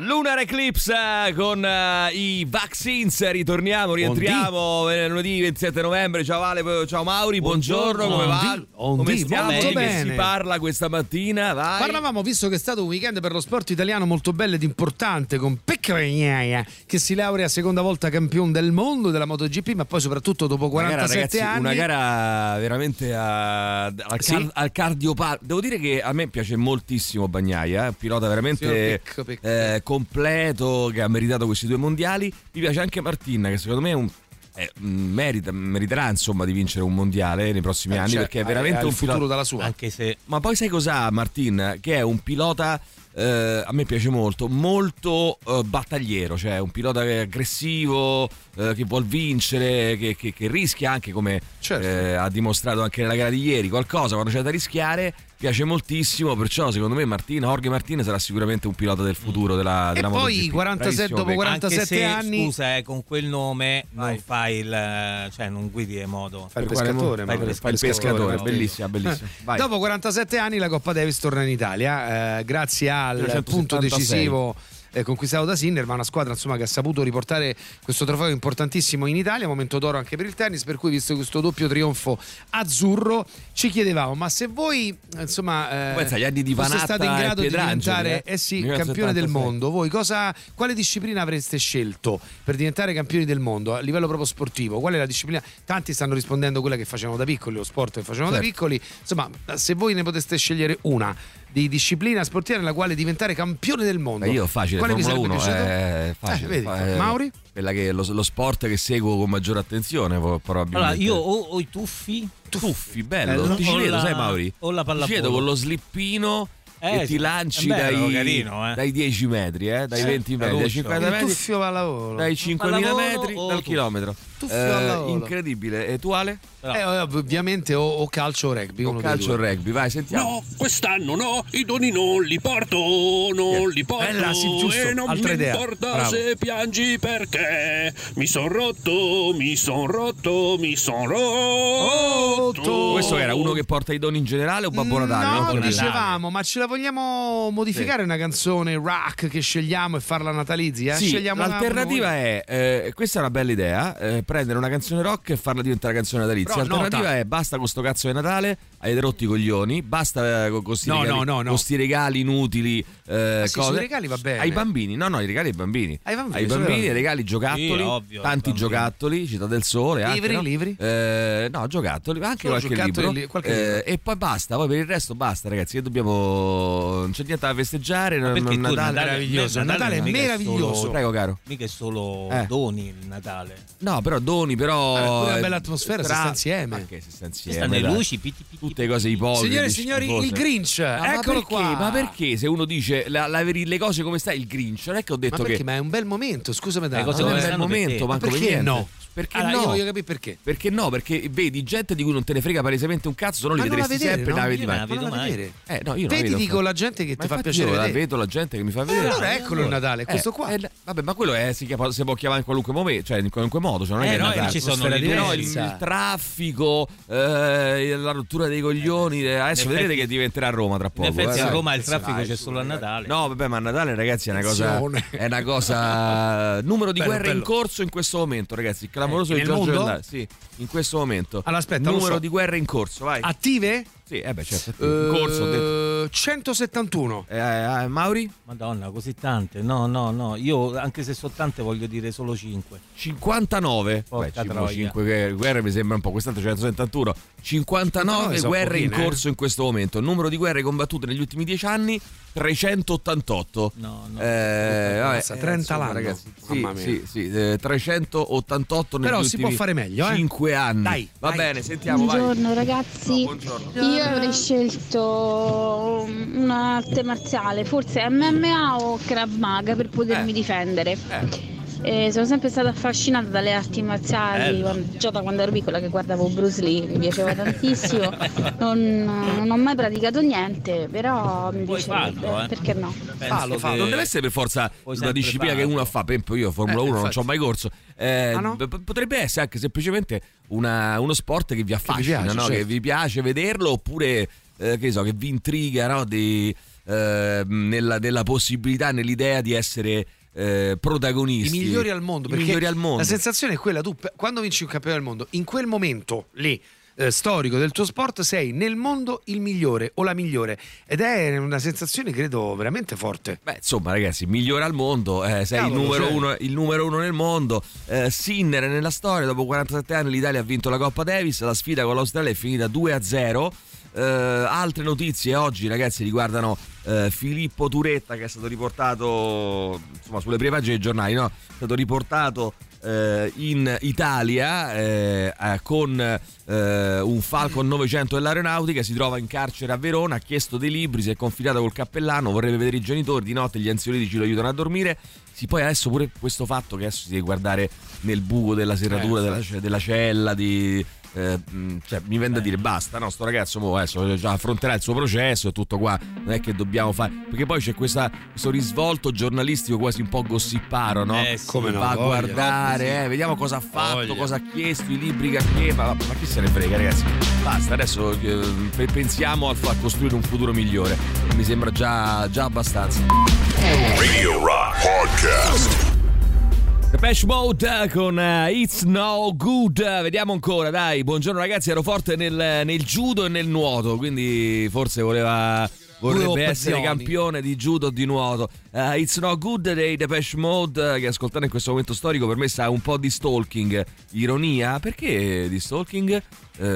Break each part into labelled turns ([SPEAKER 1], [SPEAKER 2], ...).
[SPEAKER 1] Lunar Eclipse eh, con eh, i vaccines, ritorniamo, rientriamo eh, lunedì 27 novembre. Ciao Ale, poi- ciao Mauri, buongiorno, come va?
[SPEAKER 2] Ondi,
[SPEAKER 1] come stiamo?
[SPEAKER 2] molto bene.
[SPEAKER 1] si parla questa mattina? Vai.
[SPEAKER 2] Parlavamo, visto che è stato un weekend per lo sport italiano molto bello ed importante, con Peccaregnaia, che si laurea seconda volta campione del mondo della MotoGP, ma poi soprattutto dopo
[SPEAKER 1] Una gara,
[SPEAKER 2] 47
[SPEAKER 1] ragazzi,
[SPEAKER 2] anni.
[SPEAKER 1] una gara veramente a- al,
[SPEAKER 2] Sì.
[SPEAKER 1] car- al cardiopar- Devo dire che a me piace moltissimo Bagnaia, pilota veramente
[SPEAKER 2] Signor Pecco, Pecco.
[SPEAKER 1] eh, completo che ha meritato questi due mondiali. Mi piace anche Martin, che secondo me è un- eh, merita- meriterà insomma di vincere un mondiale nei prossimi
[SPEAKER 2] Eh,
[SPEAKER 1] anni
[SPEAKER 2] cioè,
[SPEAKER 1] perché è veramente un
[SPEAKER 2] futuro
[SPEAKER 1] pilota
[SPEAKER 2] dalla sua.
[SPEAKER 3] Anche se
[SPEAKER 1] Ma poi sai cos'ha Martin? Che è un pilota, eh, a me piace molto, molto eh, battagliero, cioè un pilota che è aggressivo, eh, che vuol vincere, che, che- che rischia anche come
[SPEAKER 2] Certo.
[SPEAKER 1] eh, ha dimostrato anche nella gara di ieri, qualcosa quando c'è da rischiare. Piace moltissimo, perciò secondo me Martin, Jorge Martin sarà sicuramente un pilota del futuro della,
[SPEAKER 2] E
[SPEAKER 1] della
[SPEAKER 2] poi
[SPEAKER 1] MotoGP.
[SPEAKER 2] 47
[SPEAKER 1] Bravissimo,
[SPEAKER 2] dopo
[SPEAKER 1] Pecco.
[SPEAKER 2] 47
[SPEAKER 3] anche se,
[SPEAKER 2] anni-
[SPEAKER 3] scusa, eh, con quel nome
[SPEAKER 1] Vai.
[SPEAKER 3] non fai il cioè non guidi a modo.
[SPEAKER 2] Fa il pescatore,
[SPEAKER 1] Fai il- fai il pescatore,
[SPEAKER 2] Martino.
[SPEAKER 1] bellissima, bellissima. Vai.
[SPEAKER 2] Dopo 47 anni la Coppa Davis torna in Italia, eh, grazie al
[SPEAKER 1] 376.
[SPEAKER 2] punto decisivo eh, conquistato da Sinner, ma una squadra insomma, che ha saputo riportare questo trofeo importantissimo in Italia, momento d'oro anche per il tennis, per cui visto questo doppio trionfo azzurro ci chiedevamo, ma se voi insomma eh,
[SPEAKER 1] Pensa agli anni di Vanatta
[SPEAKER 2] stati in grado di diventare
[SPEAKER 1] eh?
[SPEAKER 2] eh sì,
[SPEAKER 1] 1976.
[SPEAKER 2] campione del mondo, voi cosa, quale disciplina avreste scelto per diventare campioni del mondo a livello proprio sportivo? Qual è la disciplina? Tanti stanno rispondendo quella che facevano da piccoli, lo sport che facevano da
[SPEAKER 1] Certo.
[SPEAKER 2] piccoli. Insomma, se voi ne poteste scegliere una di disciplina sportiva nella quale diventare campione del mondo,
[SPEAKER 1] Ma io facile,
[SPEAKER 2] quale
[SPEAKER 1] Formula
[SPEAKER 2] sarebbe
[SPEAKER 1] 1
[SPEAKER 2] piaciuto?
[SPEAKER 1] è facile.
[SPEAKER 2] Eh, vedi,
[SPEAKER 1] Fa- eh,
[SPEAKER 2] Mauri?
[SPEAKER 1] Quella che lo, lo sport che seguo con maggiore attenzione, probabilmente.
[SPEAKER 3] Allora, io ho, ho i tuffi
[SPEAKER 1] Tuffi, bello,
[SPEAKER 3] Bello.
[SPEAKER 1] ti ci vedo,
[SPEAKER 3] la-
[SPEAKER 1] sai Mauri?
[SPEAKER 3] o la
[SPEAKER 1] Ti
[SPEAKER 3] pallavolo.
[SPEAKER 1] ci vedo con lo slippino
[SPEAKER 3] Eh,
[SPEAKER 1] e
[SPEAKER 3] sì.
[SPEAKER 1] ti lanci
[SPEAKER 3] È bello,
[SPEAKER 1] dai,
[SPEAKER 3] carino, eh.
[SPEAKER 1] dai 10 metri, eh, dai
[SPEAKER 3] Sì,
[SPEAKER 1] 20 metri, dai
[SPEAKER 3] veloce.
[SPEAKER 1] 50
[SPEAKER 2] Il
[SPEAKER 1] metri, dai 5.000
[SPEAKER 3] pallavolo
[SPEAKER 1] metri, dal
[SPEAKER 3] tuffo?
[SPEAKER 1] chilometro. Eh, incredibile. E tu Ale?
[SPEAKER 2] Eh, ov- ovviamente o, o calcio o rugby.
[SPEAKER 1] O calcio o rugby, vai, sentiamo.
[SPEAKER 4] No, quest'anno no, i doni non li porto, non li porto.
[SPEAKER 2] Bella, sì, giusto,
[SPEAKER 4] E non
[SPEAKER 2] altra
[SPEAKER 4] mi
[SPEAKER 2] idea.
[SPEAKER 4] importa
[SPEAKER 2] Bravo.
[SPEAKER 4] se piangi perché mi son rotto, mi son rotto, mi son rotto.
[SPEAKER 1] Questo era uno che porta i doni in generale o Babbo Natale?
[SPEAKER 2] No,
[SPEAKER 1] Non
[SPEAKER 2] dicevamo, ma ce la vogliamo modificare una canzone rock che scegliamo e farla natalizia?
[SPEAKER 1] Sì,
[SPEAKER 2] Scegliamo
[SPEAKER 1] l'alternativa è, eh, questa è una bella idea, eh, prendere una canzone rock e farla diventare canzone natalizia.
[SPEAKER 2] Però
[SPEAKER 1] L'alternativa
[SPEAKER 2] nota.
[SPEAKER 1] è basta con sto cazzo di Natale, avete rotto i coglioni, basta eh, con questi
[SPEAKER 2] No,
[SPEAKER 1] regali,
[SPEAKER 2] no, no,
[SPEAKER 1] con regali inutili. eh,
[SPEAKER 2] Ah, sì,
[SPEAKER 1] cose.
[SPEAKER 2] regali va bene.
[SPEAKER 1] Ai bambini, no, no, i regali ai bambini.
[SPEAKER 2] Ai bambini,
[SPEAKER 1] ai bambini,
[SPEAKER 2] bambini.
[SPEAKER 1] regali giocattoli,
[SPEAKER 3] Sì, ovvio,
[SPEAKER 1] tanti giocattoli, Città del Sole. anche,
[SPEAKER 2] Libri,
[SPEAKER 1] no?
[SPEAKER 2] libri?
[SPEAKER 1] Eh, no, giocattoli, anche
[SPEAKER 2] Solo
[SPEAKER 1] qualche libro.
[SPEAKER 2] e li- qualche
[SPEAKER 1] Eh,
[SPEAKER 2] libro.
[SPEAKER 1] e poi basta, poi per il resto basta, ragazzi. Che dobbiamo. Non c'è niente da festeggiare. non-
[SPEAKER 3] il
[SPEAKER 1] Natale.
[SPEAKER 2] meraviglioso,
[SPEAKER 3] il
[SPEAKER 2] Natale è meraviglioso.
[SPEAKER 1] Prego, caro.
[SPEAKER 3] mica è solo
[SPEAKER 1] Eh.
[SPEAKER 3] doni il Natale.
[SPEAKER 1] No, però doni, però.
[SPEAKER 2] Ah, pure una
[SPEAKER 1] eh,
[SPEAKER 2] bella atmosfera, se
[SPEAKER 1] tra-
[SPEAKER 2] sta insieme.
[SPEAKER 1] Ma che se sta insieme?
[SPEAKER 3] stanno le
[SPEAKER 1] dai.
[SPEAKER 3] luci, piti, piti,
[SPEAKER 1] Tutte cose ipocrite.
[SPEAKER 2] Signore e signori,
[SPEAKER 1] schifose.
[SPEAKER 2] il Grinch,
[SPEAKER 1] Ma- ma
[SPEAKER 2] eccolo
[SPEAKER 1] perché?
[SPEAKER 2] qua.
[SPEAKER 1] Ma perché se uno dice la- la le cose come sta il Grinch? Non è che ho
[SPEAKER 2] Ma
[SPEAKER 1] detto
[SPEAKER 2] perché?
[SPEAKER 1] che.
[SPEAKER 2] Ma è un bel momento, scusami da
[SPEAKER 3] Le cose
[SPEAKER 1] non è
[SPEAKER 3] come
[SPEAKER 1] un bel momento,
[SPEAKER 3] te.
[SPEAKER 1] manco per
[SPEAKER 2] perché
[SPEAKER 1] niente.
[SPEAKER 2] no?
[SPEAKER 1] Perché
[SPEAKER 2] Allora,
[SPEAKER 1] no?
[SPEAKER 2] io voglio capire perché.
[SPEAKER 1] Perché no? Perché vedi gente di cui non te ne frega palesemente un cazzo, se no li vedresti
[SPEAKER 2] vedere,
[SPEAKER 1] sempre
[SPEAKER 2] no?
[SPEAKER 1] la vedi mai.
[SPEAKER 2] non
[SPEAKER 3] vedo
[SPEAKER 2] la
[SPEAKER 3] mai.
[SPEAKER 2] vedere.
[SPEAKER 1] Eh, no, io non
[SPEAKER 2] Vedi, dico la gente che
[SPEAKER 1] Ma
[SPEAKER 2] ti fa piacere
[SPEAKER 1] io la vedo la gente che mi fa
[SPEAKER 2] Eh,
[SPEAKER 1] vedere.
[SPEAKER 2] allora eccolo il Natale, questo
[SPEAKER 1] Eh,
[SPEAKER 2] qua.
[SPEAKER 1] eh, vabbè, ma quello è, si, può chiamare in qualunque momento, cioè in qualunque modo. Cioè non è
[SPEAKER 3] Eh,
[SPEAKER 1] che
[SPEAKER 3] no,
[SPEAKER 1] Natale.
[SPEAKER 3] ci sono le
[SPEAKER 1] Però il, traffico, eh, la rottura dei coglioni. eh, adesso
[SPEAKER 3] in
[SPEAKER 1] vedrete
[SPEAKER 3] effetti-
[SPEAKER 1] che diventerà Roma tra
[SPEAKER 3] In
[SPEAKER 1] poco.
[SPEAKER 3] effetti
[SPEAKER 1] eh,
[SPEAKER 3] a. Roma il traffico c'è solo a. Natale.
[SPEAKER 1] No, vabbè, ma a Natale, ragazzi, è una cosa. È una cosa. Numero di guerre in corso in questo momento, ragazzi. Il clamoroso
[SPEAKER 2] Eh,
[SPEAKER 1] di Giorgio
[SPEAKER 2] mondo?
[SPEAKER 1] Vellani. Sì, in questo momento.
[SPEAKER 2] Allora, aspetta,
[SPEAKER 1] Numero
[SPEAKER 2] so.
[SPEAKER 1] di guerre in corso, vai.
[SPEAKER 2] Attive?
[SPEAKER 1] Sì, eh beh, certo. In corso, ho detto.
[SPEAKER 2] Eh, 171.
[SPEAKER 1] Eh, eh, Mauri?
[SPEAKER 3] Madonna, così tante. No, no, no. Io, anche se so tante, voglio dire solo 5.
[SPEAKER 1] 59.
[SPEAKER 3] Porca
[SPEAKER 1] Beh,
[SPEAKER 3] troia.
[SPEAKER 1] 5 guerre mi sembra un po'. Quest'altro 171. 59
[SPEAKER 2] sono
[SPEAKER 1] guerre in
[SPEAKER 2] pochine, eh.
[SPEAKER 1] corso in questo momento. Numero di guerre combattute negli ultimi 10 anni 388.
[SPEAKER 3] No, no.
[SPEAKER 1] Eh, vabbè,
[SPEAKER 2] Mazza, 30
[SPEAKER 1] insomma,
[SPEAKER 2] l'anno.
[SPEAKER 1] ragazzi. Sì,
[SPEAKER 2] Mamma mia.
[SPEAKER 1] sì, sì, eh, 388 negli
[SPEAKER 2] Però si può fare meglio, eh.
[SPEAKER 1] 5 anni.
[SPEAKER 2] Dai,
[SPEAKER 1] Va
[SPEAKER 2] dai.
[SPEAKER 1] bene, sentiamo, vai.
[SPEAKER 5] Buongiorno ragazzi,
[SPEAKER 1] No, buongiorno.
[SPEAKER 5] Io avrei scelto un'arte marziale, forse MMA o Krav Maga per potermi
[SPEAKER 1] Eh.
[SPEAKER 5] difendere.
[SPEAKER 1] Eh.
[SPEAKER 5] E sono sempre stata affascinata dalle arti marziali,
[SPEAKER 3] Bello.
[SPEAKER 5] quando- già da quando ero piccola che guardavo Bruce Lee, mi piaceva tantissimo. Non, non ho mai praticato niente, però mi
[SPEAKER 3] Puoi
[SPEAKER 5] piacerebbe,
[SPEAKER 3] farlo, eh.
[SPEAKER 5] perché no?
[SPEAKER 2] Fallo,
[SPEAKER 3] che-
[SPEAKER 2] fallo.
[SPEAKER 1] Non deve essere per forza una disciplina che
[SPEAKER 3] farlo.
[SPEAKER 1] uno fa. Per esempio, io Formula
[SPEAKER 2] Eh,
[SPEAKER 1] 1 non ci ho mai corso. Eh,
[SPEAKER 2] Ah, no?
[SPEAKER 1] p- Potrebbe essere anche semplicemente una- uno sport che vi affascina,
[SPEAKER 2] piace,
[SPEAKER 1] no?
[SPEAKER 2] certo.
[SPEAKER 1] che vi piace vederlo, oppure eh, che so, che vi intriga no? di, eh, nella, nella possibilità, nell'idea di essere eh,
[SPEAKER 2] I
[SPEAKER 1] protagonisti.
[SPEAKER 2] migliori al mondo.
[SPEAKER 1] I migliori al mondo.
[SPEAKER 2] La sensazione è quella, tu quando vinci un campione del mondo, in quel momento lì. eh, storico del tuo sport sei nel mondo il migliore o la migliore ed è una sensazione credo veramente forte
[SPEAKER 1] Beh, insomma, ragazzi, migliore al mondo, eh, sei
[SPEAKER 2] Cavolo,
[SPEAKER 1] il, numero
[SPEAKER 2] cioè.
[SPEAKER 1] uno, il numero uno nel mondo. Eh, Sinner nella storia, dopo 47 anni l'Italia ha vinto la Coppa Davis, la sfida con l'Australia è finita 2-0. Eh, altre notizie oggi, ragazzi, riguardano eh, Filippo Turetta che è stato riportato insomma, sulle prime pagine dei giornali, no? È stato riportato eh, in Italia eh, eh, con eh, un Falcon 900 dell'aeronautica, si trova in carcere a Verona, ha chiesto dei libri, si è confidato col cappellano, vorrebbe vedere i genitori, di notte gli ansiolitici lo aiutano a dormire. Sì, poi adesso pure questo fatto che adesso si deve guardare nel buco della serratura della, della cella di... eh, mh, cioè, mi viene da dire basta, no? Sto ragazzo mo adesso già affronterà il suo processo e tutto qua. Non è che dobbiamo fare. Perché poi c'è questa- questo risvolto giornalistico quasi un po' gossipparo, no?
[SPEAKER 3] Eh, sì.
[SPEAKER 2] Come no,
[SPEAKER 1] Va a guardare, eh, vediamo cosa ha fatto,
[SPEAKER 2] Voglia.
[SPEAKER 1] cosa ha chiesto, i libri che ha chiesto. Ma, ma chi se ne frega, ragazzi? Basta, adesso eh, pe- pensiamo al fa- a costruire un futuro migliore. Mi sembra già, già abbastanza.
[SPEAKER 6] Radio Rock Podcast.
[SPEAKER 1] Depeche Mode con eh, It's No Good. Vediamo ancora, dai. Buongiorno ragazzi, ero forte nel, nel judo e nel nuoto, quindi forse voleva vorrebbe essere campione di judo o di nuoto. Eh, It's No Good dei Depeche Mode eh, che ascoltando in questo momento storico per me sa un po' di stalking. Ironia, perché di stalking? Eh,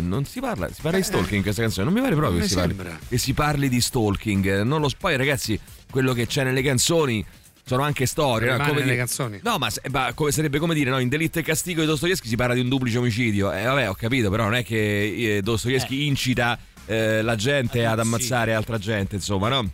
[SPEAKER 1] non si parla, si parla di stalking in questa canzone, non mi pare proprio che si, parli, che si parli di stalking. Non lo poi ragazzi, quello che c'è nelle canzoni sono anche storie, no? Come dire-
[SPEAKER 2] canzoni.
[SPEAKER 1] No, ma, se- ma come sarebbe come dire, no? In Delitto e Castigo di Dostoevsky si parla di un duplice omicidio. Eh, vabbè, ho capito, però non è che eh, Dostoevsky incita eh, la gente ad ammazzare altra gente, insomma, no?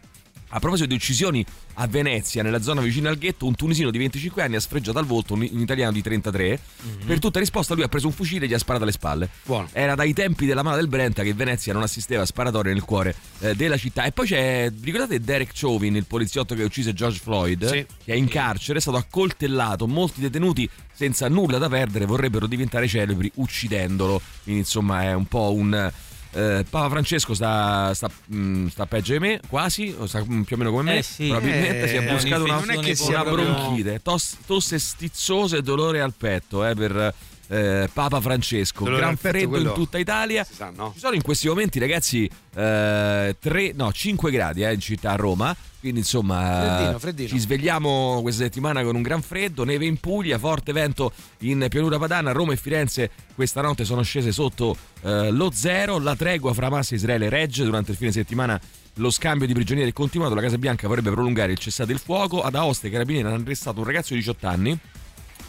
[SPEAKER 1] A proposito di uccisioni a Venezia, nella zona vicina al ghetto, un tunisino di 25 anni ha sfregiato al volto un, un italiano di 33. Per tutta risposta lui ha preso un fucile e gli ha sparato alle spalle.
[SPEAKER 2] Buono.
[SPEAKER 1] Era dai tempi della mano del Brenta che Venezia non assisteva a sparatorie nel cuore eh, della città. E poi c'è, ricordate Derek Chauvin, il poliziotto che uccise George Floyd?
[SPEAKER 2] Sì.
[SPEAKER 1] Che è in carcere, è stato accoltellato. Molti detenuti senza nulla da perdere vorrebbero diventare celebri uccidendolo. Quindi insomma è un po' un... eh, Papa Francesco sta, sta, mh, sta peggio di me, quasi, o sta mm, più o meno come me.
[SPEAKER 3] Eh sì.
[SPEAKER 1] Probabilmente
[SPEAKER 2] Eh,
[SPEAKER 1] si è
[SPEAKER 2] è
[SPEAKER 1] buscato una,
[SPEAKER 2] non è che sia
[SPEAKER 1] una bronchite, tos- tosse stizzose e dolore al petto eh, per eh, Papa Francesco.
[SPEAKER 2] Dolore
[SPEAKER 1] Gran freddo
[SPEAKER 2] quello-
[SPEAKER 1] in tutta Italia.
[SPEAKER 2] Sa, no?
[SPEAKER 1] Ci sono in questi momenti, ragazzi, eh, no, 5 gradi eh, in città a Roma. Quindi, insomma,
[SPEAKER 2] Freddino, freddino.
[SPEAKER 1] ci svegliamo questa settimana con un gran freddo, neve in Puglia, forte vento in pianura padana. Roma e Firenze questa notte sono scese sotto eh, lo zero. La tregua fra Hamas e Israele regge durante il fine settimana. Lo scambio di prigionieri è continuato. La Casa Bianca vorrebbe prolungare il cessate il fuoco. Ad Aosta i carabinieri hanno arrestato un ragazzo di 18 anni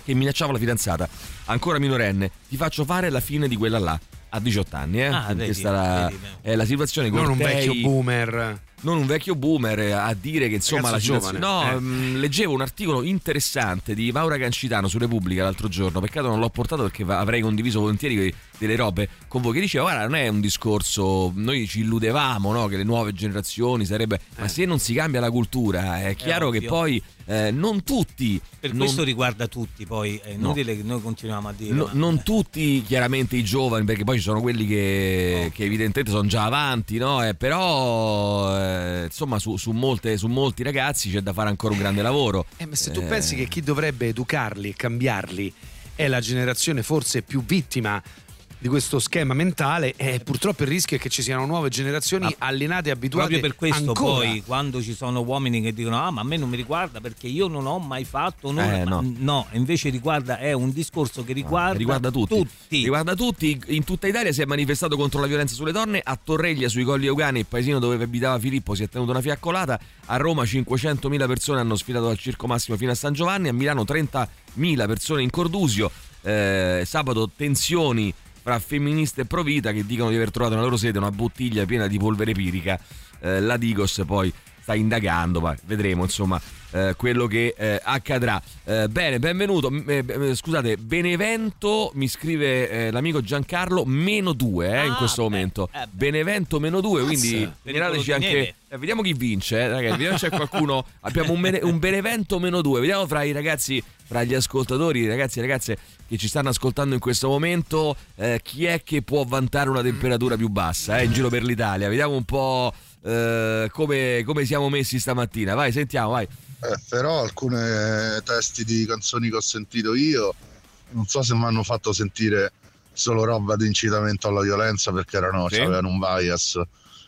[SPEAKER 1] che minacciava la fidanzata, ancora minorenne. Ti faccio fare la fine di quella là. A 18 anni, eh?
[SPEAKER 3] Ah, vedi,
[SPEAKER 1] Questa è la,
[SPEAKER 3] vedi, vedi.
[SPEAKER 1] è la situazione.
[SPEAKER 2] non un vecchio boomer
[SPEAKER 1] non un vecchio boomer eh, a dire che insomma
[SPEAKER 2] Ragazzo
[SPEAKER 1] la
[SPEAKER 2] giovane,
[SPEAKER 1] No,
[SPEAKER 2] eh.
[SPEAKER 1] mh, leggevo un articolo interessante di Maura Cancitano su Repubblica l'altro giorno. Peccato non l'ho portato perché avrei condiviso volentieri delle robe con voi. Che diceva: Guarda, non è un discorso. Noi ci illudevamo no, che le nuove generazioni sarebbe. Ma se non si cambia la cultura, è chiaro che
[SPEAKER 3] ovvio.
[SPEAKER 1] poi eh, non tutti.
[SPEAKER 3] Per
[SPEAKER 1] non-
[SPEAKER 3] questo riguarda tutti, poi è inutile che noi continuiamo a dire.
[SPEAKER 1] No-
[SPEAKER 3] ma-
[SPEAKER 1] non tutti chiaramente i giovani perché poi ci sono quelli che, che evidentemente sono già avanti no? Eh, però eh, insomma su, su molte- su molti ragazzi c'è da fare ancora un grande lavoro
[SPEAKER 2] Eh, ma se tu
[SPEAKER 1] Eh,
[SPEAKER 2] pensi che chi dovrebbe educarli e cambiarli è la generazione forse più vittima di questo schema mentale, eh, purtroppo il rischio è che ci siano nuove generazioni
[SPEAKER 3] Ma
[SPEAKER 2] allenate e abituate
[SPEAKER 3] Proprio per questo
[SPEAKER 2] ancora.
[SPEAKER 3] poi quando ci sono uomini che dicono ah ma a me non mi riguarda perché io non ho mai fatto
[SPEAKER 1] Eh, no.
[SPEAKER 3] no, invece riguarda, è un discorso che riguarda,
[SPEAKER 1] riguarda tutti. Riguarda tutti. In tutta Italia si è manifestato contro la violenza sulle donne. A Torreglia, sui Colli Eugani, il paesino dove abitava Filippo, si è tenuta una fiaccolata. A Roma 500.000 persone hanno sfilato al Circo Massimo fino a San Giovanni. A Milano 30.000 persone in Cordusio. Eh, sabato tensioni fra femministe e provita che dicono di aver trovato nella loro sede una bottiglia piena di polvere pirica. Eh, la Digos poi sta indagando, ma vedremo insomma eh, quello che eh, accadrà. Eh, bene, benvenuto. Eh, eh, scusate, Benevento mi scrive eh, l'amico Giancarlo meno 2 in
[SPEAKER 3] Ah,
[SPEAKER 1] questo
[SPEAKER 3] beh,
[SPEAKER 1] momento.
[SPEAKER 3] eh beh.
[SPEAKER 1] Benevento meno 2, quindi segnalateci anche.
[SPEAKER 3] neve.
[SPEAKER 1] vediamo chi vince, ragazzi. Vediamo se c'è qualcuno. Abbiamo un, Bene- un Benevento meno 2. Vediamo fra i ragazzi, fra gli ascoltatori, ragazzi e ragazze che ci stanno ascoltando in questo momento, eh, chi è che può vantare una temperatura più bassa eh, in giro per l'Italia. Vediamo un po' eh, come, come siamo messi stamattina. Vai, sentiamo, vai.
[SPEAKER 7] Eh, però alcuni testi di canzoni che ho sentito io non so se mi hanno fatto sentire solo roba di incitamento alla violenza perché erano,
[SPEAKER 1] Sì.
[SPEAKER 7] avevano un bias.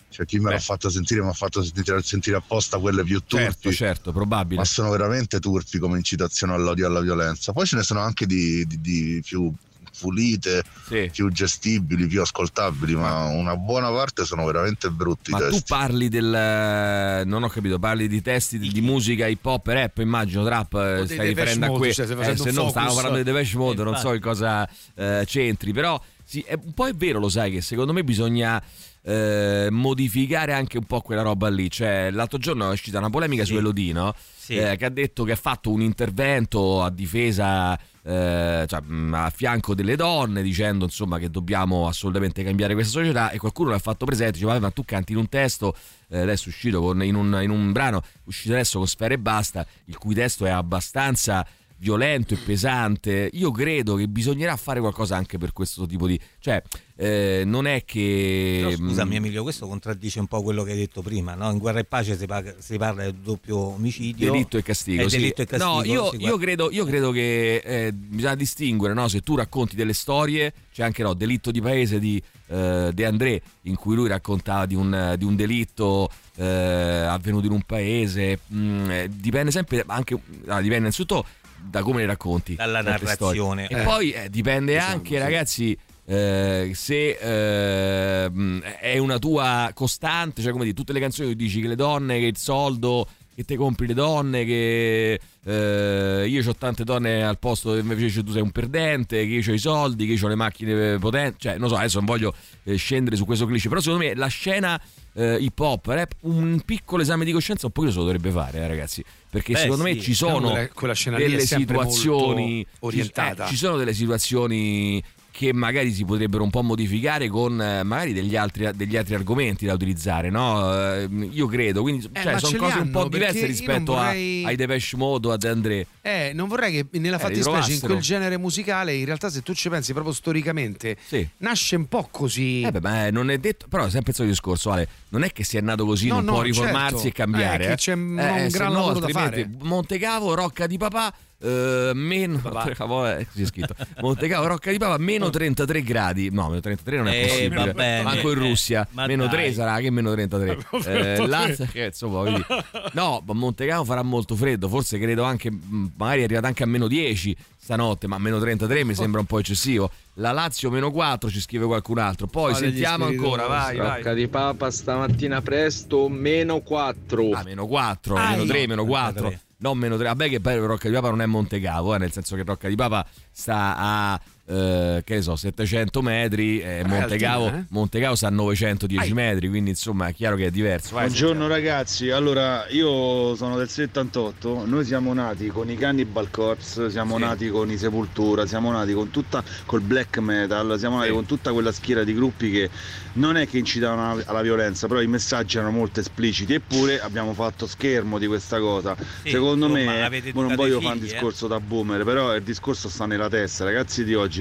[SPEAKER 7] Cioè chi me
[SPEAKER 1] Beh.
[SPEAKER 7] l'ha fatto sentire mi ha fatto sentire, sentire apposta quelle più turpi.
[SPEAKER 1] Certo, certo, probabile.
[SPEAKER 7] Ma sono veramente turpi come incitazione all'odio e alla violenza. Poi ce ne sono anche di, di- di più pulite,
[SPEAKER 1] Sì.
[SPEAKER 7] più gestibili, più ascoltabili, ma una buona parte sono veramente brutti i
[SPEAKER 1] Ma tu parli del. Non ho capito, parli di testi di, di musica hip hop, rap, immagino, trap. eh,
[SPEAKER 2] dei
[SPEAKER 1] Stai riferendo a questo.
[SPEAKER 2] cioè, facendo
[SPEAKER 1] se no, stavamo parlando di Depeche Mode, non so che cosa eh, c'entri. Però sì, è, un po' è vero, lo sai, che secondo me bisogna. eh, modificare anche un po' quella roba lì. Cioè, l'altro giorno è uscita una polemica
[SPEAKER 3] Sì.
[SPEAKER 1] su Elodino
[SPEAKER 3] Sì.
[SPEAKER 1] eh, che ha detto che ha fatto un intervento a difesa, eh, cioè, a fianco delle donne, dicendo insomma che dobbiamo assolutamente cambiare questa società. E qualcuno l'ha fatto presente, diceva: "Vabbè, Ma tu canti in un testo, eh, adesso è uscito con- in, un, in un brano, uscito adesso con Sfere e Basta, il cui testo è abbastanza violento e pesante. Io credo che bisognerà fare qualcosa anche per questo tipo di. cioè, eh, non è che.
[SPEAKER 3] Però, scusami
[SPEAKER 1] mh,
[SPEAKER 3] Emilio, questo contraddice un po' quello che hai detto prima, no? In guerra e pace si, parla, si parla del doppio omicidio.
[SPEAKER 1] Delitto e castigo.
[SPEAKER 3] Eh,
[SPEAKER 1] sì.
[SPEAKER 3] delitto e castigo,
[SPEAKER 1] No, io, io credo, io credo che eh, bisogna distinguere, no? se tu racconti delle storie, c'è anche no, Delitto di Paese di eh, De André, in cui lui raccontava di un, di un delitto eh, avvenuto in un paese, mm, eh, dipende sempre anche, ah, dipende innanzitutto da come le racconti.
[SPEAKER 3] Dalla
[SPEAKER 1] certe storie.
[SPEAKER 3] narrazione.
[SPEAKER 1] E
[SPEAKER 2] Eh.
[SPEAKER 1] poi eh, dipende
[SPEAKER 2] Diciamo,
[SPEAKER 1] anche,
[SPEAKER 2] sì.
[SPEAKER 1] ragazzi, eh, se eh, è una tua costante, cioè come dire, tutte le canzoni tu dici che le donne, che il soldo, che te compri le donne, che eh, io ho tante donne al posto invece tu sei un perdente, che io ho i soldi, che io ho le macchine potenti, cioè non so, adesso non voglio eh, scendere su questo cliché, però secondo me la scena eh, hip hop, rap, un piccolo esame di coscienza un pochino se lo dovrebbe fare, eh, ragazzi, perché
[SPEAKER 3] Beh,
[SPEAKER 1] secondo me
[SPEAKER 3] sì,
[SPEAKER 1] ci sono
[SPEAKER 2] quella- quella
[SPEAKER 1] delle situazioni eh, ci sono delle situazioni che magari si potrebbero un po' modificare con eh, magari degli altri, degli altri argomenti da utilizzare, no? Eh, io credo, quindi
[SPEAKER 2] Eh,
[SPEAKER 1] cioè, sono cose un po' diverse rispetto
[SPEAKER 2] non
[SPEAKER 1] a-
[SPEAKER 2] vorrei-
[SPEAKER 1] ai Depeche Mode o ad André.
[SPEAKER 2] Eh, non vorrei che nella
[SPEAKER 1] Eh,
[SPEAKER 2] fattispecie, in quel genere musicale, in realtà, se tu ci pensi proprio storicamente,
[SPEAKER 1] Sì.
[SPEAKER 2] nasce un po' così.
[SPEAKER 1] Eh beh, ma non è detto, però sempre il solito discorso, Ale, non è che sia nato così,
[SPEAKER 2] No,
[SPEAKER 1] non
[SPEAKER 2] no,
[SPEAKER 1] può riformarsi
[SPEAKER 2] certo.
[SPEAKER 1] e cambiare.
[SPEAKER 2] Eh, c'è un
[SPEAKER 1] se
[SPEAKER 2] gran
[SPEAKER 1] no,
[SPEAKER 2] lavoro da fare.
[SPEAKER 1] Montecavo, Rocca di Papà, eh, meno eh, così è scritto. Montecavo, Rocca di Papà, meno 33 gradi. No, meno 33 non è
[SPEAKER 3] Eh,
[SPEAKER 1] possibile. Manco in
[SPEAKER 3] Eh,
[SPEAKER 1] Russia,
[SPEAKER 3] ma
[SPEAKER 1] meno
[SPEAKER 3] dai.
[SPEAKER 1] 3 sarà che meno 33. Eh, Lazio, che insomma, dire. No, ma Montecavo farà molto freddo, forse credo anche, mh, magari è arrivato anche a meno 10 stanotte, ma meno 33 mi sembra un po' eccessivo. La Lazio meno 4 ci scrive qualcun altro. Poi
[SPEAKER 2] gli
[SPEAKER 1] sentiamo ancora, vai, vai.
[SPEAKER 8] Rocca di Papa stamattina presto meno 4.
[SPEAKER 1] Ah, meno 4,
[SPEAKER 2] Ah,
[SPEAKER 1] meno
[SPEAKER 2] no.
[SPEAKER 1] 3, meno 4.
[SPEAKER 3] 33.
[SPEAKER 1] Non meno 3. Vabbè che poi Rocca di Papa non è Montecavo, eh, nel senso che Rocca di Papa sta a eh, che ne so, 700 metri, eh, Montecavo,
[SPEAKER 2] eh?
[SPEAKER 1] Montecavo sta a 910
[SPEAKER 2] Ai.
[SPEAKER 1] metri, quindi insomma è chiaro che è diverso. Vai,
[SPEAKER 9] Buongiorno ragazzi, allora io sono del 78, noi siamo nati con i Cannibal Corpse, siamo
[SPEAKER 1] Sì.
[SPEAKER 9] nati con i Sepultura, siamo nati con tutta col black metal, siamo nati
[SPEAKER 1] Sì.
[SPEAKER 9] con tutta quella schiera di gruppi che non è che incitavano alla- alla violenza, però i messaggi erano molto espliciti, eppure abbiamo fatto schermo di questa cosa.
[SPEAKER 3] Sì,
[SPEAKER 9] Secondo
[SPEAKER 3] insomma,
[SPEAKER 9] me, non voglio fare un
[SPEAKER 3] eh.
[SPEAKER 9] discorso da boomer, però il discorso sta nella testa, ragazzi di oggi,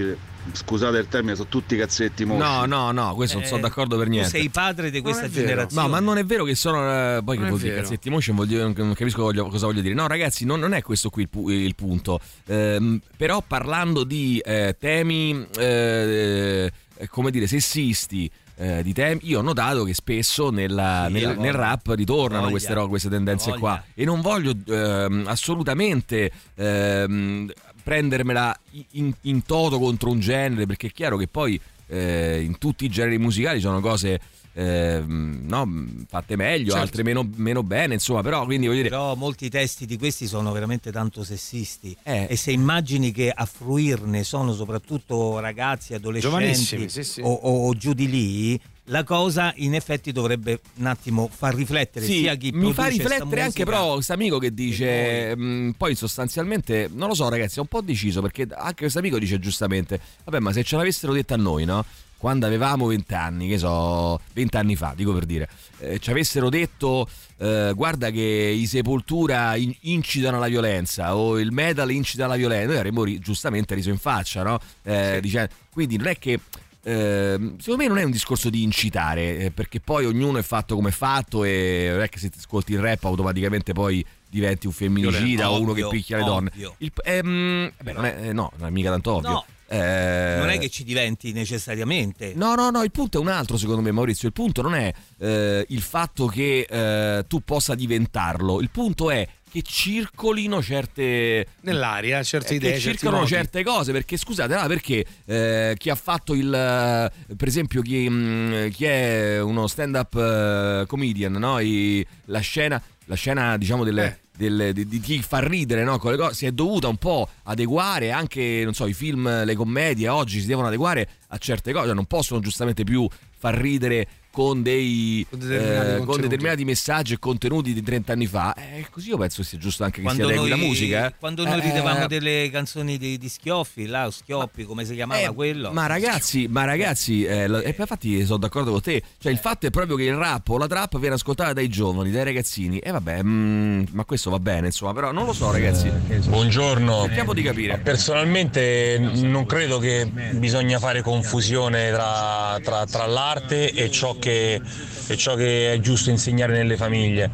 [SPEAKER 9] scusate il termine, sono tutti cazzetti mosci.
[SPEAKER 1] No, no, no, questo non sono
[SPEAKER 3] Eh,
[SPEAKER 1] d'accordo per niente.
[SPEAKER 3] Tu sei padre di questa generazione.
[SPEAKER 1] No, ma non è vero che sono. eh, poi che
[SPEAKER 2] Non è
[SPEAKER 1] vuol dire cazzetti motion, vuol dire- non capisco voglio- cosa voglio dire. No, ragazzi, non, non è questo qui il, pu- il punto. Ehm, però parlando di eh, temi, eh, eh, come dire, sessisti. eh, di temi, io ho notato che spesso nella-
[SPEAKER 3] Sì,
[SPEAKER 1] nel, nel rap ritornano
[SPEAKER 3] Voglia.
[SPEAKER 1] queste, queste tendenze qua e non voglio ehm, assolutamente ehm, prendermela in, in toto contro un genere perché è chiaro che poi eh, in tutti i generi musicali sono cose ehm, no, fatte meglio,
[SPEAKER 2] Certo.
[SPEAKER 1] altre meno, meno bene, insomma, però quindi voglio dire...
[SPEAKER 3] Però molti testi di questi sono veramente tanto sessisti
[SPEAKER 1] Eh.
[SPEAKER 3] e se immagini che a fruirne sono soprattutto ragazzi, adolescenti
[SPEAKER 2] sì, sì.
[SPEAKER 3] O, o- o giù di lì, la cosa in effetti dovrebbe un attimo far riflettere
[SPEAKER 1] Sì,
[SPEAKER 3] sia chi
[SPEAKER 1] mi fa riflettere anche però questo amico che dice mh, poi sostanzialmente non lo so ragazzi è un po' deciso perché anche questo amico dice giustamente vabbè ma se ce l'avessero detto a noi no? Quando avevamo 20 anni che so 20 anni fa dico per dire eh, ci avessero detto eh, guarda che i sepoltura in- incitano alla violenza o il metal incita alla violenza noi avremmo ri- giustamente riso in faccia no? Eh, dice- quindi non è che Ehm, secondo me non è un discorso di incitare, eh, perché poi ognuno è fatto come è fatto e non è che se ti ascolti il rap automaticamente poi diventi un femminicida o uno che
[SPEAKER 3] Ovvio,
[SPEAKER 1] picchia le donne.
[SPEAKER 3] ovvio.
[SPEAKER 1] Il- ehm, beh, non è, eh, no, non è mica tanto ovvio.
[SPEAKER 3] No.
[SPEAKER 1] Eh,
[SPEAKER 3] non è che ci diventi necessariamente
[SPEAKER 1] No, no, no, il punto è un altro secondo me Maurizio, il punto non è eh, il fatto che eh, tu possa diventarlo, il punto è che circolino certe
[SPEAKER 2] Nell'aria, certe
[SPEAKER 1] eh,
[SPEAKER 2] idee,
[SPEAKER 1] che circolano certe cose perché scusate no, perché eh, chi ha fatto il eh, per esempio chi, mh, chi è uno stand up comedian no? I- la scena la scena diciamo delle,
[SPEAKER 2] Eh.
[SPEAKER 1] delle- di, di chi fa ridere no? con le cose si è dovuta un po' adeguare anche non so i film le commedie oggi si devono adeguare a certe cose non possono giustamente più far ridere con dei
[SPEAKER 2] Con determinati
[SPEAKER 1] eh, con
[SPEAKER 2] contenuti.
[SPEAKER 1] determinati messaggi e contenuti di 30 anni fa eh, così io penso sia giusto anche che
[SPEAKER 3] quando
[SPEAKER 1] si adegui
[SPEAKER 3] noi,
[SPEAKER 1] la musica eh.
[SPEAKER 3] quando noi
[SPEAKER 1] Eh,
[SPEAKER 3] ridevamo delle canzoni di, di Schioffi là o Schioppi come si chiamava
[SPEAKER 1] eh,
[SPEAKER 3] quello
[SPEAKER 1] Ma ragazzi, ma ragazzi, eh, lo- e infatti sono d'accordo con te. Cioè, il fatto è proprio che il rap o la trap viene ascoltata dai giovani, dai ragazzini. E vabbè, mm, ma questo va bene, insomma, però non lo so, ragazzi.
[SPEAKER 10] Buongiorno.
[SPEAKER 1] Cerchiamo di capire.
[SPEAKER 10] Personalmente non credo che bisogna fare confusione tra, tra- tra l'arte e ciò, che, e ciò che è giusto insegnare nelle famiglie.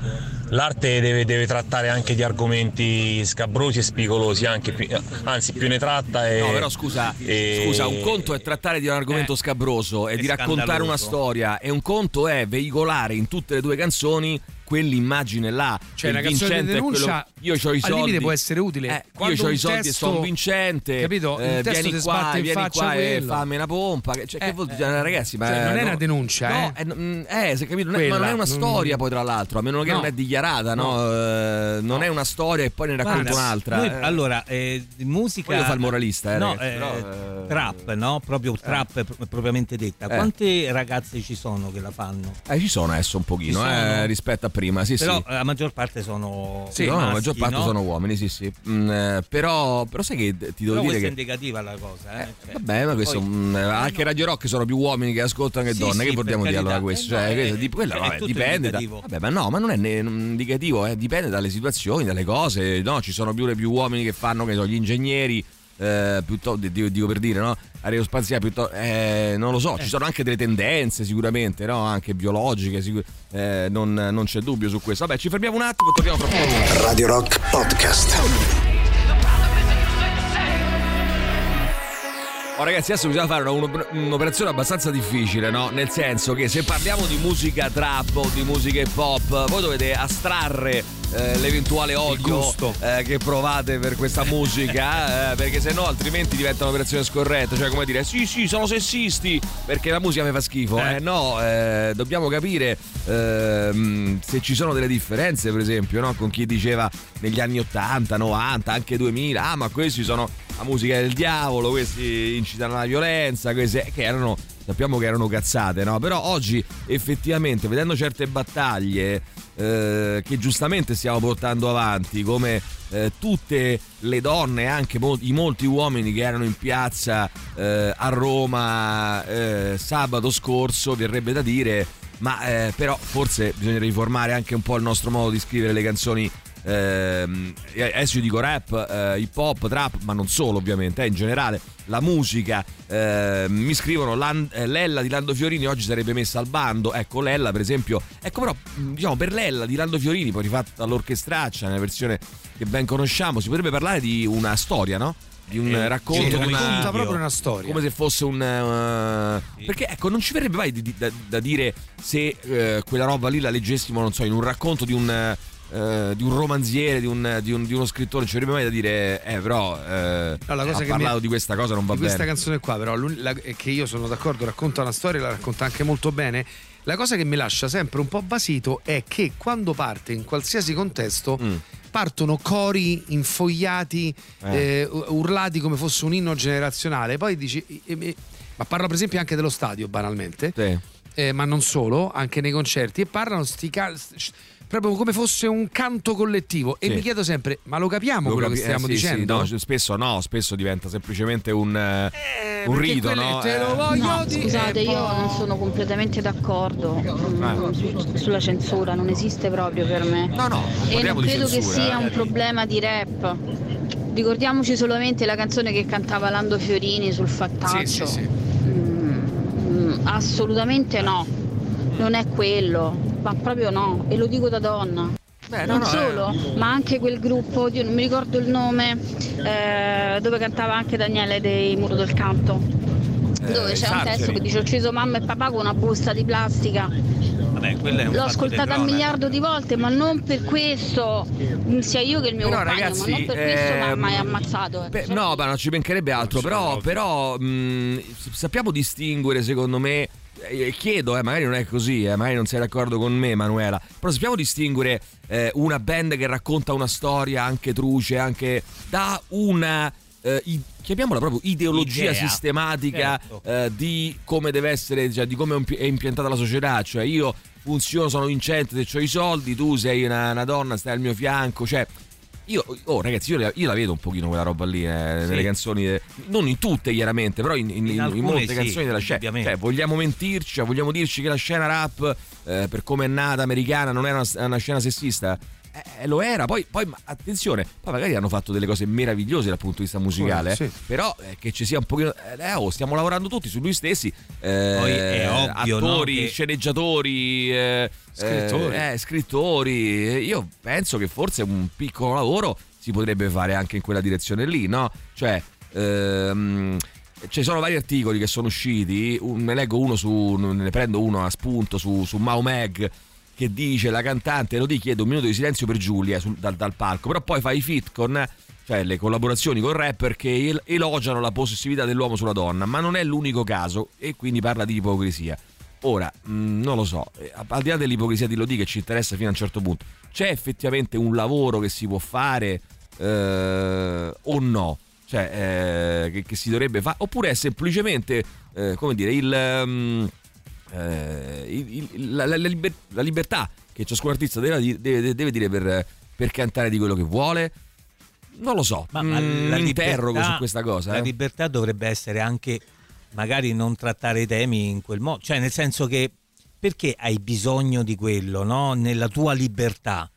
[SPEAKER 10] L'arte deve, deve trattare anche di argomenti scabrosi e spigolosi, anche più- anzi più ne tratta e...
[SPEAKER 1] No, però scusa,
[SPEAKER 10] e-
[SPEAKER 1] scusa, un conto è trattare di un argomento scabroso e
[SPEAKER 3] è
[SPEAKER 1] di raccontare una storia, e un conto è veicolare in tutte le due canzoni quell'immagine là.
[SPEAKER 2] Cioè, una canzone di
[SPEAKER 1] è quello-
[SPEAKER 2] denuncia
[SPEAKER 1] io ho i
[SPEAKER 2] al
[SPEAKER 1] soldi.
[SPEAKER 2] limite può essere utile.
[SPEAKER 1] Eh, io ho i soldi e
[SPEAKER 2] testo-
[SPEAKER 1] sono vincente.
[SPEAKER 2] Capito? Il
[SPEAKER 1] eh,
[SPEAKER 2] testo
[SPEAKER 1] vieni qua, vieni qua e
[SPEAKER 2] quello.
[SPEAKER 1] fammi una pompa. che- Cioè, che
[SPEAKER 2] Eh,
[SPEAKER 1] vuol
[SPEAKER 2] eh.
[SPEAKER 1] dire, ragazzi? Ma
[SPEAKER 2] Cioè, non è
[SPEAKER 1] no-
[SPEAKER 2] una denuncia,
[SPEAKER 1] no,
[SPEAKER 2] eh.
[SPEAKER 1] eh, mm, eh, se capito, non è- ma non è una
[SPEAKER 2] non-
[SPEAKER 1] storia poi tra l'altro, a meno che
[SPEAKER 2] No.
[SPEAKER 1] non è dichiarata, no? Eh, non è una storia e poi ne racconto
[SPEAKER 3] Guarda,
[SPEAKER 1] un'altra.
[SPEAKER 3] noi-
[SPEAKER 1] Eh,
[SPEAKER 3] allora, eh, musica.
[SPEAKER 1] Voglio fare il moralista, eh,
[SPEAKER 3] no,
[SPEAKER 1] ragazzi,
[SPEAKER 3] eh,
[SPEAKER 1] però, eh,
[SPEAKER 3] trap, no? Proprio trap pro- propriamente detta.
[SPEAKER 1] Eh.
[SPEAKER 3] Quante ragazze ci sono che la fanno?
[SPEAKER 1] eh, ci sono adesso un pochino, eh, rispetto a prima, sì,
[SPEAKER 3] Però
[SPEAKER 1] sì.
[SPEAKER 3] eh, la maggior parte sono.
[SPEAKER 1] Sì, no, la
[SPEAKER 3] maschi,
[SPEAKER 1] maggior parte
[SPEAKER 3] no?
[SPEAKER 1] sono uomini, sì, sì. Mm, eh, però, però sai che ti devo
[SPEAKER 3] Però
[SPEAKER 1] dire
[SPEAKER 3] questa è
[SPEAKER 1] che.
[SPEAKER 3] indicativa la cosa. Eh? Cioè,
[SPEAKER 1] Vabbè, ma questo
[SPEAKER 3] poi-
[SPEAKER 1] mm, anche Radio Rock sono più uomini che ascoltano che
[SPEAKER 3] Sì,
[SPEAKER 1] donne.
[SPEAKER 3] sì,
[SPEAKER 1] che vogliamo dire allora questo?
[SPEAKER 3] Eh,
[SPEAKER 1] Cioè,
[SPEAKER 3] no, è-
[SPEAKER 1] di- quello,
[SPEAKER 3] è
[SPEAKER 1] vabbè, dipende. Da, vabbè, ma no, ma non è non indicativo, eh, dipende dalle situazioni, dalle cose. No, ci sono più, più uomini che fanno, che so, gli ingegneri. Eh, piuttosto, dico, dico per dire, no? Aerospaziali, piuttosto, eh, non lo so, ci sono anche delle tendenze sicuramente, no? Anche biologiche, sicur- eh, non, non c'è dubbio su questo. Vabbè, ci fermiamo un attimo e torniamo fra poco.
[SPEAKER 11] Radio Rock Podcast.
[SPEAKER 1] Oh, ragazzi, adesso bisogna fare un'operazione abbastanza difficile, no? Nel senso che se parliamo di musica trap o di musica hip hop, voi dovete astrarre eh, l'eventuale odio eh, che provate per questa musica, eh, perché se no altrimenti diventa un'operazione scorretta. Cioè, come dire, sì, sì, sono sessisti perché la musica mi fa schifo. Eh, no, eh, dobbiamo capire ehm, se ci sono delle differenze, per esempio, no? Con chi diceva negli anni 80, 90, anche 2000, ah, ma questi sono la musica del diavolo, questi incitano alla violenza, queste che erano sappiamo che erano cazzate, no? Però oggi effettivamente vedendo certe battaglie eh, che giustamente stiamo portando avanti, come eh, tutte le donne, anche mol- i molti uomini che erano in piazza eh, a Roma eh, sabato scorso, verrebbe da dire, ma eh, però forse bisogna riformare anche un po' il nostro modo di scrivere le canzoni ehm, adesso io dico rap, eh, hip hop, trap, ma non solo ovviamente, eh, in generale la musica, eh, mi scrivono eh, Lella di Lando Fiorini oggi sarebbe messa al bando, ecco Lella per esempio, ecco però mh, diciamo per Lella di Lando Fiorini, poi rifatta all'orchestraccia, nella versione che ben conosciamo, si potrebbe parlare di una storia, no? Di un
[SPEAKER 3] Eh,
[SPEAKER 1] racconto,
[SPEAKER 3] sì,
[SPEAKER 1] di una-
[SPEAKER 2] proprio una storia.
[SPEAKER 1] come se fosse un eh, perché ecco non ci verrebbe mai di- di- da, da dire se eh, quella roba lì la leggessimo non so in un racconto di un eh, di un romanziere di, un- di un- di uno scrittore ci verrebbe mai da dire eh però eh,
[SPEAKER 2] No, la cosa
[SPEAKER 1] parlato
[SPEAKER 2] mi-
[SPEAKER 1] di questa cosa non va
[SPEAKER 2] di questa
[SPEAKER 1] bene
[SPEAKER 2] canzone qua, però, la- che io sono d'accordo, racconta una storia, la racconta anche molto bene. La cosa che mi lascia sempre un po' basito è che quando parte in qualsiasi contesto
[SPEAKER 1] Mm.
[SPEAKER 2] partono cori infogliati,
[SPEAKER 1] Eh.
[SPEAKER 2] eh, urlati come fosse un inno generazionale. Poi dici, eh, ma parlo per esempio anche dello stadio, banalmente.
[SPEAKER 1] Sì.
[SPEAKER 2] eh, ma non solo, anche nei concerti, e parlano sti ca- st- proprio come fosse un canto collettivo. E
[SPEAKER 1] Sì.
[SPEAKER 2] mi chiedo sempre, ma lo capiamo
[SPEAKER 1] Lo
[SPEAKER 2] quello
[SPEAKER 1] capi-
[SPEAKER 2] che stiamo
[SPEAKER 1] eh, sì, sì,
[SPEAKER 2] dicendo?
[SPEAKER 1] no, spesso no, spesso diventa semplicemente un, eh, un
[SPEAKER 2] perché
[SPEAKER 1] rito, no?
[SPEAKER 2] te lo
[SPEAKER 1] Eh,
[SPEAKER 2] voglio
[SPEAKER 5] No,
[SPEAKER 2] dire,
[SPEAKER 5] scusate, io non sono completamente d'accordo mm, su- sulla censura, non esiste proprio per me.
[SPEAKER 1] No, no,
[SPEAKER 5] e non credo che sia
[SPEAKER 1] eh.
[SPEAKER 5] un problema di rap. Ricordiamoci solamente la canzone che cantava Lando Fiorini sul fattaccio.
[SPEAKER 2] Sì, sì, sì.
[SPEAKER 5] Mm, assolutamente no, non è quello, ma proprio no, e lo dico da donna.
[SPEAKER 1] Beh, no,
[SPEAKER 5] non
[SPEAKER 1] no,
[SPEAKER 5] solo, ma anche quel gruppo, oddio, non mi ricordo il nome, eh, dove cantava anche Daniele dei Muro del Canto. Dove
[SPEAKER 1] Eh,
[SPEAKER 5] c'è un testo che dice ho ucciso mamma e papà con una busta di plastica.
[SPEAKER 3] Vabbè, è
[SPEAKER 5] L'ho ascoltata un miliardo di volte, ma non per questo mm, sia io che il mio
[SPEAKER 1] Però,
[SPEAKER 5] compagno,
[SPEAKER 1] ragazzi,
[SPEAKER 5] ma non per questo mi ha
[SPEAKER 1] ehm,
[SPEAKER 5] mai ammazzato. eh.
[SPEAKER 1] Beh, no, ma non ci mancherebbe altro, però, però mh, sappiamo distinguere, secondo me, eh, chiedo, eh, magari non è così, eh, magari non sei d'accordo con me, Manuela, però sappiamo distinguere eh, una band che racconta una storia anche truce, anche da una... eh, i- chiamiamola proprio ideologia
[SPEAKER 3] Idea.
[SPEAKER 1] sistematica
[SPEAKER 3] Certo.
[SPEAKER 1] eh, di come deve essere, cioè, di come è impiantata la società. Cioè, io funziono, sono vincente se ho i soldi, tu sei una, una donna, stai al mio fianco. Cioè, io, oh, ragazzi, io la, io la vedo un pochino quella roba lì eh, nelle canzoni, eh, non in tutte chiaramente, però in, in- in- in molte
[SPEAKER 3] sì,
[SPEAKER 1] canzoni della scena. Cioè, vogliamo mentirci, vogliamo dirci che la scena rap, eh, per come è nata americana, non era una, una scena sessista. Eh, lo era, poi, poi attenzione, poi magari hanno fatto delle cose meravigliose dal punto di vista musicale,
[SPEAKER 2] Sì.
[SPEAKER 1] però eh, che ci sia un pochino... Eh, oh, stiamo lavorando tutti su lui stessi, eh,
[SPEAKER 3] ovvio, no,
[SPEAKER 1] attori,
[SPEAKER 3] che-
[SPEAKER 1] sceneggiatori, eh,
[SPEAKER 2] Scrittori.
[SPEAKER 1] eh, scrittori. Eh, Io penso che forse un piccolo lavoro si potrebbe fare anche in quella direzione lì, no? Cioè, ehm, ci sono vari articoli che sono usciti, ne leggo uno su, ne prendo uno a spunto su, su Mau Meg che dice la cantante lo chiedo un minuto di silenzio per Giulia sul- dal, dal palco, però poi fa i fit con cioè le collaborazioni con rapper che el- elogiano la possessività dell'uomo sulla donna, ma non è l'unico caso e quindi parla di ipocrisia. Ora, mh, non lo so, eh, al di là dell'ipocrisia di Lodi che ci interessa fino a un certo punto, c'è effettivamente un lavoro che si può fare eh, o no? Cioè, eh, che, che si dovrebbe fare? Oppure è semplicemente, eh, come dire, il, ehm, eh, il- il- la, la- liber- la libertà che ciascun artista deve, deve- deve dire per, per cantare di quello che vuole? Non lo so,
[SPEAKER 3] Ma, ma
[SPEAKER 1] Mm,
[SPEAKER 3] la
[SPEAKER 1] mi interrogo
[SPEAKER 3] libertà-
[SPEAKER 1] su questa cosa.
[SPEAKER 3] La
[SPEAKER 1] eh.
[SPEAKER 3] libertà dovrebbe essere anche magari non trattare i temi in quel modo, cioè nel senso che perché hai bisogno di quello, no? Nella tua libertà.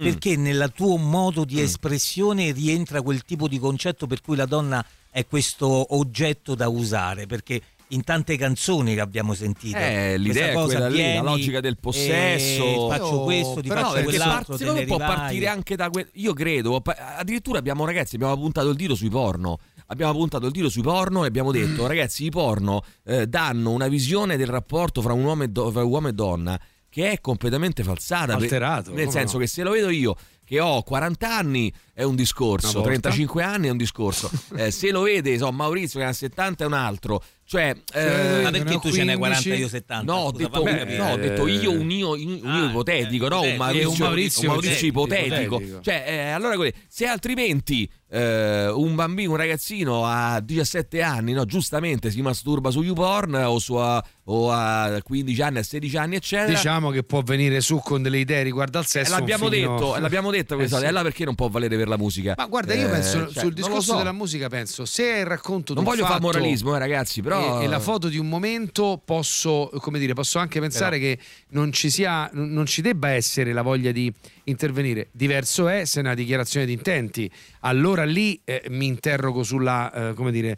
[SPEAKER 1] Mm.
[SPEAKER 3] Perché nel tuo modo di espressione rientra quel tipo di concetto per cui la donna è questo oggetto da usare, perché in tante canzoni che abbiamo sentito.
[SPEAKER 1] Eh, l'idea è
[SPEAKER 3] cosa,
[SPEAKER 1] quella lì, la logica del possesso.
[SPEAKER 3] eh, faccio
[SPEAKER 1] Io-
[SPEAKER 3] questo, ti
[SPEAKER 1] però
[SPEAKER 3] faccio quell'altro,
[SPEAKER 1] part- secondo può partire anche da que- io credo addirittura abbiamo ragazzi abbiamo puntato il dito sui porno abbiamo puntato il dito sui porno e abbiamo detto ragazzi i porno eh, danno una visione del rapporto fra un uomo e, do- fra uomo e donna che è completamente falsata Per-
[SPEAKER 2] Alterato,
[SPEAKER 1] nel senso
[SPEAKER 2] no?
[SPEAKER 1] che se lo vedo io che ho 40 anni è un discorso,
[SPEAKER 2] Una volta.
[SPEAKER 1] 35 anni è un discorso. Eh, se lo vede, so, Maurizio che ha 70 è un altro. Cioè, eh,
[SPEAKER 3] Ma perché tu ce n'hai 40
[SPEAKER 2] 15?
[SPEAKER 3] io 70?
[SPEAKER 1] No, ho
[SPEAKER 3] Scusa,
[SPEAKER 1] detto,
[SPEAKER 3] fammi
[SPEAKER 1] no, ho detto io un io, un io
[SPEAKER 3] Ah,
[SPEAKER 1] ipotetico,
[SPEAKER 3] eh,
[SPEAKER 1] no? Un
[SPEAKER 3] ipotetico.
[SPEAKER 1] Maurizio,
[SPEAKER 2] Un Maurizio
[SPEAKER 1] un Maurizio ipotetico.
[SPEAKER 2] ipotetico.
[SPEAKER 1] Cioè, eh, allora se altrimenti eh, un bambino, un ragazzino a 17 anni, no, giustamente si masturba su YouPorn o, su a, o a 15 anni, a 16 anni, eccetera.
[SPEAKER 2] Diciamo che può venire su con delle idee riguardo al sesso.
[SPEAKER 1] l'abbiamo
[SPEAKER 2] un filino-
[SPEAKER 1] detto, eh, l'abbiamo detto questa
[SPEAKER 2] Eh, sì.
[SPEAKER 1] e allora perché non può valere per la musica?
[SPEAKER 2] Ma guarda, io
[SPEAKER 1] Eh,
[SPEAKER 2] penso
[SPEAKER 1] cioè,
[SPEAKER 2] sul
[SPEAKER 1] non
[SPEAKER 2] discorso
[SPEAKER 1] so.
[SPEAKER 2] della musica, penso se è il racconto
[SPEAKER 1] Non
[SPEAKER 2] di un
[SPEAKER 1] voglio fare moralismo, eh, ragazzi, però
[SPEAKER 2] e, e la foto di un momento posso, come dire, posso anche pensare che non ci sia, non ci debba essere la voglia di intervenire. Diverso è se è una dichiarazione di intenti. Allora lì eh, mi interrogo sulla, eh, come dire,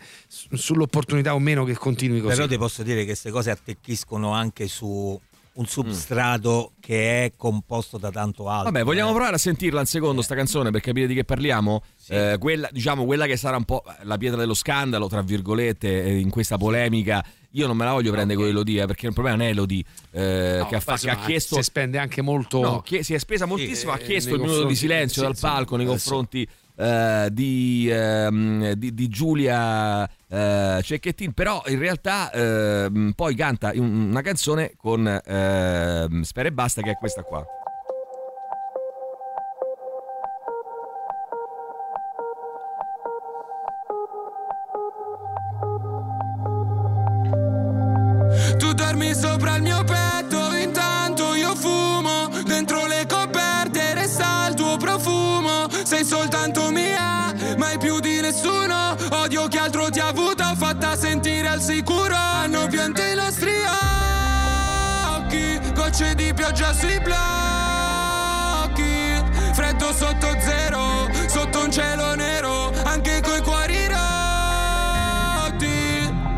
[SPEAKER 2] sull'opportunità o meno che continui così.
[SPEAKER 3] Però ti posso dire che queste cose attecchiscono anche su un
[SPEAKER 1] Mm.
[SPEAKER 3] substrato che è composto da tanto altro.
[SPEAKER 1] Vabbè, vogliamo
[SPEAKER 3] eh.
[SPEAKER 1] provare a sentirla un secondo sta canzone per capire di che parliamo? Eh, quella, diciamo, quella che sarà un po' la pietra dello scandalo, tra virgolette, eh, in questa polemica. Io non me la voglio prendere con Elodie, eh, perché il problema non è Elodie eh,
[SPEAKER 2] No,
[SPEAKER 1] che, ha, fa- che ha chiesto...
[SPEAKER 2] si spende anche molto
[SPEAKER 1] No, che si è spesa moltissimo,
[SPEAKER 2] eh,
[SPEAKER 1] ha chiesto
[SPEAKER 2] nei
[SPEAKER 1] il minuto di silenzio
[SPEAKER 2] sì,
[SPEAKER 1] dal
[SPEAKER 2] sì,
[SPEAKER 1] palco nei
[SPEAKER 2] adesso-
[SPEAKER 1] confronti eh, di, ehm, di- di Giulia eh, Cecchettin, però in realtà ehm, poi canta un- una canzone con ehm, Spera e Basta che è questa qua.
[SPEAKER 12] Tutta dormi sopra il mio petto, sicuro. Hanno pianto i nostri occhi, gocce di pioggia sui blocchi. Freddo sotto zero, sotto un cielo nero, anche coi cuori rotti.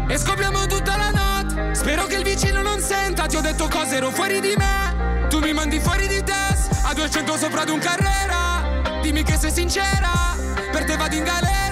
[SPEAKER 12] E scopriamo tutta la notte. Spero che il vicino non senta. Ti ho detto cose, ero fuori di me. Tu mi mandi fuori di test. A 200 sopra di un carrera. Dimmi che sei sincera. Per te vado in galera.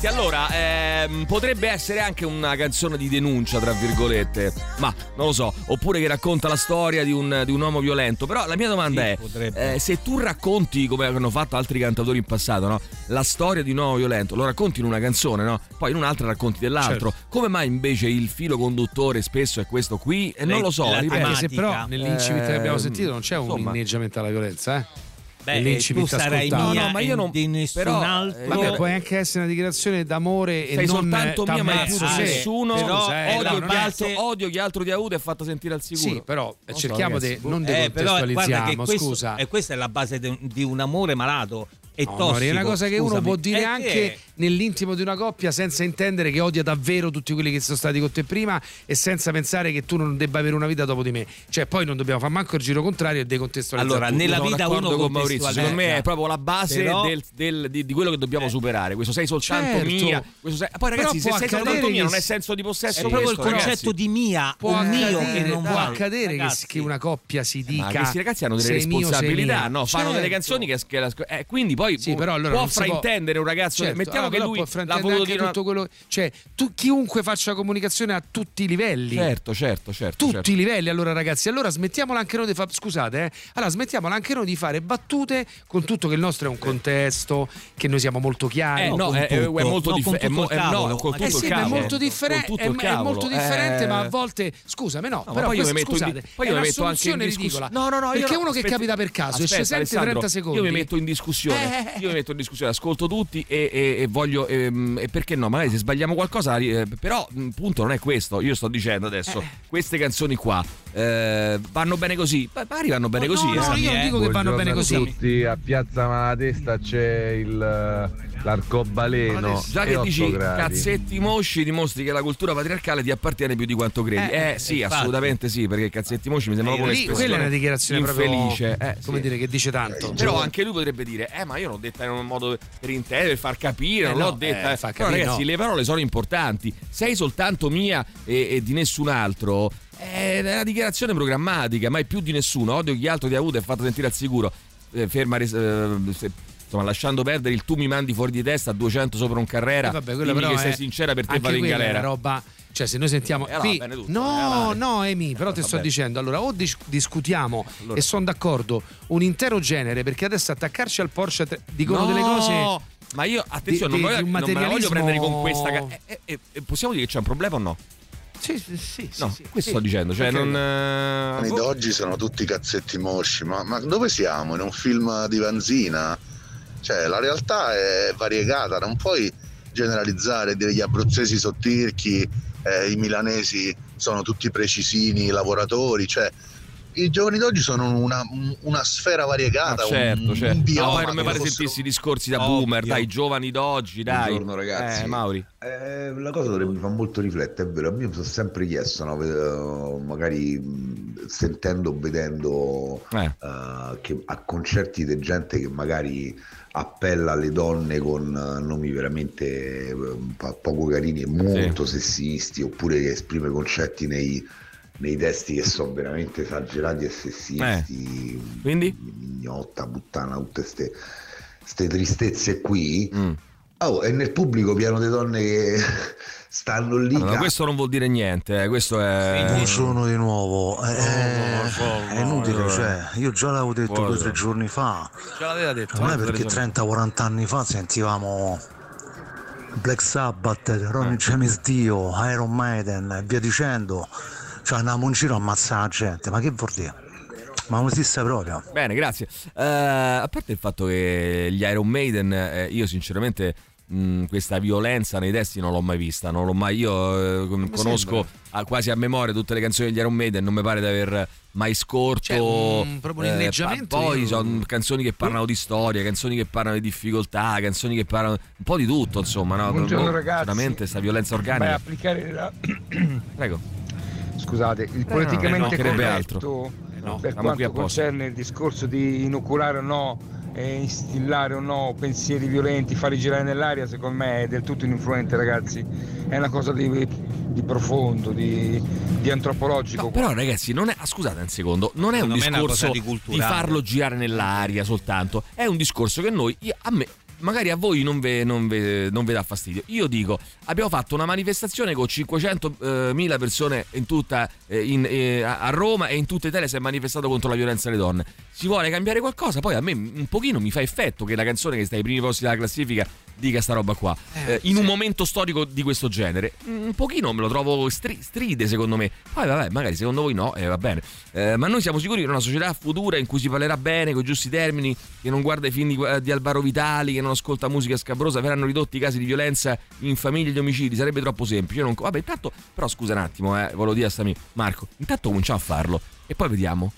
[SPEAKER 1] Senti, allora, ehm, potrebbe essere anche una canzone di denuncia, tra virgolette, ma non lo so, oppure che racconta la storia di un, di un uomo violento. Però la mia domanda
[SPEAKER 3] Sì,
[SPEAKER 1] è: eh, se tu racconti, come hanno fatto altri cantatori in passato, no? la storia di un uomo violento, lo racconti in una canzone, no? poi in un'altra racconti dell'altro.
[SPEAKER 2] Certo.
[SPEAKER 1] Come mai invece il filo conduttore spesso è questo qui? E non lo so,
[SPEAKER 3] la
[SPEAKER 1] ripeto.
[SPEAKER 2] Anche se però nell'incipit che abbiamo
[SPEAKER 1] Ehm,
[SPEAKER 2] sentito non c'è un
[SPEAKER 1] insomma.
[SPEAKER 2] inneggiamento alla violenza, eh?
[SPEAKER 3] Beh, tu sarai mia
[SPEAKER 1] No, no, ma io
[SPEAKER 3] e
[SPEAKER 1] non-
[SPEAKER 3] di nessun
[SPEAKER 1] però, eh,
[SPEAKER 3] altro.
[SPEAKER 2] Vabbè, può anche essere una dichiarazione d'amore e
[SPEAKER 1] Sei
[SPEAKER 2] non
[SPEAKER 1] soltanto mia, ma di nessuno.
[SPEAKER 3] Però,
[SPEAKER 1] odio,
[SPEAKER 3] eh, la
[SPEAKER 1] chi
[SPEAKER 3] base-
[SPEAKER 1] altro, odio chi altro ti ha avuto e fatta sentire al sicuro.
[SPEAKER 2] Sì, però
[SPEAKER 1] Non so,
[SPEAKER 2] cerchiamo di
[SPEAKER 1] ragazzi.
[SPEAKER 2] non
[SPEAKER 3] Eh, però guarda che
[SPEAKER 2] decontestualizziamo,
[SPEAKER 3] questo,
[SPEAKER 2] scusa.
[SPEAKER 3] e questa è la base de- di un amore malato e
[SPEAKER 2] No,
[SPEAKER 3] tossico.
[SPEAKER 2] È una cosa che uno
[SPEAKER 3] scusami.
[SPEAKER 2] può dire
[SPEAKER 3] Eh,
[SPEAKER 2] anche
[SPEAKER 3] che-
[SPEAKER 2] nell'intimo di una coppia senza intendere che odia davvero tutti quelli che sono stati con te prima e senza pensare che tu non debba avere una vita dopo di me. Cioè, poi non dobbiamo fare manco il giro contrario e decontestualizzare.
[SPEAKER 3] Allora,
[SPEAKER 2] tutto.
[SPEAKER 3] nella vita
[SPEAKER 1] d'accordo
[SPEAKER 3] uno
[SPEAKER 1] con Maurizio, secondo me è proprio la base
[SPEAKER 3] Però-
[SPEAKER 1] del- del- di, di quello che dobbiamo superare. Questo sei soltanto
[SPEAKER 2] Certo.
[SPEAKER 1] mia. questo sei- Poi ragazzi,
[SPEAKER 2] Però
[SPEAKER 1] se sei soltanto mia non è senso di possesso
[SPEAKER 3] è proprio il
[SPEAKER 1] questo,
[SPEAKER 3] concetto
[SPEAKER 1] ragazzi.
[SPEAKER 3] di mia
[SPEAKER 2] può
[SPEAKER 3] o mio che
[SPEAKER 2] accadere,
[SPEAKER 3] non
[SPEAKER 2] può accadere che,
[SPEAKER 3] Ragazzi,
[SPEAKER 2] che una coppia si dica
[SPEAKER 1] Ma questi ragazzi hanno delle responsabilità, no? Fanno delle
[SPEAKER 2] Certo.
[SPEAKER 1] canzoni che, eh, quindi poi
[SPEAKER 2] Sì,
[SPEAKER 1] può,
[SPEAKER 2] però allora
[SPEAKER 1] può
[SPEAKER 2] si può-
[SPEAKER 1] fraintendere un ragazzo.
[SPEAKER 2] Certo,
[SPEAKER 1] mettiamo
[SPEAKER 2] ah,
[SPEAKER 1] che lui l'ha
[SPEAKER 2] fraintendere
[SPEAKER 1] voluto dire
[SPEAKER 2] tutto quello cioè tu, chiunque faccia comunicazione a tutti i livelli
[SPEAKER 1] Certo, certo, certo.
[SPEAKER 2] tutti
[SPEAKER 1] certo.
[SPEAKER 2] i livelli allora ragazzi allora smettiamola anche noi di fare scusate eh allora smettiamola anche noi di fare battute con tutto che il nostro è un contesto che noi siamo molto chiari
[SPEAKER 1] Eh, no, è, è- molto differente. no, con
[SPEAKER 3] Eh
[SPEAKER 1] tutto
[SPEAKER 2] eh sì,
[SPEAKER 1] il cavolo.
[SPEAKER 2] è, molto differente,
[SPEAKER 1] Eh,
[SPEAKER 2] ma a volte scusami, no, però
[SPEAKER 1] poi io mi metto in,
[SPEAKER 2] scusate,
[SPEAKER 1] di- poi
[SPEAKER 2] è
[SPEAKER 1] io mi metto anche in
[SPEAKER 2] ridicola.
[SPEAKER 1] No, no, no,
[SPEAKER 2] perché
[SPEAKER 1] no,
[SPEAKER 2] uno che capita per caso e ci sente
[SPEAKER 1] Alessandro,
[SPEAKER 2] 30 secondi.
[SPEAKER 1] Io mi metto in discussione.
[SPEAKER 2] Eh.
[SPEAKER 1] Io mi metto in discussione, ascolto tutti e, e- e voglio. ehm, E, perché no? Magari se sbagliamo qualcosa, eh, però il punto non è questo. Io sto dicendo adesso,
[SPEAKER 2] Eh.
[SPEAKER 1] queste canzoni qua eh, vanno bene così. Magari vanno bene
[SPEAKER 2] No,
[SPEAKER 1] così.
[SPEAKER 2] no,
[SPEAKER 1] eh.
[SPEAKER 2] io non dico che vanno bene così.
[SPEAKER 13] tutti, a Piazza Malatesta c'è il, l'arcobaleno.
[SPEAKER 1] Già
[SPEAKER 13] e
[SPEAKER 1] che dici
[SPEAKER 13] gradi.
[SPEAKER 1] cazzetti mosci dimostri che la cultura patriarcale ti appartiene più di quanto credi.
[SPEAKER 2] Eh,
[SPEAKER 1] Eh, sì,
[SPEAKER 3] infatti.
[SPEAKER 1] assolutamente sì, perché cazzetti mosci mi sembra
[SPEAKER 2] Eh,
[SPEAKER 1] proprio un'espressione
[SPEAKER 2] quella è una dichiarazione
[SPEAKER 1] infelice.
[SPEAKER 2] proprio
[SPEAKER 1] Eh,
[SPEAKER 2] come
[SPEAKER 1] sì.
[SPEAKER 2] dire che dice tanto.
[SPEAKER 1] Però anche lui potrebbe dire: Eh, ma io l'ho detta in un modo per intendere, per far capire,
[SPEAKER 2] Eh,
[SPEAKER 1] non
[SPEAKER 2] no,
[SPEAKER 1] l'ho detta.
[SPEAKER 2] eh,
[SPEAKER 1] Però,
[SPEAKER 2] capire,
[SPEAKER 1] ragazzi,
[SPEAKER 2] no.
[SPEAKER 1] le parole sono importanti. Sei soltanto mia e, e di nessun altro. È una dichiarazione programmatica, mai più di nessuno. Odio chi altro ti ha avuto e fatto sentire al sicuro. Eh, ferma, eh, insomma, lasciando perdere il tu mi mandi fuori di testa a 200 sopra un carrera.
[SPEAKER 2] Eh, vabbè, quella
[SPEAKER 1] dimmi
[SPEAKER 2] però
[SPEAKER 1] che sei sincera per te vado in galera.
[SPEAKER 2] roba cioè se noi sentiamo
[SPEAKER 1] Eh,
[SPEAKER 2] qui-
[SPEAKER 1] tutto, eh,
[SPEAKER 2] no no Emi però ti sto
[SPEAKER 1] vabbè.
[SPEAKER 2] dicendo allora o dis- discutiamo
[SPEAKER 1] Allora.
[SPEAKER 2] e sono d'accordo un intero genere perché adesso attaccarci al Porsche tre- dicono
[SPEAKER 1] No,
[SPEAKER 2] delle cose
[SPEAKER 1] Ma io, attenzione,
[SPEAKER 2] di-
[SPEAKER 1] non,
[SPEAKER 2] di
[SPEAKER 1] voglio-
[SPEAKER 2] un
[SPEAKER 1] non me la voglio
[SPEAKER 2] materialismo-
[SPEAKER 1] prendere con questa. ca- eh, eh, eh, possiamo dire che c'è un problema o no?
[SPEAKER 2] sì sì sì,
[SPEAKER 1] No,
[SPEAKER 2] sì,
[SPEAKER 1] questo
[SPEAKER 2] sì.
[SPEAKER 1] sto dicendo. Cioè, non. Eh,
[SPEAKER 7] d'oggi sono tutti cazzetti mosci, ma, ma dove siamo? In un film di Vanzina? Cioè, la realtà è variegata, non puoi generalizzare, dire gli abruzzesi sono tirchi, eh, i milanesi sono tutti precisini, lavoratori, cioè i giovani d'oggi sono una, una sfera variegata,
[SPEAKER 1] Ah, certo,
[SPEAKER 7] un,
[SPEAKER 1] certo.
[SPEAKER 7] un
[SPEAKER 1] No,
[SPEAKER 7] bioma
[SPEAKER 1] poi non mi
[SPEAKER 7] come
[SPEAKER 1] pare
[SPEAKER 7] fosse-
[SPEAKER 1] sentissi discorsi da
[SPEAKER 13] Ovvio.
[SPEAKER 1] boomer, dai, giovani d'oggi, dai.
[SPEAKER 13] Buongiorno ragazzi.
[SPEAKER 1] Eh, Mauri.
[SPEAKER 13] Eh, la cosa dovrebbe far molto riflettere, è vero, a me mi sono sempre chiesto, no, magari sentendo o vedendo
[SPEAKER 1] Eh.
[SPEAKER 13] eh, che a concerti di gente che magari appella alle donne con eh, nomi veramente eh, po- poco carini e molto sessisti, oppure che esprime concetti nei, nei testi che sono veramente esagerati e sessisti,
[SPEAKER 1] Eh. Quindi?
[SPEAKER 13] mignotta, puttana, tutte queste tristezze qui.
[SPEAKER 1] Mm.
[SPEAKER 13] Oh, e nel pubblico pieno di donne che stanno lì.
[SPEAKER 1] Allora, questo non vuol dire niente, eh, questo è.
[SPEAKER 14] Buongiorno di nuovo, eh, è inutile, cioè, io già l'avevo detto due o tre giorni fa,
[SPEAKER 1] Ce l'aveva detto.
[SPEAKER 14] non è
[SPEAKER 1] eh,
[SPEAKER 14] perché
[SPEAKER 1] giorni-
[SPEAKER 14] 30-40 anni fa sentivamo Black Sabbath, Ronnie James Dio, Iron Maiden e via dicendo, cioè andavamo in giro a ammazzare la gente, ma che vuol dire? Ma non si sa proprio.
[SPEAKER 1] Bene, grazie. Eh, a parte il fatto che gli Iron Maiden, eh, io sinceramente mh, questa violenza nei testi non l'ho mai vista, non l'ho mai io eh, conosco a- quasi a memoria tutte le canzoni degli Iron Maiden, non mi pare di aver mai scorto
[SPEAKER 2] Cioè, un- proprio un
[SPEAKER 1] eh,
[SPEAKER 2] inneggiamento
[SPEAKER 1] pa- poi
[SPEAKER 2] io-
[SPEAKER 1] sono canzoni che parlano di storia, canzoni che parlano di difficoltà, canzoni che parlano un po' di tutto, insomma, no?
[SPEAKER 15] Buongiorno,
[SPEAKER 1] No,
[SPEAKER 15] ragazzi.
[SPEAKER 1] Veramente questa violenza organica.
[SPEAKER 15] applicare la-
[SPEAKER 1] Prego.
[SPEAKER 15] Scusate, il
[SPEAKER 1] no,
[SPEAKER 15] politicamente
[SPEAKER 1] mancherebbe
[SPEAKER 15] corretto
[SPEAKER 1] altro. Eh no,
[SPEAKER 15] per quanto concerne il discorso di inoculare o no e instillare o no pensieri violenti, farli girare nell'aria, secondo me è del tutto ininfluente ragazzi, è una cosa di, di profondo, di, di antropologico.
[SPEAKER 1] Però ragazzi, non è, ah, scusate un secondo, non è un
[SPEAKER 3] Secondo è una
[SPEAKER 1] discorso
[SPEAKER 3] cosa di
[SPEAKER 1] di, farlo girare nell'aria soltanto, è un discorso che noi, io- a me, magari a voi non ve, non ve- non ve dà fastidio. Io dico, abbiamo fatto una manifestazione con 500.000 persone in tutta, eh, in- eh, a Roma e in tutta Italia si è manifestato contro la violenza alle donne. Si vuole cambiare qualcosa, poi a me un pochino mi fa effetto che la canzone che sta ai primi posti della classifica dica sta roba qua. Eh, in un momento storico di questo genere, un pochino me lo trovo stri- stride secondo me. Poi vabbè, magari secondo voi no, e va bene. Eh, ma noi siamo sicuri che in una società futura in cui si parlerà bene, con i giusti termini, che non guarda i film di, di Alvaro Vitali, che non ascolta musica scabrosa, verranno ridotti i casi di violenza in famiglia e gli omicidi. Sarebbe troppo semplice. Io non- Vabbè, intanto, però scusa un attimo, eh, volevo dire a Sami, Marco, intanto cominciamo a farlo e poi vediamo.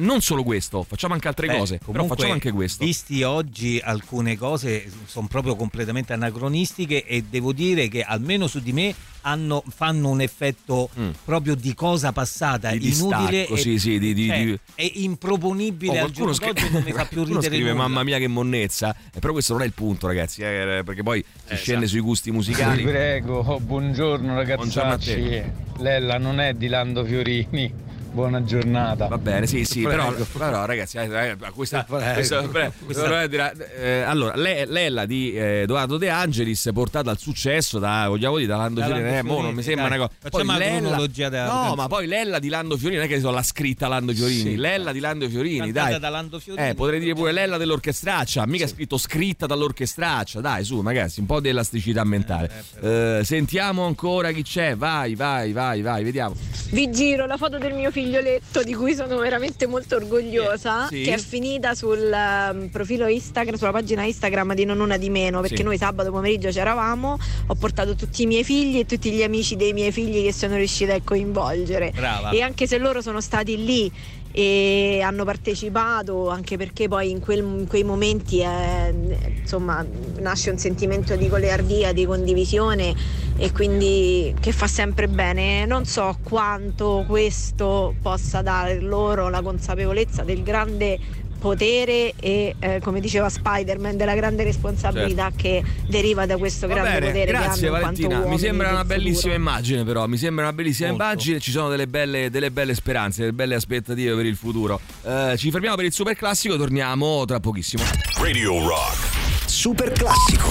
[SPEAKER 1] Non solo questo, facciamo anche altre
[SPEAKER 3] Beh,
[SPEAKER 1] cose, però
[SPEAKER 3] comunque,
[SPEAKER 1] facciamo anche questo.
[SPEAKER 3] Visti oggi alcune cose sono proprio completamente anacronistiche e devo dire che almeno su di me hanno- fanno un effetto proprio di cosa passata
[SPEAKER 1] Mm. Di
[SPEAKER 3] inutile
[SPEAKER 1] distacco,
[SPEAKER 3] e,
[SPEAKER 1] sì, sì, di- di-
[SPEAKER 3] cioè,
[SPEAKER 1] di-
[SPEAKER 3] è improponibile
[SPEAKER 1] Oh,
[SPEAKER 3] al giorno
[SPEAKER 1] scri-
[SPEAKER 3] d'oggi non mi fa più ridere
[SPEAKER 1] scrive
[SPEAKER 3] nulla.
[SPEAKER 1] mamma mia che monnezza eh, però questo non è il punto ragazzi eh, perché poi si scende
[SPEAKER 3] esatto.
[SPEAKER 1] sui gusti
[SPEAKER 16] Vi
[SPEAKER 1] musicali
[SPEAKER 16] prego, buongiorno
[SPEAKER 1] Buongiorno a
[SPEAKER 16] ragazzacci.
[SPEAKER 1] te.
[SPEAKER 16] Lella non è di Lando Fiorini. Buona giornata.
[SPEAKER 1] Va bene, sì, sì, però, però, ragazzi, eh, eh, questa, questa- pre-
[SPEAKER 16] Questa-
[SPEAKER 1] dovrei dire, eh, allora, Le- Lella di eh, Edoardo De Angelis portata al successo da, vogliamo dire, da Lando
[SPEAKER 3] Da
[SPEAKER 1] Fiorino,
[SPEAKER 3] Lando
[SPEAKER 1] eh, mo
[SPEAKER 3] Fiorini,
[SPEAKER 1] non mi sembra
[SPEAKER 3] dai,
[SPEAKER 1] una cosa.
[SPEAKER 3] facciamo la cronologia della
[SPEAKER 1] no,
[SPEAKER 3] canzone.
[SPEAKER 1] ma poi Lella di Lando Fiorini, non è che so, l'ha scritta Lando Fiorini,
[SPEAKER 3] Sì.
[SPEAKER 1] Lella di Lando Fiorini, dai.
[SPEAKER 3] da Lando Fiorini.
[SPEAKER 1] Eh, potrei dire pure Lella dell'orchestraccia, mica scritto scritta dall'orchestraccia, dai, su, ragazzi, un po' di elasticità mentale. Eh, sentiamo ancora chi c'è, vai, vai, vai, vai, vediamo.
[SPEAKER 17] Vi giro la foto del mio figlioletto di cui sono veramente molto orgogliosa,
[SPEAKER 1] Sì.
[SPEAKER 17] che è finita sul ehm, profilo Instagram, sulla pagina Instagram di Non Una di Meno, perché
[SPEAKER 1] Sì.
[SPEAKER 17] noi sabato pomeriggio c'eravamo, ho portato tutti i miei figli e tutti gli amici dei miei figli che sono riuscita a coinvolgere.
[SPEAKER 3] Brava.
[SPEAKER 17] E anche se loro sono stati lì e hanno partecipato, anche perché poi in, quel- in quei momenti eh, insomma nasce un sentimento di goliardia, di condivisione e quindi che fa sempre bene. Non so quanto questo possa dare loro la consapevolezza del grande potere e eh, come diceva Spider-Man della grande responsabilità che deriva da questo
[SPEAKER 1] Va
[SPEAKER 17] grande
[SPEAKER 1] bene,
[SPEAKER 17] potere
[SPEAKER 1] grazie Valentina. Mi sembra una bellissima
[SPEAKER 17] futuro.
[SPEAKER 1] immagine, però. Mi sembra una bellissima
[SPEAKER 3] Molto.
[SPEAKER 1] immagine. Ci sono delle belle, delle belle speranze, delle belle aspettative per il futuro. Eh, ci fermiamo per il super classico, torniamo tra pochissimo.
[SPEAKER 6] Radio Rock.
[SPEAKER 11] Super classico.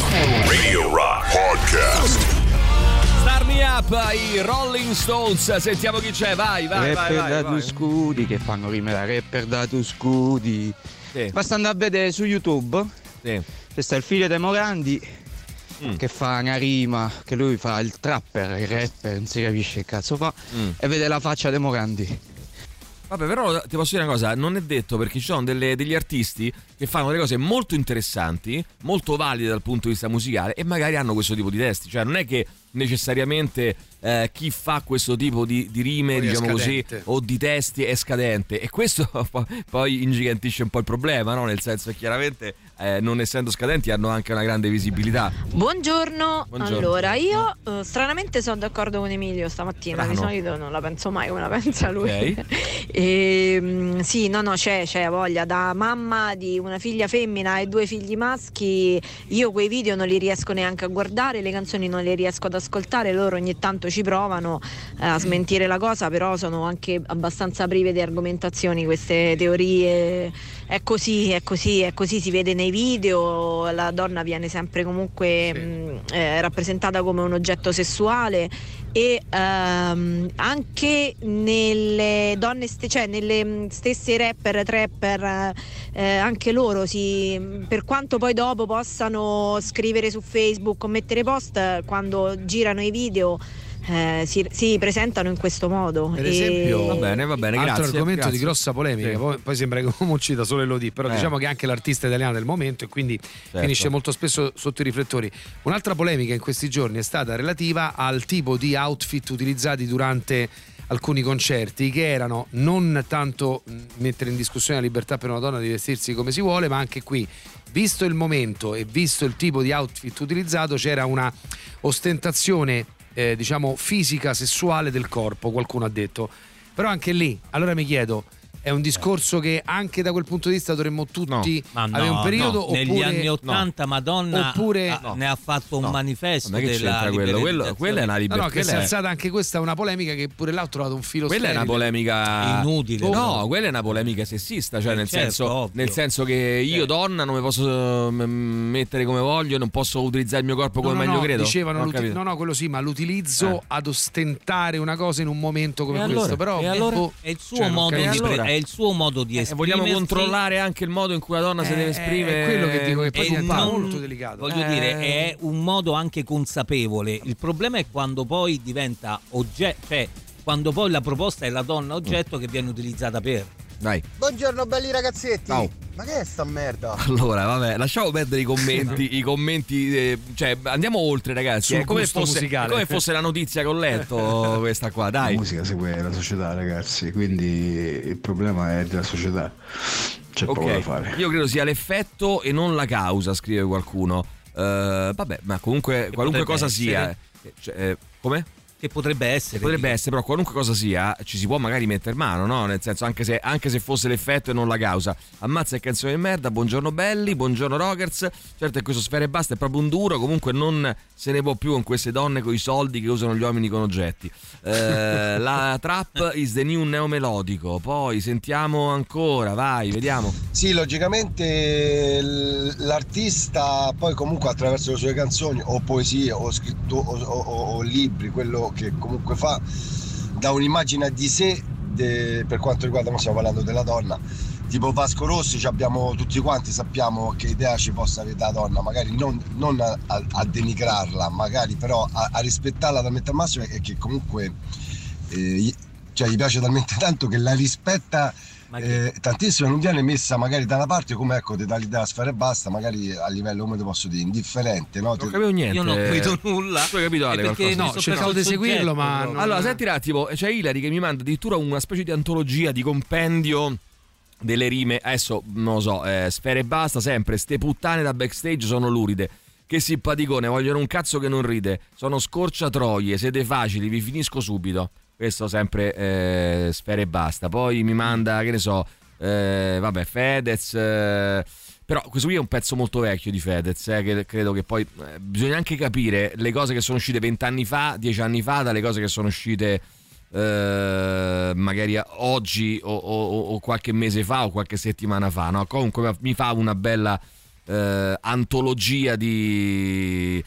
[SPEAKER 6] Radio Rock Podcast.
[SPEAKER 1] Up, i Rolling Stones. Sentiamo chi c'è, vai, vai, vai.
[SPEAKER 18] rapper
[SPEAKER 1] vai,
[SPEAKER 18] da
[SPEAKER 1] vai.
[SPEAKER 18] scudi che fanno rime da rapper da tu scudi.
[SPEAKER 1] Sì.
[SPEAKER 18] Basta andare a vedere su YouTube.
[SPEAKER 1] Sì.
[SPEAKER 18] C'è sta il figlio dei Morandi
[SPEAKER 1] Mm.
[SPEAKER 18] che fa una rima, che lui fa il trapper, il rapper, non si capisce che cazzo fa.
[SPEAKER 1] Mm.
[SPEAKER 18] E vede la faccia dei Morandi.
[SPEAKER 1] Vabbè, però ti posso dire una cosa, non è detto perché ci sono delle- degli artisti che fanno delle cose molto interessanti, molto valide dal punto di vista musicale e magari hanno questo tipo di testi. Cioè, non è che necessariamente eh, chi fa questo tipo di, di rime,
[SPEAKER 2] Poi
[SPEAKER 1] diciamo così, o di testi è scadente. E questo po- poi ingigantisce un po' il problema, no? Nel senso che chiaramente, eh, non essendo scadenti, hanno anche una grande visibilità.
[SPEAKER 17] Buongiorno.
[SPEAKER 1] Buongiorno.
[SPEAKER 17] allora io eh, stranamente sono d'accordo con Emilio stamattina, di solito non la penso mai come la pensa lui.
[SPEAKER 1] Ok.
[SPEAKER 17] E, mm, sì, no, no, c'è, c'è voglia. Da mamma di una figlia femmina e due figli maschi, io quei video non li riesco neanche a guardare, le canzoni non le riesco ad ascoltare, loro ogni tanto ci provano eh, a smentire la cosa, però sono anche abbastanza prive di argomentazioni queste teorie. È così, è così, è così, si vede nei video, la donna viene sempre comunque mh, eh, rappresentata come un oggetto sessuale e ehm, anche nelle donne, ste- cioè nelle mh, stesse rapper, trapper, eh, anche loro si, per quanto poi dopo possano scrivere su Facebook o mettere post, eh, quando girano i video eh, si, si presentano in questo modo.
[SPEAKER 2] Per
[SPEAKER 17] E-
[SPEAKER 2] esempio,
[SPEAKER 1] Va bene, va bene,
[SPEAKER 2] altro
[SPEAKER 1] grazie,
[SPEAKER 2] argomento
[SPEAKER 1] grazie.
[SPEAKER 2] di grossa polemica.
[SPEAKER 1] Sì.
[SPEAKER 2] Poi, poi sembra che uno uccida solo Elodie, però
[SPEAKER 1] Eh.
[SPEAKER 2] diciamo che è anche l'artista italiana del momento e quindi finisce molto spesso sotto i riflettori. Un'altra polemica in questi giorni è stata relativa al tipo di outfit utilizzati durante alcuni concerti che erano non tanto mh, mettere in discussione la libertà per una donna di vestirsi come si vuole, ma anche qui, visto il momento e visto il tipo di outfit utilizzato, c'era una ostentazione, eh, diciamo, fisica, sessuale del corpo, qualcuno ha detto. Però anche lì, allora mi chiedo, è un discorso che anche da quel punto di vista dovremmo tutti
[SPEAKER 3] Ma no,
[SPEAKER 2] avere un periodo
[SPEAKER 3] no. negli
[SPEAKER 2] oppure
[SPEAKER 3] anni 80 Madonna
[SPEAKER 2] oppure-
[SPEAKER 3] ah, ne ha fatto un manifesto
[SPEAKER 1] Ma che
[SPEAKER 3] della
[SPEAKER 1] c'entra quello? Quello- quella è una
[SPEAKER 2] No,
[SPEAKER 1] libertà.
[SPEAKER 2] no, che si è
[SPEAKER 1] è-
[SPEAKER 2] alzata anche questa è una polemica che pure là ho trovato un filo
[SPEAKER 1] Quella è una
[SPEAKER 2] sterile.
[SPEAKER 1] polemica
[SPEAKER 3] Inutile,
[SPEAKER 1] No,
[SPEAKER 3] però.
[SPEAKER 1] quella è una polemica sessista, cioè
[SPEAKER 3] Eh,
[SPEAKER 1] nel,
[SPEAKER 3] certo,
[SPEAKER 1] senso, nel senso che io donna non mi posso mm, mettere come voglio, non posso utilizzare il mio corpo come
[SPEAKER 2] No, no,
[SPEAKER 1] meglio
[SPEAKER 2] no,
[SPEAKER 1] credo.
[SPEAKER 2] dicevano
[SPEAKER 1] Non
[SPEAKER 2] no, no, quello sì, ma l'utilizzo
[SPEAKER 1] Eh.
[SPEAKER 2] ad ostentare una cosa in un momento come
[SPEAKER 3] E
[SPEAKER 2] questo.
[SPEAKER 3] allora?
[SPEAKER 2] Però
[SPEAKER 3] E allora?
[SPEAKER 2] boh,
[SPEAKER 3] È il suo
[SPEAKER 2] cioè, non
[SPEAKER 3] modo di
[SPEAKER 2] capisco.
[SPEAKER 3] È il suo modo di
[SPEAKER 1] Eh, vogliamo
[SPEAKER 3] esprimersi.
[SPEAKER 1] controllare anche il modo in cui la donna si
[SPEAKER 2] Eh,
[SPEAKER 1] deve
[SPEAKER 2] è
[SPEAKER 1] esprimere.
[SPEAKER 2] quello che dico, che poi
[SPEAKER 3] non-
[SPEAKER 2] molto delicato.
[SPEAKER 3] Voglio
[SPEAKER 1] Eh.
[SPEAKER 3] dire, è un modo anche consapevole. Il problema è quando poi diventa oggetto, cioè quando poi la proposta è la donna oggetto che viene utilizzata per.
[SPEAKER 1] Dai.
[SPEAKER 19] Buongiorno belli ragazzetti.
[SPEAKER 1] Ciao.
[SPEAKER 19] Ma che è sta merda?
[SPEAKER 1] Allora, vabbè, lasciamo perdere i commenti, i commenti, eh, cioè andiamo oltre ragazzi, è come, fosse, come fosse la notizia che ho letto questa qua, dai.
[SPEAKER 20] La musica segue la società, ragazzi, quindi il problema è della società. C'è poco da fare.
[SPEAKER 1] io credo sia l'effetto e non la causa, scrive qualcuno. Eh, vabbè, ma comunque qualunque
[SPEAKER 3] potrebbe
[SPEAKER 1] cosa sia...
[SPEAKER 3] essere.
[SPEAKER 1] eh, cioè, eh, come?
[SPEAKER 3] Che potrebbe essere.
[SPEAKER 1] Potrebbe essere, però qualunque cosa sia, ci si può magari mettere mano, no? Nel senso, anche se, anche se fosse l'effetto e non la causa. Ammazza e canzone di merda, buongiorno belli, buongiorno rockers. Certo che questo sfera e basta è proprio un duro, comunque non se ne può più con queste donne con i soldi che usano gli uomini con oggetti. Eh, la trap is the new neomelodico. Poi sentiamo ancora, vai, vediamo.
[SPEAKER 19] Sì, logicamente l'artista poi comunque attraverso le sue canzoni o poesie o, scritto, o, o- o libri, quello che comunque fa, dà un'immagine di sé de- per quanto riguarda, ma stiamo parlando della donna. Tipo Vasco Rossi, abbiamo tutti quanti, sappiamo che idea ci possa avere la donna, magari non, non a, a- denigrarla, magari però a, a rispettarla talmente al massimo e che comunque eh, cioè, gli piace talmente tanto che la rispetta eh, tantissimo non viene messa magari da una parte come ecco ti dà l'idea sfera e basta magari a livello come ti posso dire indifferente no?
[SPEAKER 1] Non capivo niente.
[SPEAKER 3] Io non ho capito nulla.
[SPEAKER 1] Tu hai capito Ale
[SPEAKER 3] E perché
[SPEAKER 1] qualcosa?
[SPEAKER 3] mi sono perso il soggetto, proprio.
[SPEAKER 1] Allora, senti un attimo, c'è Ilari che mi manda addirittura una specie di antologia di compendio delle rime. Adesso non lo so, eh, sfere e basta, sempre. Ste puttane da backstage sono luride. Che simpaticone, vogliono un cazzo che non ride. Sono scorciatroie, siete facili, vi finisco subito. Questo sempre eh, sfere e basta. Poi mi manda, che ne so, eh, vabbè, Fedez. eh, però questo qui è un pezzo molto vecchio di Fedez, eh, che credo che poi eh, bisogna anche capire le cose che sono uscite vent'anni fa, dieci anni fa, dalle cose che sono uscite eh, magari oggi o, o- o qualche mese fa o qualche settimana fa. No? Comunque mi fa una bella eh, antologia di,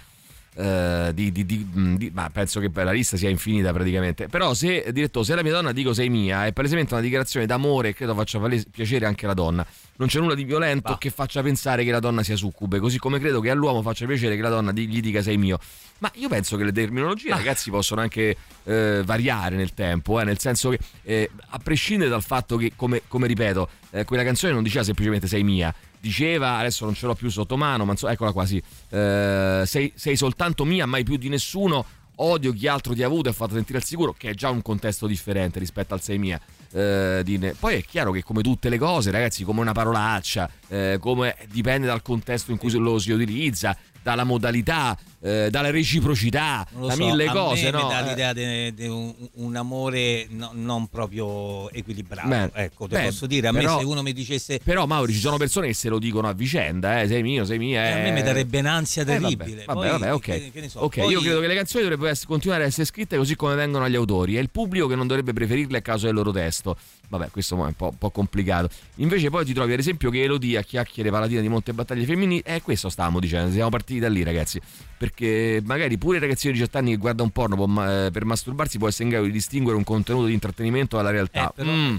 [SPEAKER 1] eh, di, di- di- di- ma penso che la lista sia infinita praticamente. Però se, direttore, se la mia donna dico sei mia, è palesemente una dichiarazione d'amore e credo faccia piacere anche alla donna. Non c'è nulla di violento che faccia pensare che la donna sia succube, così come credo che all'uomo faccia piacere che la donna gli dica sei mio. Ma io penso che le terminologie, ragazzi, possono anche eh, variare nel tempo, eh, nel senso che eh, a prescindere dal fatto che, come, come ripeto, eh, quella canzone non diceva semplicemente sei mia, diceva, adesso non ce l'ho più sotto mano, ma insomma, eccola qua, sì, eh, sei, sei soltanto mia, mai più di nessuno, odio chi altro ti ha avuto e ha fatto sentire al sicuro, che è già un contesto differente rispetto al sei mia. Eh, di Poi è chiaro che come tutte le cose, ragazzi, come una parolaccia, eh, come dipende dal contesto in cui lo si utilizza, dalla modalità, eh, dalla reciprocità, da
[SPEAKER 3] so,
[SPEAKER 1] mille cose, no?
[SPEAKER 3] mi dà
[SPEAKER 1] Eh.
[SPEAKER 3] l'idea di un, un amore no- non proprio equilibrato.
[SPEAKER 1] Beh,
[SPEAKER 3] ecco, te
[SPEAKER 1] beh,
[SPEAKER 3] posso dire, a
[SPEAKER 1] però-
[SPEAKER 3] me se uno mi dicesse
[SPEAKER 1] Però Mauri ci sono persone che se lo dicono a vicenda, eh, sei mio, sei mia.
[SPEAKER 3] Eh, a me mi darebbe un'ansia
[SPEAKER 1] Eh, vabbè,
[SPEAKER 3] terribile.
[SPEAKER 1] Vabbè,
[SPEAKER 3] Poi,
[SPEAKER 1] vabbè, ok.
[SPEAKER 3] che- che so,
[SPEAKER 1] Ok,
[SPEAKER 3] poi-
[SPEAKER 1] io credo che le canzoni dovrebbero essere- continuare a essere scritte così come vengono agli autori. È il pubblico che non dovrebbe preferirle a causa del loro testo. Vabbè, questo è un po', un po' complicato. Invece poi ti trovi ad esempio che Elodie a chiacchiere palatina di molte battaglie femminili. E questo stavamo dicendo, siamo partiti da lì ragazzi. Perché magari pure il ragazzino di 18 anni che guarda un porno può eh, per masturbarsi può essere in grado di distinguere un contenuto di intrattenimento dalla realtà.
[SPEAKER 3] Eh, però-
[SPEAKER 1] Mm,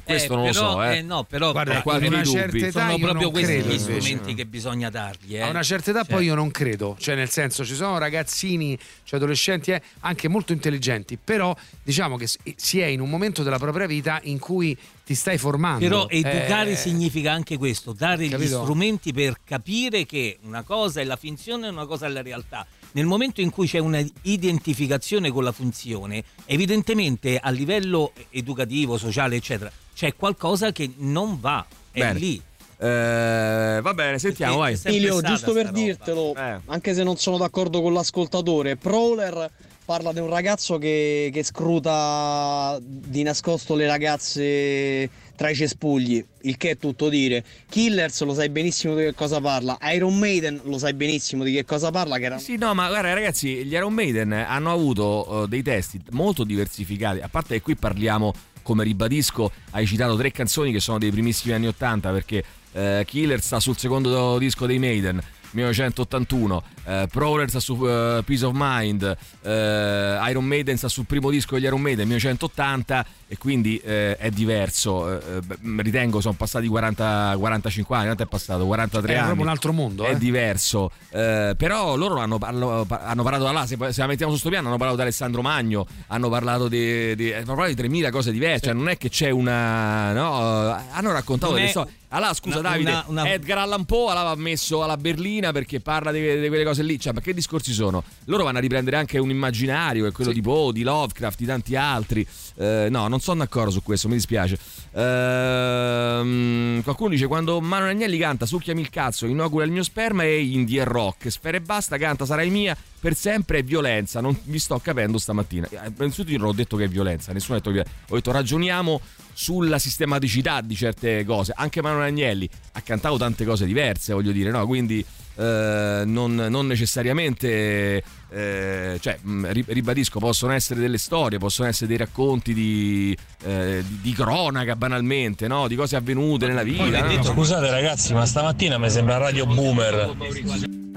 [SPEAKER 1] su questo
[SPEAKER 3] Eh,
[SPEAKER 1] non
[SPEAKER 3] però-
[SPEAKER 1] lo so, eh.
[SPEAKER 3] eh, no, però
[SPEAKER 2] Guarda, in una
[SPEAKER 1] dubbi.
[SPEAKER 2] certa età
[SPEAKER 3] sono
[SPEAKER 2] io
[SPEAKER 3] proprio questi
[SPEAKER 2] credo,
[SPEAKER 3] gli
[SPEAKER 2] invece.
[SPEAKER 3] strumenti che bisogna dargli. eh.
[SPEAKER 2] A una certa età
[SPEAKER 3] Cioè,
[SPEAKER 2] poi io non credo, cioè nel senso ci sono ragazzini, cioè adolescenti eh, anche molto intelligenti, però diciamo che si è in un momento della propria vita in cui ti stai formando.
[SPEAKER 3] Però educare
[SPEAKER 2] Eh,
[SPEAKER 3] significa anche questo, dare gli
[SPEAKER 2] Capito?
[SPEAKER 3] strumenti per capire che una cosa è la finzione e una cosa è la realtà. Nel momento in cui c'è una identificazione con la funzione, evidentemente a livello educativo, sociale, eccetera, c'è qualcosa che non va. È
[SPEAKER 1] Bene.
[SPEAKER 3] lì.
[SPEAKER 1] Eh, va bene, sentiamo, vai.
[SPEAKER 21] Emilio, giusto per dirtelo, anche se non sono d'accordo con l'ascoltatore, Prowler parla di un ragazzo che, che scruta di nascosto le ragazze tra i cespugli, il che è tutto dire. Killers lo sai benissimo di che cosa parla, Iron Maiden lo sai benissimo di che cosa parla, che era
[SPEAKER 1] Sì, no, ma guarda ragazzi, gli Iron Maiden hanno avuto eh, dei testi molto diversificati, a parte che qui parliamo, come ribadisco, hai citato tre canzoni che sono dei primissimi anni 80 perché eh, Killer sta sul secondo disco dei Maiden. 1981, eh, Prowler sta su eh, Peace of Mind, eh, Iron Maiden sta sul primo disco degli Iron Maiden 1980 e quindi eh, è diverso, eh, eh, ritengo sono passati 40, 45 anni, quanto è passato? 43
[SPEAKER 2] È
[SPEAKER 1] anni.
[SPEAKER 2] proprio un altro mondo,
[SPEAKER 1] È diverso, però loro hanno, hanno- hanno parlato da là, se, se la mettiamo su sto piano, hanno parlato di Alessandro Magno, hanno parlato di, di, hanno parlato di 3000 cose diverse, cioè non è che c'è una... No, hanno raccontato
[SPEAKER 3] Non
[SPEAKER 1] delle
[SPEAKER 3] è
[SPEAKER 1] storie. Allora, scusa
[SPEAKER 3] una-
[SPEAKER 1] Davide,
[SPEAKER 3] una- una-
[SPEAKER 1] Edgar Allan Poe l'aveva messo alla berlina perché parla di, di quelle cose lì. Cioè, ma che discorsi sono? Loro vanno a riprendere anche un immaginario, che è quello di Poe, di Lovecraft, di tanti altri. Eh, no, non sono d'accordo su questo, mi dispiace. Ehm, qualcuno dice: Quando Manuel Agnelli canta Succhiami il cazzo, inaugura il mio sperma e indie e rock. Sfera e basta, canta Sarai mia. Per sempre è violenza, non mi sto capendo stamattina. Eh, Innanzitutto io non ho detto che è violenza, nessuno ha detto che è violenza. Ho detto ragioniamo sulla sistematicità di certe cose. Anche Manuel Agnelli ha cantato tante cose diverse, voglio dire, no? Quindi eh, non, non necessariamente, eh, cioè, ri- ribadisco, possono essere delle storie, possono essere dei racconti di, eh, di- di cronaca banalmente, no? Di cose avvenute nella vita. no?
[SPEAKER 10] Scusate ragazzi, ma stamattina mi sembra Radio Boomer.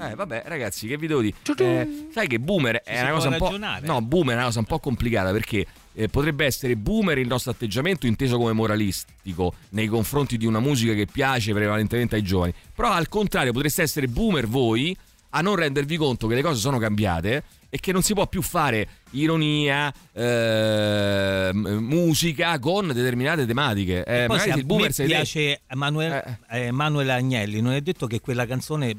[SPEAKER 1] Eh, vabbè, ragazzi, che vi devo dire? Eh, sai che boomer è una cosa un po'. No, boomer è una cosa un po' complicata perché eh, potrebbe essere boomer il nostro atteggiamento inteso come moralistico nei confronti di una musica che piace prevalentemente ai giovani. Però al contrario, potreste essere boomer voi a non rendervi conto che le cose sono cambiate e che non si può più fare ironia, eh, musica con determinate tematiche. Eh,
[SPEAKER 3] Poi
[SPEAKER 1] magari
[SPEAKER 3] se
[SPEAKER 1] se il boomer te-
[SPEAKER 3] piace Emanuele, eh, Emanuele Agnelli, non è detto che quella canzone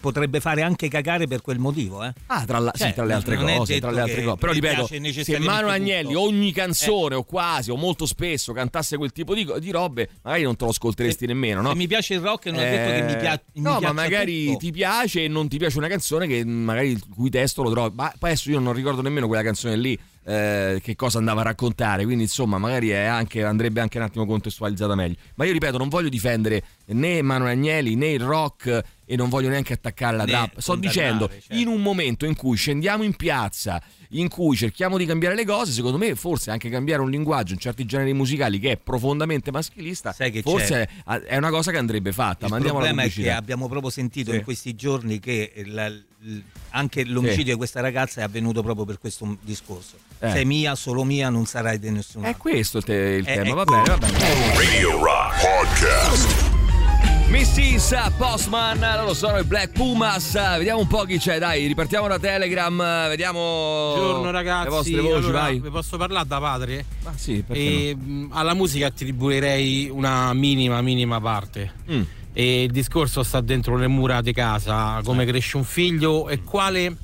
[SPEAKER 3] potrebbe fare anche cagare per quel motivo. Eh?
[SPEAKER 1] Ah, tra, la- sì,
[SPEAKER 3] Cioè,
[SPEAKER 1] tra le altre cose, tra le altre cose. Però ripeto,
[SPEAKER 3] piace
[SPEAKER 1] se Mano Agnelli ogni canzone o quasi o molto spesso cantasse quel tipo di, di robe, magari non te lo ascolteresti nemmeno, no?
[SPEAKER 3] Se mi piace il rock non è detto che mi, pia- mi
[SPEAKER 1] No, ma magari
[SPEAKER 3] tutto.
[SPEAKER 1] ti piace e non ti piace una canzone che magari il cui testo lo trovi. Ma adesso io non ricordo nemmeno quella canzone lì. eh, che cosa andava a raccontare quindi insomma magari anche, andrebbe anche un attimo contestualizzata meglio ma io ripeto non voglio difendere né Manuel Agnelli né il rock e non voglio neanche attaccare la
[SPEAKER 3] Né
[SPEAKER 1] trap sto dicendo
[SPEAKER 3] certo.
[SPEAKER 1] in un momento in cui scendiamo in piazza in cui cerchiamo di cambiare le cose secondo me forse anche cambiare un linguaggio in certi generi musicali che è profondamente maschilista forse
[SPEAKER 3] c'è?
[SPEAKER 1] è, una cosa che andrebbe fatta
[SPEAKER 3] Il
[SPEAKER 1] ma
[SPEAKER 3] problema è che abbiamo proprio sentito
[SPEAKER 1] Sì.
[SPEAKER 3] in questi giorni che la- anche l'omicidio di questa ragazza è avvenuto proprio per questo discorso.
[SPEAKER 1] Eh.
[SPEAKER 3] Sei mia, solo mia, non sarai di nessuno.
[SPEAKER 1] è questo il, te- il
[SPEAKER 3] È-
[SPEAKER 1] tema
[SPEAKER 3] è
[SPEAKER 1] va bene va bene
[SPEAKER 6] Radio Rock Podcast.
[SPEAKER 1] Missis, Postman, loro sono i Black Pumas. Vediamo un po' chi c'è, dai, ripartiamo da Telegram, vediamo
[SPEAKER 22] Buongiorno ragazzi,
[SPEAKER 1] le vostre voci,
[SPEAKER 22] Allora,
[SPEAKER 1] vai.
[SPEAKER 22] vi posso parlare da padre?
[SPEAKER 1] Ah, sì, perché
[SPEAKER 22] E, mh, Alla musica attribuirei una minima, minima parte.
[SPEAKER 1] Mm.
[SPEAKER 22] E il discorso sta dentro le mura di casa, come
[SPEAKER 1] Eh.
[SPEAKER 22] cresce un figlio e quale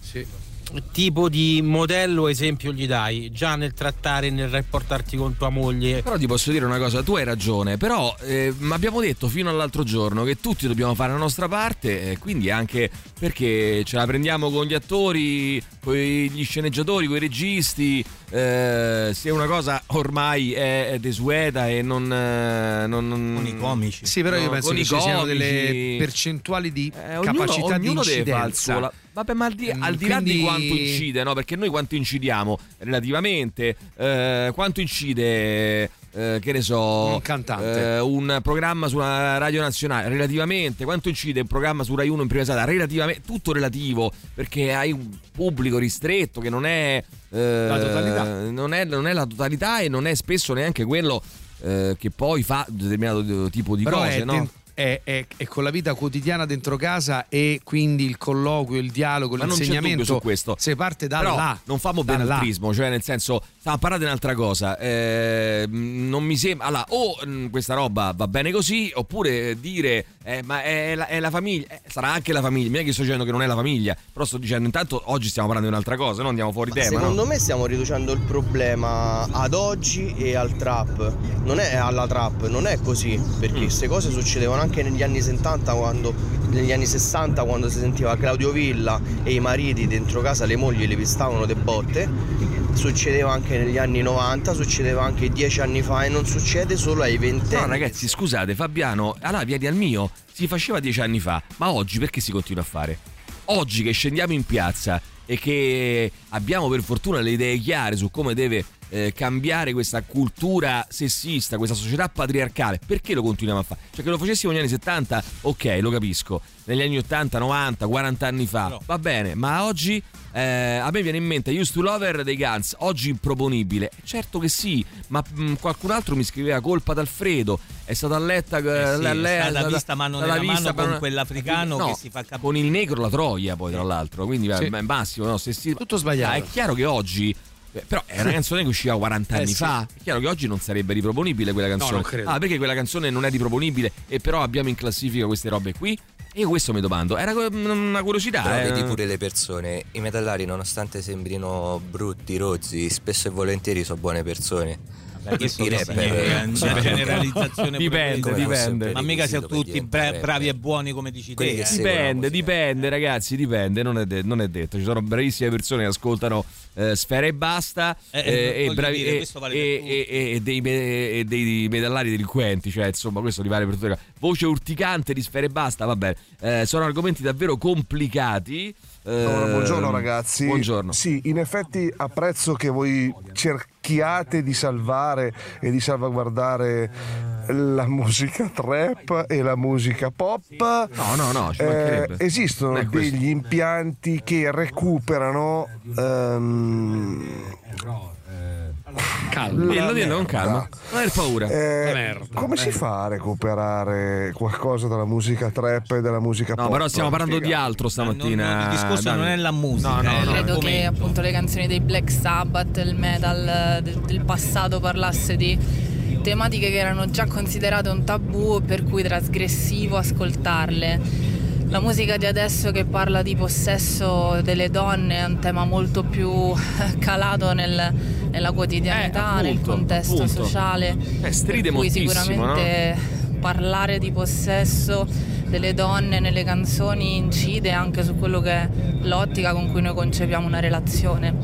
[SPEAKER 22] tipo di modello esempio gli dai già nel trattare, nel rapportarti con tua moglie.
[SPEAKER 1] Però ti posso dire una cosa, tu hai ragione, però eh, abbiamo detto fino all'altro giorno che tutti dobbiamo fare la nostra parte, eh, quindi anche perché ce la prendiamo con gli attori, con gli sceneggiatori, con i registi, eh, se una cosa ormai è, è desueta e non, eh, non, non-
[SPEAKER 3] Con i comici.
[SPEAKER 2] Sì, però io
[SPEAKER 1] No,
[SPEAKER 2] penso
[SPEAKER 1] con
[SPEAKER 2] che
[SPEAKER 1] i
[SPEAKER 2] ci siano
[SPEAKER 1] comici.
[SPEAKER 2] delle percentuali di
[SPEAKER 1] Eh, ognuno-
[SPEAKER 2] capacità di
[SPEAKER 1] ognuno deve fare il suo
[SPEAKER 2] incidenza.
[SPEAKER 1] la- Vabbè, ma al di,
[SPEAKER 2] Mm,
[SPEAKER 1] al di là di
[SPEAKER 2] quindi-
[SPEAKER 1] quanto incide, no? Perché noi quanto incidiamo relativamente, eh, quanto incide, eh, che ne so,
[SPEAKER 2] Un cantante.
[SPEAKER 1] eh, un programma sulla radio nazionale, relativamente, quanto incide un programma su Rai 1 in prima serata, relativamente, tutto relativo, perché hai un pubblico ristretto che non è... eh,
[SPEAKER 2] La totalità.
[SPEAKER 1] Non è, non è la totalità e non è spesso neanche quello eh, che poi fa determinato tipo di
[SPEAKER 2] Però
[SPEAKER 1] cose, no?
[SPEAKER 2] den- è- è- è con la vita quotidiana dentro casa e quindi il colloquio, il dialogo,
[SPEAKER 1] Ma non c'è
[SPEAKER 2] l'insegnamento
[SPEAKER 1] su questo.
[SPEAKER 2] se parte da
[SPEAKER 1] Però
[SPEAKER 2] là.
[SPEAKER 1] non famo benaltrismo, cioè nel senso, stiamo a parlare di un'altra cosa. eh, non mi sembra. Allora, o mh, questa roba va bene così, oppure dire, eh, ma è la, è la famiglia, eh, sarà anche la famiglia. Non è che sto dicendo che non è la famiglia, però sto dicendo, intanto oggi stiamo parlando di un'altra cosa, no? Andiamo fuori tema.
[SPEAKER 23] Secondo
[SPEAKER 1] no?
[SPEAKER 23] me stiamo riducendo il problema ad oggi e al trap. Non è alla trap, non è così. Perché
[SPEAKER 1] Mm.
[SPEAKER 23] queste cose succedevano anche negli anni 70, quando, negli anni 60, quando si sentiva Claudio Villa e i mariti dentro casa le mogli le pistavano de botte. Succedeva anche negli anni 90, succedeva anche dieci anni fa e non succede solo ai ventenni.
[SPEAKER 1] No, ragazzi, scusate, Fabiano, allora vieni al mio, si faceva dieci anni fa, ma oggi perché si continua a fare? Oggi che scendiamo in piazza e che abbiamo per fortuna le idee chiare su come deve eh, cambiare questa cultura sessista, questa società patriarcale, perché lo continuiamo a fare? Cioè che lo facessimo negli anni 70, ok, lo capisco, negli anni 80, 90, 40 anni fa, va bene, ma oggi eh, a me viene in mente Used to Lover dei Guns, oggi improponibile. Certo che sì, ma mh, qualcun altro mi scriveva colpa d'Alfredo, è stata letta
[SPEAKER 3] Eh sì,
[SPEAKER 1] la-
[SPEAKER 3] è stata
[SPEAKER 1] la-
[SPEAKER 3] vista mano nella mano
[SPEAKER 1] per
[SPEAKER 3] con
[SPEAKER 1] una-
[SPEAKER 3] quell'africano
[SPEAKER 1] No,
[SPEAKER 3] che si fa capire.
[SPEAKER 1] con il negro la Troia poi tra l'altro, quindi
[SPEAKER 2] Sì.
[SPEAKER 1] beh, massimo, no, se si-
[SPEAKER 2] Tutto sbagliato.
[SPEAKER 1] Ah, è chiaro che oggi eh, però è una canzone che usciva 40
[SPEAKER 2] Eh,
[SPEAKER 1] anni
[SPEAKER 2] sì.
[SPEAKER 1] fa. È chiaro che oggi non sarebbe riproponibile quella canzone.
[SPEAKER 2] non credo.
[SPEAKER 1] Ah, perché quella canzone non è riproponibile e però abbiamo in classifica queste robe qui? E io questo mi domando. Era que- una curiosità.
[SPEAKER 24] Però
[SPEAKER 1] eh.
[SPEAKER 24] vedi pure le persone, i metallari nonostante sembrino brutti, rozzi, spesso e volentieri sono buone persone.
[SPEAKER 3] Questo
[SPEAKER 24] rapper?
[SPEAKER 3] Una
[SPEAKER 24] cioè,
[SPEAKER 3] generalizzazione
[SPEAKER 1] Dipende, dipende.
[SPEAKER 3] Ma mica siamo tutti bra- bravi e buoni come dici te.
[SPEAKER 24] Quelli che
[SPEAKER 3] eh.
[SPEAKER 1] Dipende, dipende, ragazzi, dipende, non è, de- non è detto. Ci sono bravissime persone che ascoltano eh, Sfera e basta
[SPEAKER 3] Eh,
[SPEAKER 1] eh,
[SPEAKER 3] eh,
[SPEAKER 1] e, bravi-
[SPEAKER 3] dire, vale
[SPEAKER 1] dei, me- dei medallari delinquenti, cioè insomma questo li vale per tutte le cose. Voce urticante di Sfera e basta, vabbè, eh, sono argomenti davvero complicati.
[SPEAKER 25] Allora, buongiorno ragazzi.
[SPEAKER 1] Buongiorno.
[SPEAKER 25] Sì, in effetti apprezzo che voi cerchiate di salvare e di salvaguardare la musica trap e la musica pop.
[SPEAKER 1] No, no, no,
[SPEAKER 25] Eh, esistono degli impianti che recuperano ehm,
[SPEAKER 1] Calma. Dillo, dillo con calma. Non aver paura.
[SPEAKER 25] Eh, come si fa a recuperare qualcosa dalla musica trap e dalla musica
[SPEAKER 1] No,
[SPEAKER 25] pop?
[SPEAKER 1] però stiamo parlando di altro stamattina.
[SPEAKER 3] il discorso
[SPEAKER 1] Davide.
[SPEAKER 3] non è la musica.
[SPEAKER 1] No, no, no.
[SPEAKER 26] Credo che appunto le canzoni dei Black Sabbath, il metal eh, de- del passato parlasse di tematiche che erano già considerate un tabù per cui trasgressivo ascoltarle. La musica di adesso che parla di possesso delle donne è un tema molto più calato nel- nella quotidianità,
[SPEAKER 1] Eh,
[SPEAKER 26] nel
[SPEAKER 1] appunto,
[SPEAKER 26] contesto
[SPEAKER 1] appunto.
[SPEAKER 26] sociale.
[SPEAKER 1] Eh, stride
[SPEAKER 26] per cui sicuramente parlare di possesso delle donne nelle canzoni incide anche su quello che è l'ottica con cui noi concepiamo una relazione.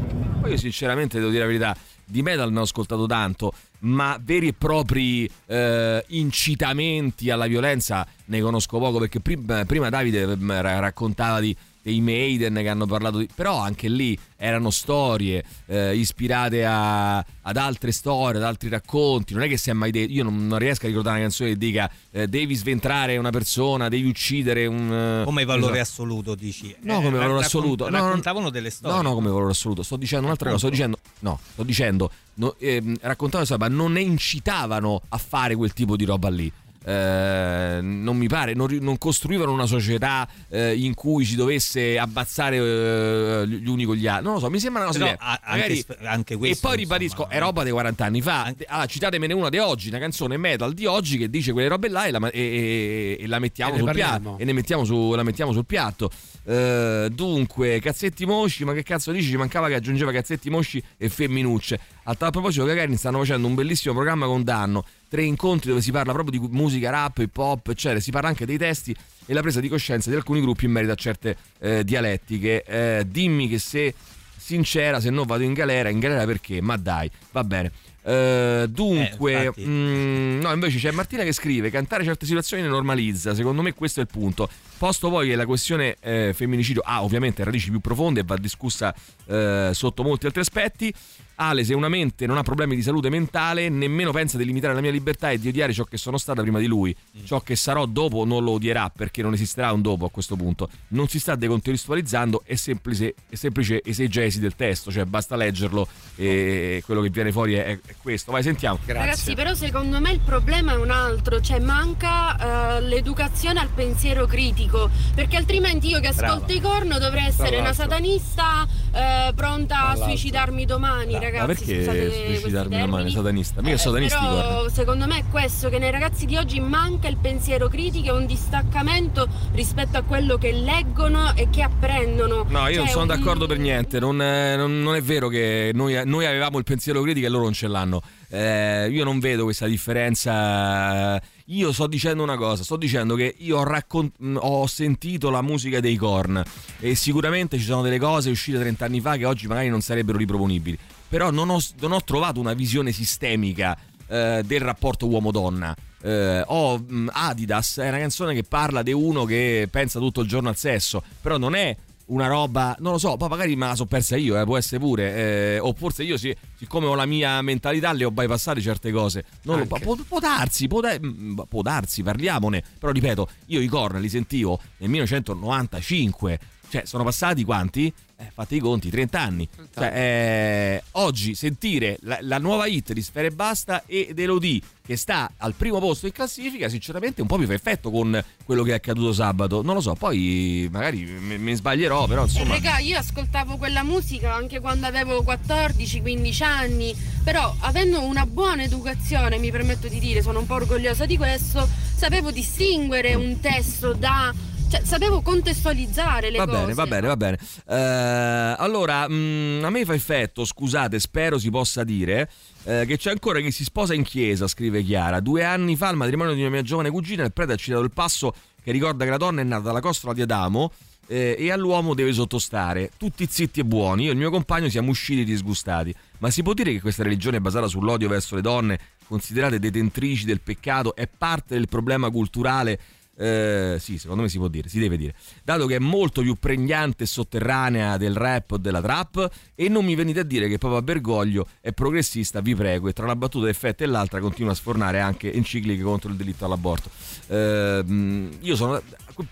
[SPEAKER 1] Poi io sinceramente devo dire la verità, di metal ne ho ascoltato tanto, ma veri e propri eh, incitamenti alla violenza ne conosco poco perché prima, prima Davide mm, ra- raccontava di, dei Maiden che hanno parlato di... però anche lì erano storie eh, ispirate a- ad altre storie, ad altri racconti, non è che si è mai detto, io non, non riesco a ricordare una canzone che dica eh, devi sventrare una persona, devi uccidere un... eh,
[SPEAKER 3] Come valore
[SPEAKER 1] esatto.
[SPEAKER 3] assoluto, dici?
[SPEAKER 1] No,
[SPEAKER 3] Eh,
[SPEAKER 1] come valore
[SPEAKER 3] raccon-
[SPEAKER 1] assoluto. No, no,
[SPEAKER 3] Raccontavano delle storie.
[SPEAKER 1] No, no, come valore assoluto. Sto dicendo un'altra cosa. Sto dicendo, no, sto dicendo, no, ehm, raccontavano ma non ne incitavano a fare quel tipo di roba lì. Eh, non mi pare, non, non costruivano una società eh, in cui si dovesse ammazzare eh, gli uni con gli altri. Non lo so, mi sembra una cosa
[SPEAKER 3] Però a- anche
[SPEAKER 1] Magari-
[SPEAKER 3] anche
[SPEAKER 1] e
[SPEAKER 3] questo,
[SPEAKER 1] poi ribadisco, è roba dei 40 anni fa. Allora, citatemene una di oggi, una canzone metal di oggi che dice quelle robe là e la, e- e- e la mettiamo
[SPEAKER 2] E
[SPEAKER 1] sul piatto. E ne mettiamo su- la mettiamo sul piatto. Eh, dunque, cazzetti mosci, ma che cazzo dici? Ci mancava che aggiungeva cazzetti mosci e femminucce. A tal proposito, Gagarin stanno facendo un bellissimo programma con Danno. Tre incontri dove si parla proprio di musica rap, hip hop, eccetera. Si parla anche dei testi e la presa di coscienza di alcuni gruppi in merito a certe eh, dialettiche. Eh, dimmi che se sincera, se no vado in galera. In galera perché? Ma dai, va bene. Eh, dunque,
[SPEAKER 3] Eh, infatti.
[SPEAKER 1] mm, no, invece c'è Martina che scrive: Cantare certe situazioni ne normalizza. Secondo me, questo è il punto. Posto poi che la questione eh, femminicidio ha ovviamente radici più profonde e va discussa eh, sotto molti altri aspetti. Ale, se una mente non ha problemi di salute mentale, nemmeno pensa di limitare la mia libertà e di odiare ciò che sono stata prima di lui. Ciò che sarò dopo non lo odierà perché non esisterà un dopo a questo punto. Non si sta decontestualizzando, è semplice, è semplice esegesi del testo, cioè basta leggerlo e quello che viene fuori è, è questo. Vai, sentiamo.
[SPEAKER 27] Ragazzi, però secondo me il problema è un altro, cioè manca eh, l'educazione al pensiero critico, perché altrimenti io che ascolto
[SPEAKER 1] Brava.
[SPEAKER 27] i corno dovrei essere una satanista eh, pronta a
[SPEAKER 1] l'altro.
[SPEAKER 27] suicidarmi domani,
[SPEAKER 1] Ma
[SPEAKER 27] ragazzi.
[SPEAKER 1] perché
[SPEAKER 27] scusate questi
[SPEAKER 1] suicidarmi una mano
[SPEAKER 27] termini.
[SPEAKER 1] satanista? Mica
[SPEAKER 27] Eh,
[SPEAKER 1] satanisti
[SPEAKER 27] però
[SPEAKER 1] guarda.
[SPEAKER 27] secondo me è questo che nei ragazzi di oggi manca il pensiero critico e un distaccamento rispetto a quello che leggono e che apprendono.
[SPEAKER 1] No, io non
[SPEAKER 27] Cioè,
[SPEAKER 1] sono
[SPEAKER 27] un-
[SPEAKER 1] d'accordo per niente. Non, eh, non- non è vero che noi, noi avevamo il pensiero critico e loro non ce l'hanno. Eh, io non vedo questa differenza. Io sto dicendo una cosa: sto dicendo che io ho, raccon- mh, ho sentito la musica dei Korn e sicuramente ci sono delle cose uscite 30 anni fa che oggi magari non sarebbero riproponibili. Però non ho, non ho trovato una visione sistemica eh, del rapporto uomo-donna. Eh, ho mh, Adidas, è una canzone che parla di uno che pensa tutto il giorno al sesso, però non è una roba, non lo so, poi magari me la so persa io, eh, può essere pure, eh, o forse io sì, siccome ho la mia mentalità le ho bypassate certe cose. Non lo- può, può darsi, può, da- mm, può darsi, parliamone, però ripeto, io i corn li sentivo nel 1995, cioè sono passati quanti? Eh, fate i conti, 30 anni. Cioè, eh, oggi sentire la, la nuova hit di Sfere e Basta ed Elodie che sta al primo posto in classifica, sinceramente un po' più fa effetto con quello che è accaduto sabato. Non lo so, poi magari me, me sbaglierò, però
[SPEAKER 27] Eh,
[SPEAKER 1] insomma...
[SPEAKER 27] Regà, io ascoltavo quella musica anche quando avevo 14-15 anni, però avendo una buona educazione, mi permetto di dire, sono un po' orgogliosa di questo, sapevo distinguere un testo da... cioè sapevo contestualizzare le
[SPEAKER 1] Va
[SPEAKER 27] cose.
[SPEAKER 1] bene, va bene, va bene. Eh, allora, mh, a me fa effetto, scusate, spero si possa dire, eh, che c'è ancora chi si sposa in chiesa, scrive Chiara. Due anni fa, al matrimonio di una mia giovane cugina, il prete ha citato il passo che ricorda che la donna è nata dalla costola di Adamo eh, e all'uomo deve sottostare. Tutti zitti e buoni. Io e il mio compagno siamo usciti disgustati. Ma si può dire che questa religione basata sull'odio verso le donne, considerate detentrici del peccato, è parte del problema culturale? Eh, sì, secondo me si può dire, si deve dire, dato che è molto più pregnante e sotterranea del rap o della trap e non mi venite a dire che Papa Bergoglio è progressista, vi prego, e tra una battuta d'effetto e l'altra continua a sfornare anche encicliche contro il delitto all'aborto. Ehm, io sono...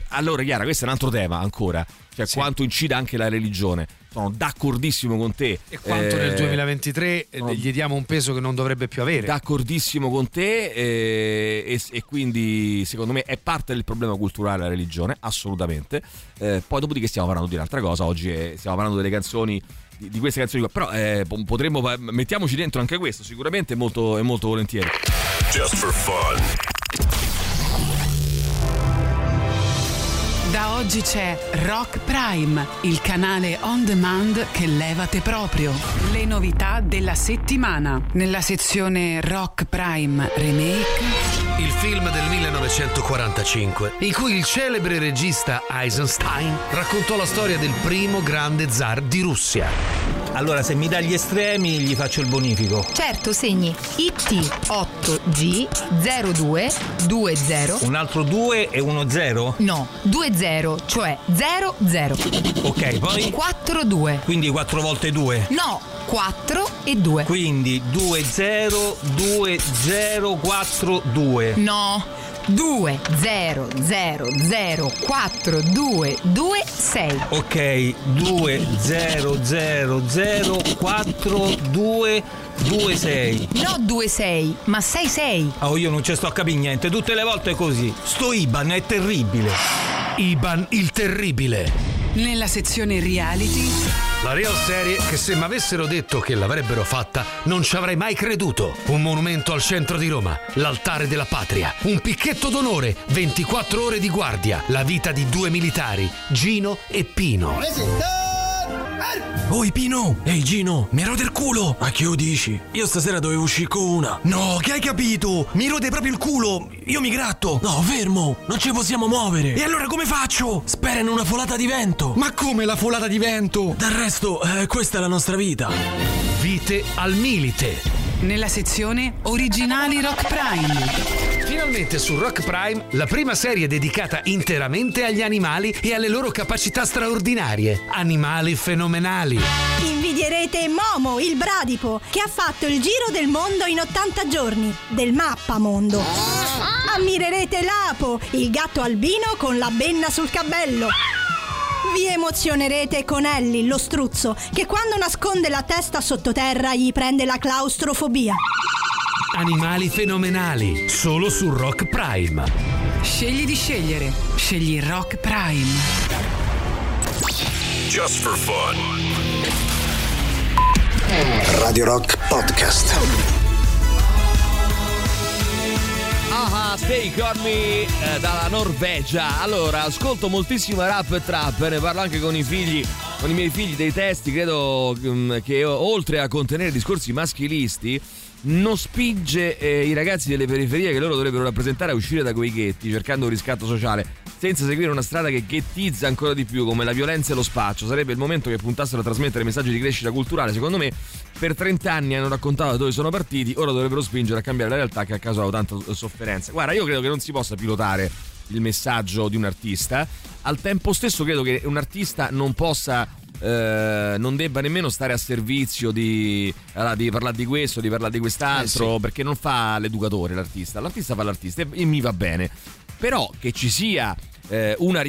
[SPEAKER 1] Allora Chiara, questo è un altro tema ancora, cioè quanto incide anche la religione. Sono d'accordissimo con te.
[SPEAKER 2] E quanto
[SPEAKER 1] Eh,
[SPEAKER 2] nel 2023 eh,
[SPEAKER 1] no.
[SPEAKER 2] gli diamo un peso che non dovrebbe più avere.
[SPEAKER 1] D'accordissimo con te eh, e, e quindi secondo me è parte del problema culturale la religione, assolutamente. Eh, poi dopodiché stiamo parlando di un'altra cosa, oggi eh, stiamo parlando delle canzoni, di, di queste canzoni qua, però eh, po- potremmo, mettiamoci dentro anche questo, sicuramente molto, e molto volentieri.
[SPEAKER 6] Just for fun.
[SPEAKER 28] Oggi c'è Rock Prime, il canale on demand che levate proprio. Le novità della settimana. Nella sezione Rock Prime Remake.
[SPEAKER 29] Il film del 1945, in cui il celebre regista Eisenstein raccontò la storia del primo grande zar di Russia.
[SPEAKER 3] Allora, se mi dà gli estremi, gli faccio il bonifico.
[SPEAKER 30] Certo, segni IT8G0220.
[SPEAKER 3] Un altro 2 e uno 0?
[SPEAKER 30] No, 20, cioè 00.
[SPEAKER 3] Ok, poi?
[SPEAKER 30] 42.
[SPEAKER 3] Quindi 4 volte 2.
[SPEAKER 30] No, 4 e 2.
[SPEAKER 3] Quindi 2 0 2 0 4 2.
[SPEAKER 30] No, 2 0 0 0 4 2 2 6.
[SPEAKER 3] Ok, 2 0 0 0 4 2 2 6.
[SPEAKER 30] No 2 6, ma 6 6.
[SPEAKER 3] Oh, io non ci sto a capire niente, tutte le volte è così. Sto Iban è terribile.
[SPEAKER 29] Iban il terribile.
[SPEAKER 28] Nella sezione reality.
[SPEAKER 29] La real serie che se mi avessero detto che l'avrebbero fatta non ci avrei mai creduto. Un monumento al centro di Roma, l'altare della patria, un picchetto d'onore, 24 ore di guardia, la vita di due militari, Gino e Pino.
[SPEAKER 31] Oi Pino! Ehi Gino, mi rode il culo! Ma che lo dici? Io stasera dovevo uscire con una! No, che hai capito? Mi rode proprio il culo! Io mi gratto! No, fermo! Non ci possiamo muovere! E allora come faccio? Spera in una folata di vento! Ma come la folata di vento? Del resto, eh, questa è la nostra vita!
[SPEAKER 29] Vite al milite.
[SPEAKER 28] Nella sezione Originali Rock Prime.
[SPEAKER 29] Finalmente su Rock Prime la prima serie dedicata interamente agli animali e alle loro capacità straordinarie. Animali fenomenali.
[SPEAKER 32] Invidierete Momo, il bradipo, che ha fatto il giro del mondo in 80 giorni, del mappamondo. Ammirerete Lapo, il gatto albino con la benna sul cappello. Vi emozionerete con Ellie, lo struzzo, che quando nasconde la testa sottoterra gli prende la claustrofobia.
[SPEAKER 29] Animali fenomenali. Solo su Rock Prime.
[SPEAKER 28] Scegli di scegliere. Scegli Rock Prime.
[SPEAKER 6] Just for fun.
[SPEAKER 33] Radio Rock Podcast.
[SPEAKER 1] Ah, Stay Con Me eh, dalla Norvegia. Allora, ascolto moltissimo rap e trap, ne parlo anche con i figli, con i miei figli dei testi, credo mm, che oltre a contenere discorsi maschilisti, non spinge eh, i ragazzi delle periferie che loro dovrebbero rappresentare a uscire da quei ghetti cercando un riscatto sociale senza seguire una strada che ghettizza ancora di più come la violenza e lo spaccio. Sarebbe il momento che puntassero a trasmettere messaggi di crescita culturale. Secondo me per 30 anni hanno raccontato da dove sono partiti ora dovrebbero spingere a cambiare la realtà che ha causato tanta sofferenza. Guarda io credo che non si possa pilotare il messaggio di un artista. Al tempo stesso credo che un artista non possa eh, non debba nemmeno stare a servizio di, allora, di parlare di questo, di parlare di quest'altro,
[SPEAKER 2] Eh, sì.
[SPEAKER 1] perché non fa l'educatore l'artista, l'artista fa l'artista e, e mi va bene. Però che ci sia eh, una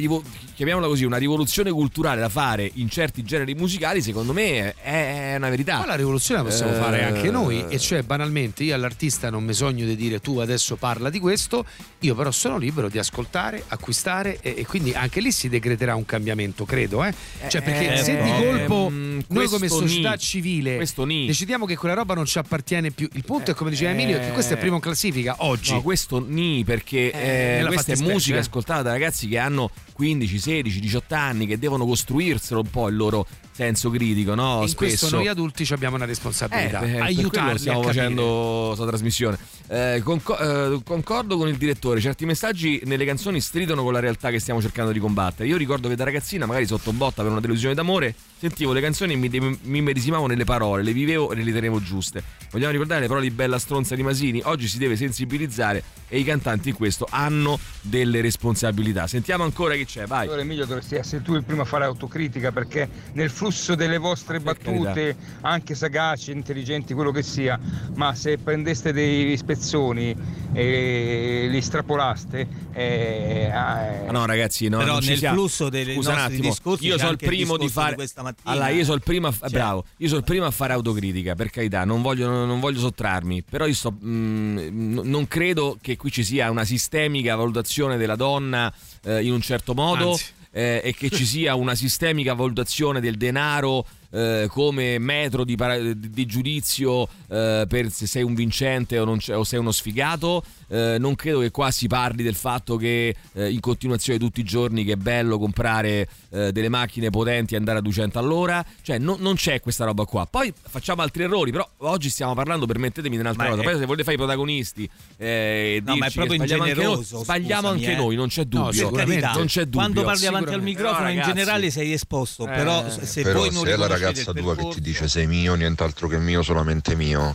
[SPEAKER 1] chiamiamola così, una rivoluzione culturale da fare in certi generi musicali, secondo me è, è una verità.
[SPEAKER 2] Ma la rivoluzione la possiamo
[SPEAKER 1] Eh,
[SPEAKER 2] fare anche noi, e cioè banalmente io all'artista non mi sogno di dire tu adesso parla di questo, io però sono libero di ascoltare, acquistare e, e quindi anche lì si decreterà un cambiamento, credo. Eh? Cioè perché
[SPEAKER 1] Eh,
[SPEAKER 2] se di
[SPEAKER 1] no.
[SPEAKER 2] colpo
[SPEAKER 1] Ehm,
[SPEAKER 2] noi come società
[SPEAKER 1] ni.
[SPEAKER 2] civile decidiamo che quella roba non ci appartiene più, il punto è come diceva Emilio che questo è primo in classifica oggi.
[SPEAKER 1] No, questo ni perché
[SPEAKER 2] Eh,
[SPEAKER 1] eh, questa è musica
[SPEAKER 2] eh.
[SPEAKER 1] ascoltata da ragazzi che hanno 15, 16, 18 anni che devono costruirselo un po' il loro senso critico, no?
[SPEAKER 2] in questo
[SPEAKER 1] Spesso
[SPEAKER 2] noi adulti ci abbiamo una responsabilità,
[SPEAKER 1] Eh, quello
[SPEAKER 2] aiutarli
[SPEAKER 1] stiamo facendo questa trasmissione. Eh, conco- eh, concordo con il direttore, certi messaggi nelle canzoni stridono con la realtà che stiamo cercando di combattere. Io ricordo che da ragazzina, magari sotto botta per una delusione d'amore, sentivo le canzoni e mi, mi immedesimavo nelle parole, le vivevo e le ritenevo giuste. Vogliamo ricordare le parole di Bella Stronza di Masini? Oggi si deve sensibilizzare e i cantanti in questo hanno delle responsabilità. Sentiamo ancora chi c'è, vai.
[SPEAKER 34] Allora Emilio dovresti essere tu il primo a fare autocritica perché nel flusso delle vostre battute, anche sagaci, intelligenti, quello che sia, ma se prendeste dei spezzoni e li strapolaste... eh,
[SPEAKER 1] Ma no, ragazzi, no,
[SPEAKER 3] Però nel flusso dei
[SPEAKER 1] Scusa un
[SPEAKER 3] nostri
[SPEAKER 1] attimo,
[SPEAKER 3] discorsi
[SPEAKER 1] io sono il primo di fare
[SPEAKER 3] di questa mattina.
[SPEAKER 1] Allora, io sono il primo a
[SPEAKER 3] Cioè-
[SPEAKER 1] bravo, io sono il primo a fare autocritica, per carità, non voglio, non voglio sottrarmi, però io sto mm, n- non credo che qui ci sia una sistemica valutazione della donna eh, in un certo modo
[SPEAKER 2] Anzi.
[SPEAKER 1] eh, e che ci sia una sistemica valutazione del denaro eh, come metro di, para- di- di giudizio eh, per se sei un vincente o, non c'è- o sei uno sfigato. Eh, non credo che qua si parli del fatto che eh, in continuazione tutti i giorni che è bello comprare eh, delle macchine potenti e andare a 200 all'ora. Cioè, no- non c'è questa roba qua. Poi facciamo altri errori, però oggi stiamo parlando, permettetemi, di un'altra
[SPEAKER 3] Ma
[SPEAKER 1] cosa.
[SPEAKER 3] è-
[SPEAKER 1] Poi se volete fare i protagonisti, eh,
[SPEAKER 3] No, ma è proprio
[SPEAKER 1] sbagliamo anche noi,
[SPEAKER 3] ingeneroso,
[SPEAKER 1] sbagliamo
[SPEAKER 3] scusami,
[SPEAKER 1] anche
[SPEAKER 3] eh.
[SPEAKER 1] noi, non c'è dubbio.
[SPEAKER 3] No,
[SPEAKER 1] non c'è dubbio.
[SPEAKER 3] Quando parli avanti al microfono
[SPEAKER 1] Però,
[SPEAKER 3] in generale sei esposto,
[SPEAKER 1] eh,
[SPEAKER 3] però se
[SPEAKER 35] Però
[SPEAKER 3] voi non riconoscete
[SPEAKER 35] ragazza tua che ti dice sei mio, nient'altro che mio, solamente mio,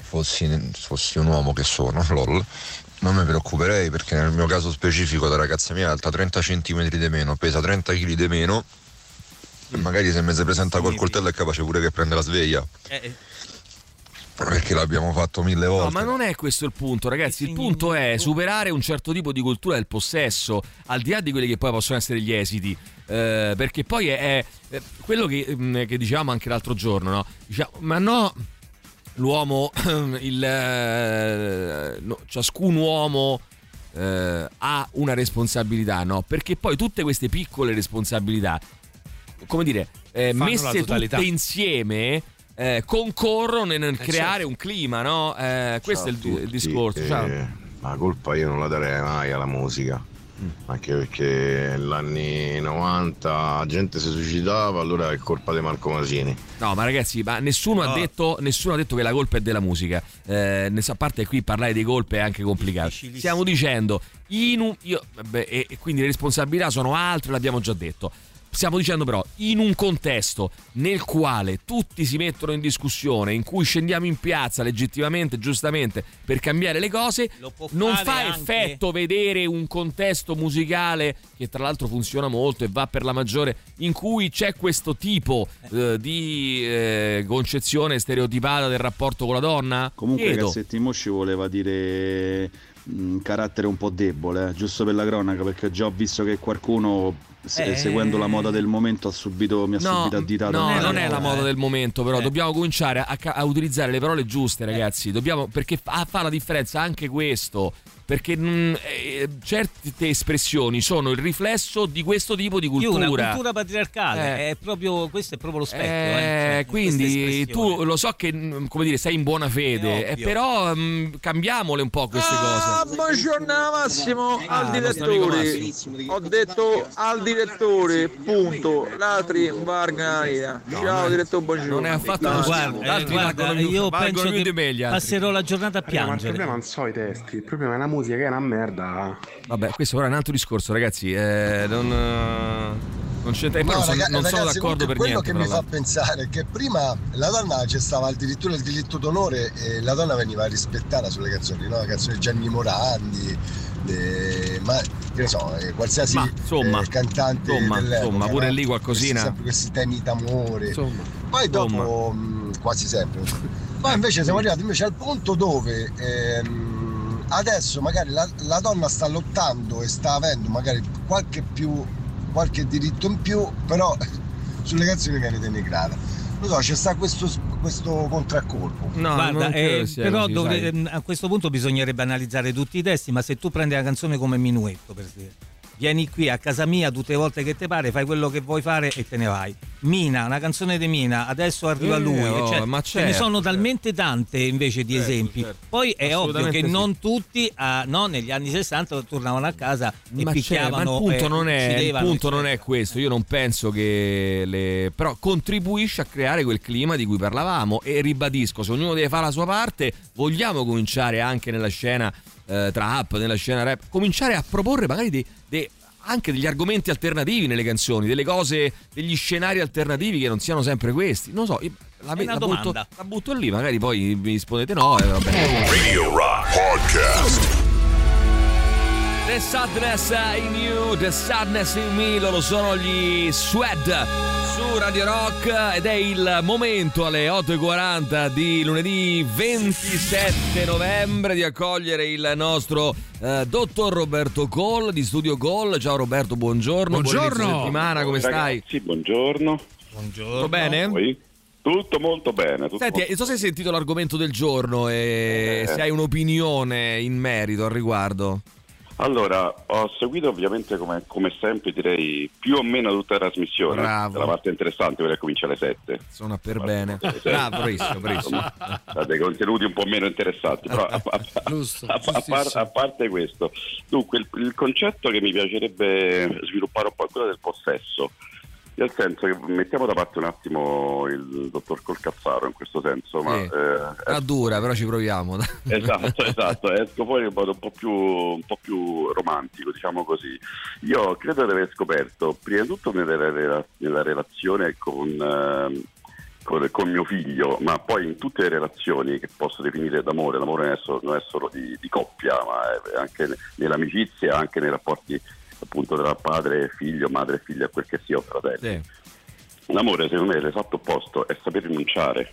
[SPEAKER 35] fossi, fossi un uomo che sono, lol, non mi preoccuperei perché nel mio caso specifico la ragazza mia è alta 30 cm di meno, pesa 30 kg di meno. E magari se mi si presenta col coltello è capace pure che prende la sveglia.
[SPEAKER 3] Eh,
[SPEAKER 35] Perché l'abbiamo fatto mille
[SPEAKER 1] No,
[SPEAKER 35] volte.
[SPEAKER 1] ma non è questo il punto, ragazzi. Il punto è superare un certo tipo di cultura del possesso, al di là di quelli che poi possono essere gli esiti. Eh, perché poi è, è- è quello che, mh, che dicevamo anche l'altro giorno, no? Diciamo, ma no, l'uomo, il, eh, no, ciascun uomo eh, ha una responsabilità, no? Perché poi tutte queste piccole responsabilità, come dire, eh, messe tutte insieme. Eh, concorrono nel,
[SPEAKER 2] Eh,
[SPEAKER 1] creare
[SPEAKER 2] certo.
[SPEAKER 1] un clima, no? Eh, questo è il,
[SPEAKER 36] Ciao a
[SPEAKER 1] il
[SPEAKER 36] tutti,
[SPEAKER 1] discorso.
[SPEAKER 36] eh,
[SPEAKER 1] Ciao.
[SPEAKER 36] La colpa io non la darei mai alla musica.
[SPEAKER 1] Mm.
[SPEAKER 36] Anche perché negli anni 90 la gente si suicidava, allora è colpa di Marco Masini.
[SPEAKER 1] No, ma ragazzi, ma nessuno, ha detto, nessuno ha detto che la colpa è della musica. Eh, a parte qui parlare di colpe è anche complicato. Stiamo dicendo, in un- io- vabbè, e, e quindi le responsabilità sono altre, l'abbiamo già detto. Stiamo dicendo però, in un contesto nel quale tutti si mettono in discussione, in cui scendiamo in piazza legittimamente, giustamente, per cambiare le cose, non fa
[SPEAKER 3] anche-
[SPEAKER 1] effetto vedere un contesto musicale che tra l'altro funziona molto e va per la maggiore, in cui c'è questo tipo eh, di eh, concezione stereotipata del rapporto con la donna?
[SPEAKER 9] Comunque
[SPEAKER 1] Chiedo.
[SPEAKER 9] Cassetti Mosci voleva dire un carattere un po' debole, eh, giusto per la cronaca, perché già ho visto che qualcuno
[SPEAKER 1] Eh.
[SPEAKER 9] seguendo la moda del momento ha subito, mi ha
[SPEAKER 1] No,
[SPEAKER 9] subito additato.
[SPEAKER 1] no, non è la moda del momento, però
[SPEAKER 9] Eh.
[SPEAKER 1] dobbiamo cominciare a, a utilizzare le parole giuste, ragazzi. Dobbiamo, perché fa, fa la differenza anche questo. Perché mm, eh, certe espressioni sono il riflesso di questo tipo di cultura.
[SPEAKER 3] una cultura patriarcale,
[SPEAKER 1] Eh.
[SPEAKER 3] è proprio, questo è proprio lo specchio.
[SPEAKER 1] Eh,
[SPEAKER 3] eh, cioè,
[SPEAKER 1] quindi tu lo so che mm, come dire sei in buona fede, eh, però mm, cambiamole un po' queste cose.
[SPEAKER 35] Buongiorno Massimo,
[SPEAKER 1] Ah,
[SPEAKER 35] al direttore. Ho detto al direttore, punto. L'altri Margarita. Ciao direttore, buongiorno.
[SPEAKER 1] non è affatto
[SPEAKER 35] No,
[SPEAKER 1] così.
[SPEAKER 3] Guarda, eh, guarda, io penso che
[SPEAKER 1] di
[SPEAKER 3] passerò la giornata a
[SPEAKER 37] Raga, ma il
[SPEAKER 3] piangere.
[SPEAKER 37] problema non so i testi, il problema è la musica che è una merda.
[SPEAKER 1] Vabbè, questo ora è un altro discorso, ragazzi. eh, non, eh, non c'entra. E poi
[SPEAKER 7] No,
[SPEAKER 1] non sono,
[SPEAKER 7] raga-
[SPEAKER 1] non sono
[SPEAKER 7] ragazzi,
[SPEAKER 1] d'accordo per
[SPEAKER 7] quello
[SPEAKER 1] niente.
[SPEAKER 7] che
[SPEAKER 1] tra
[SPEAKER 7] mi fa pensare è che prima la donna c'è stava addirittura il diritto d'onore e la donna veniva rispettata sulle canzoni, no? Le canzoni di Gianni Morandi, de- ma che ne so, eh, qualsiasi
[SPEAKER 1] Ma, insomma,
[SPEAKER 7] eh, cantante
[SPEAKER 1] insomma, insomma, pure
[SPEAKER 7] no?
[SPEAKER 1] lì qualcosina.
[SPEAKER 7] Questi, sempre questi temi d'amore.
[SPEAKER 1] Insomma.
[SPEAKER 7] Poi dopo, mh, quasi sempre. Poi invece siamo arrivati invece al punto dove ehm, adesso magari la, la donna sta lottando e sta avendo magari qualche più qualche diritto in più, però sulle canzoni viene denigrata. Non so, c'è sta questo, questo contraccolpo.
[SPEAKER 3] Guarda, eh, però dovre- a questo punto bisognerebbe analizzare tutti i testi, ma se tu prendi una canzone come Minuetto, per dire, vieni qui a casa mia tutte le volte che ti pare, fai quello che vuoi fare e te ne vai. Mina, una canzone di Mina, adesso arriva
[SPEAKER 1] Eh,
[SPEAKER 3] lui.
[SPEAKER 1] oh,
[SPEAKER 3] cioè,
[SPEAKER 1] ma
[SPEAKER 3] ce ne
[SPEAKER 1] certo,
[SPEAKER 3] sono talmente tante invece di
[SPEAKER 1] Certo,
[SPEAKER 3] esempi.
[SPEAKER 1] certo.
[SPEAKER 3] Poi è ovvio che
[SPEAKER 1] sì.
[SPEAKER 3] non tutti ah, no, negli anni 60 tornavano a casa e
[SPEAKER 1] Ma,
[SPEAKER 3] picchiavano.
[SPEAKER 1] ma il punto, non è, il punto non è questo. Io non penso che le. però contribuisce a creare quel clima di cui parlavamo. E ribadisco: se ognuno deve fare la sua parte, vogliamo cominciare anche nella scena eh, trap, nella scena rap, cominciare a proporre magari dei- dei- anche degli argomenti alternativi nelle canzoni, delle cose, degli scenari alternativi che non siano sempre questi. Non so, la,
[SPEAKER 3] una
[SPEAKER 1] la butto,
[SPEAKER 3] domanda.
[SPEAKER 1] la butto lì, magari poi mi rispondete no. E vabbè.
[SPEAKER 6] Radio Rock Podcast.
[SPEAKER 1] The Sadness in You, The Sadness in Me, loro sono gli Swed su Radio Rock ed è il momento alle 8.40 di lunedì 27 novembre di accogliere il nostro eh, dottor Roberto Gol di Studio Gol. Ciao Roberto, buongiorno. buon
[SPEAKER 38] Buongiorno.
[SPEAKER 1] settimana, come stai?
[SPEAKER 38] Ragazzi, buongiorno.
[SPEAKER 1] Tutto bene?
[SPEAKER 38] Tutto molto bene. Tutto
[SPEAKER 1] Senti,
[SPEAKER 38] molto-
[SPEAKER 1] non so se hai sentito l'argomento del giorno e
[SPEAKER 38] Eh.
[SPEAKER 1] se hai un'opinione in merito al riguardo.
[SPEAKER 38] Allora, ho seguito ovviamente come, come sempre direi più o meno tutta la trasmissione.
[SPEAKER 1] Bravo.
[SPEAKER 38] La parte interessante quella che comincia alle 7.
[SPEAKER 1] Suona per bene. Bravo, bravissimo, bravissimo.
[SPEAKER 38] Dei contenuti un po' meno interessanti, però a, a- a- a par- a parte questo, dunque il, il concetto che mi piacerebbe sviluppare un po' è quello del possesso. Nel senso che mettiamo da parte un attimo il dottor Colcazzaro in questo senso, ma
[SPEAKER 1] Sì.
[SPEAKER 38] eh,
[SPEAKER 1] dura, però ci proviamo.
[SPEAKER 38] Esatto, esatto, esco fuori in modo un po' più, un po' più romantico, diciamo così. Io credo di aver scoperto, prima di tutto nella, nella relazione con, ehm, con, con mio figlio, ma poi in tutte le relazioni che posso definire d'amore, l'amore non è solo, non è solo di, di coppia, ma è anche nell'amicizia, anche nei rapporti appunto tra padre e figlio, madre e figlio, quel che sia o fratelli. L'amore secondo me è l'esatto opposto, è saper rinunciare.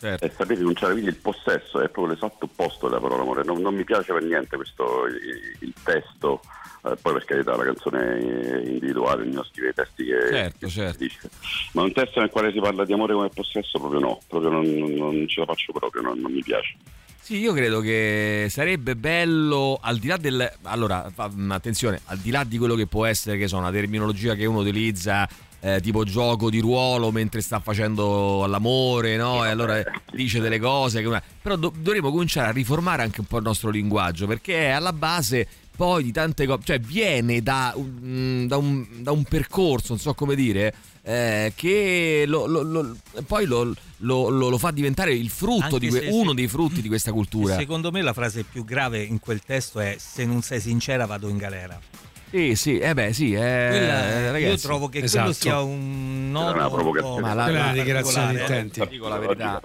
[SPEAKER 1] Certo.
[SPEAKER 38] È saper rinunciare, quindi il possesso è proprio l'esatto opposto della parola amore. Non, non mi piace per niente questo il, il testo, eh, poi per carità la canzone individuale, ognuno scrive i testi che,
[SPEAKER 1] Certo,
[SPEAKER 38] che
[SPEAKER 1] certo.
[SPEAKER 38] dice. Ma un testo nel quale si parla di amore come possesso proprio no, proprio non, non- non ce la faccio proprio, non, non mi piace.
[SPEAKER 1] Sì, io credo che sarebbe bello, al di là del... Allora, mm, attenzione, al di là di quello che può essere, che so, una terminologia che uno utilizza, eh, tipo gioco di ruolo mentre sta facendo l'amore, no? E allora dice delle cose. Però do- dovremmo cominciare a riformare anche un po' il nostro linguaggio, perché è alla base poi di tante cose, cioè viene da, un- da un, da un percorso, non so come dire, eh, che lo- lo- lo- poi lo, lo- lo- lo fa diventare il frutto
[SPEAKER 3] Anche
[SPEAKER 1] di que-
[SPEAKER 3] se-
[SPEAKER 1] uno
[SPEAKER 3] se-
[SPEAKER 1] dei frutti di questa cultura.
[SPEAKER 3] Secondo me la frase più grave in quel testo è se non sei sincera vado in galera.
[SPEAKER 1] Sì, sì, eh beh, sì, eh,
[SPEAKER 3] Quella-
[SPEAKER 1] eh, ragazzi.
[SPEAKER 3] io trovo che
[SPEAKER 1] Esatto.
[SPEAKER 3] quello sia un nodo
[SPEAKER 38] una provocazione.
[SPEAKER 1] Ma la-
[SPEAKER 2] Quella è una
[SPEAKER 1] la-
[SPEAKER 2] dichiarazione di intenti.
[SPEAKER 1] dico la verità.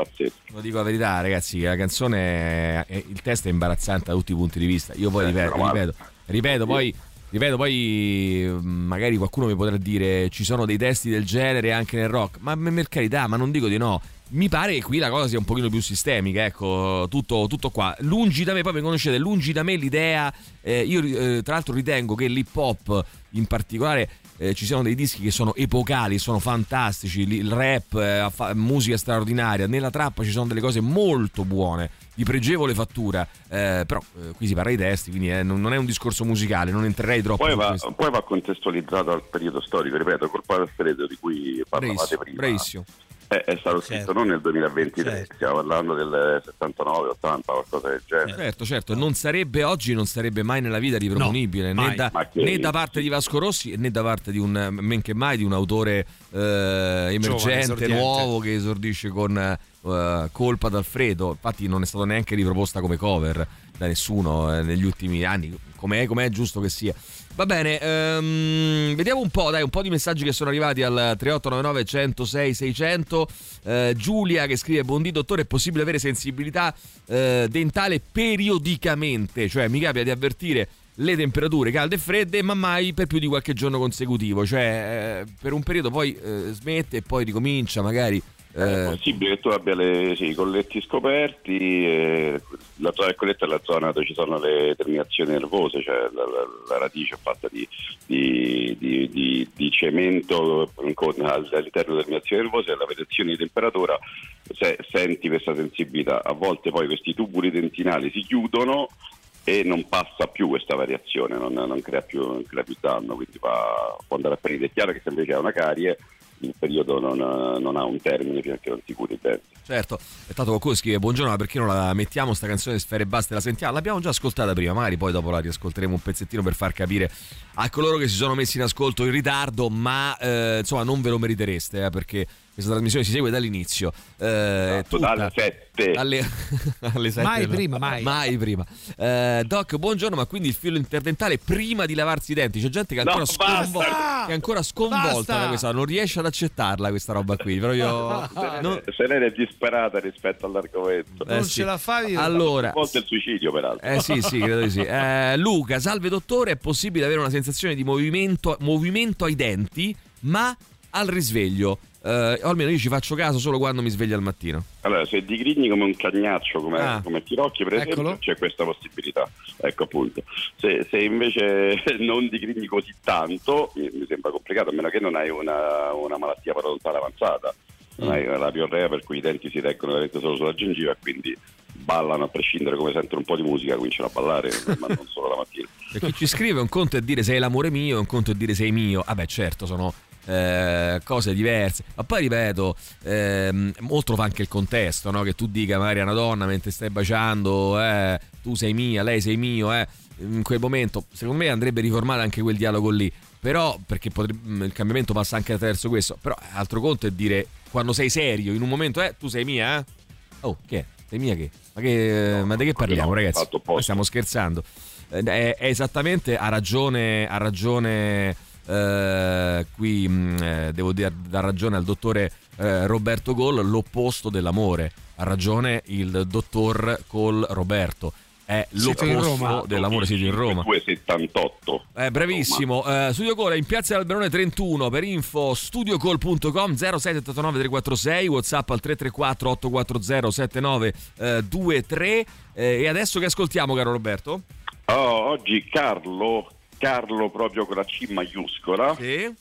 [SPEAKER 1] Lo dico la verità, ragazzi. La canzone, è- è- il testo è imbarazzante da tutti i punti di vista. Io poi ripeto,
[SPEAKER 38] male.
[SPEAKER 1] ripeto, ripeto, poi. Ripeto, poi mh, magari qualcuno mi potrà dire ci sono dei testi del genere anche nel rock, ma per carità, ma non dico di no. Mi pare che qui la cosa sia un pochino più sistemica, ecco, tutto, tutto qua. Lungi da me, poi mi conoscete, lungi da me l'idea, eh, io eh, tra l'altro ritengo che l'hip hop in particolare eh, ci siano dei dischi che sono epocali, sono fantastici, il rap, eh, fa- musica straordinaria, nella trappa ci sono delle cose molto buone, di pregevole fattura, eh, però eh, qui si parla di testi, quindi eh, non, non è un discorso musicale, non entrerei troppo
[SPEAKER 38] Poi
[SPEAKER 1] in
[SPEAKER 38] va, poi va contestualizzato al periodo storico, ripeto, colpa del freddo di cui parlavate
[SPEAKER 1] Bravissimo,
[SPEAKER 38] prima.
[SPEAKER 1] bravissimo.
[SPEAKER 38] È, è stato scritto non nel 2023, stiamo parlando del 79, 80, qualcosa del genere.
[SPEAKER 1] Certo, certo, non sarebbe oggi, non sarebbe mai nella vita riproponibile,
[SPEAKER 38] No,
[SPEAKER 1] né, da, né da parte di Vasco Rossi né da parte di un, men che mai, di un autore eh, emergente,
[SPEAKER 2] esordiente.
[SPEAKER 1] nuovo che esordisce con eh, Colpa d'Alfredo. Infatti non è stata neanche riproposta come cover da nessuno eh, negli ultimi anni, com'è, com'è giusto che sia. Va bene, ehm, vediamo un po', dai, un po' di messaggi che sono arrivati al 3899 106 600. Eh, Giulia che scrive: Buondì dottore, è possibile avere sensibilità eh, dentale periodicamente? Cioè, mi capita di avvertire le temperature calde e fredde, ma mai per più di qualche giorno consecutivo. Cioè, eh, per un periodo poi eh, smette e poi ricomincia, magari.
[SPEAKER 38] È
[SPEAKER 1] eh,
[SPEAKER 38] possibile che tu abbia le- sì, i colletti scoperti, e la zona del colletto è la zona dove ci sono le terminazioni nervose, cioè la, la- la radice è fatta di, di- di- di- cemento con all'interno delle terminazioni nervose e alla variazione di temperatura se- senti questa sensibilità. A volte poi questi tubuli dentinali si chiudono e non passa più questa variazione, non, non crea, più, non crea più danno, quindi va, può andare a finire. È chiaro che se invece ha una carie il periodo non, non ha un termine che non si curi i denti.
[SPEAKER 1] Certo, e tanto qualcuno scrive buongiorno, ma perché non la mettiamo sta canzone Sfere Basta la sentiamo? L'abbiamo già ascoltata prima, magari poi dopo la riascolteremo un pezzettino per far capire a coloro che si sono messi in ascolto in ritardo, ma eh, insomma non ve lo meritereste eh, perché questa trasmissione si segue dall'inizio. Eh, tutta-
[SPEAKER 38] dalle 7.
[SPEAKER 1] alle, alle sette
[SPEAKER 2] Mai
[SPEAKER 1] no.
[SPEAKER 2] prima, mai.
[SPEAKER 1] Mai prima. Eh, Doc, buongiorno, ma quindi il filo interdentale prima di lavarsi i denti? C'è gente che è
[SPEAKER 38] No,
[SPEAKER 1] ancora
[SPEAKER 38] basta!
[SPEAKER 1] sconvolta, che è ancora sconvolta
[SPEAKER 38] Basta!
[SPEAKER 1] da questa, non riesce ad accettarla questa roba qui. Però io... non-
[SPEAKER 38] Selene è disperata rispetto all'argomento.
[SPEAKER 1] Eh, sì. Allora,
[SPEAKER 38] A volte il suicidio, peraltro.
[SPEAKER 1] eh sì, sì, credo di sì. Eh, Luca, salve dottore, è possibile avere una sensazione di movimento, movimento ai denti, ma al risveglio? Eh, almeno io ci faccio caso solo quando mi sveglio al mattino.
[SPEAKER 38] Allora, se digrigni come un cagnaccio, come,
[SPEAKER 1] Ah.
[SPEAKER 38] come Tirocchi, per esempio,
[SPEAKER 1] Eccolo.
[SPEAKER 38] c'è questa possibilità. Ecco appunto. Se, se invece non digrigni così tanto, mi, sembra complicato, a meno che non hai una, una malattia parodontale avanzata. Non
[SPEAKER 1] Mm.
[SPEAKER 38] hai la piorrea per cui i denti si reggono veramente solo sulla gengiva e quindi ballano a prescindere come sentono un po' di musica, cominciano a ballare, ma non solo la mattina.
[SPEAKER 1] E chi ci scrive un conto è dire sei l'amore mio, un conto è dire sei mio. Vabbè, certo, sono eh, cose diverse. Ma poi ripeto, ehm, molto fa anche il contesto, no? Che tu dica magari a una donna mentre stai baciando, eh, tu sei mia, lei sei mio, eh. In quel momento, secondo me andrebbe riformato anche quel dialogo lì. Però, perché potrebbe- il cambiamento passa anche attraverso questo. Però, altro conto è dire quando sei serio, in un momento, eh, tu sei mia, eh? Oh, che è? Sei mia che? Ma, che, ma di che parliamo,
[SPEAKER 38] no,
[SPEAKER 1] ragazzi? stiamo scherzando. Eh, È, è esattamente, ha ragione, ha ragione eh, qui mh, eh, devo dire, dar ragione al dottore eh, Roberto Gol, l'opposto dell'amore. Ha ragione il dottor Col Roberto. È l'opposto dell'amore, siete in Roma.
[SPEAKER 38] 278.
[SPEAKER 1] Eh, bravissimo, Eh, Studio Call è in piazza Alberone 31 per info studiocall.com 0679 346 whatsapp al 334 840 7923 eh, e adesso che ascoltiamo caro Roberto?
[SPEAKER 38] Oh, oggi Carlo, Carlo proprio con la C maiuscola,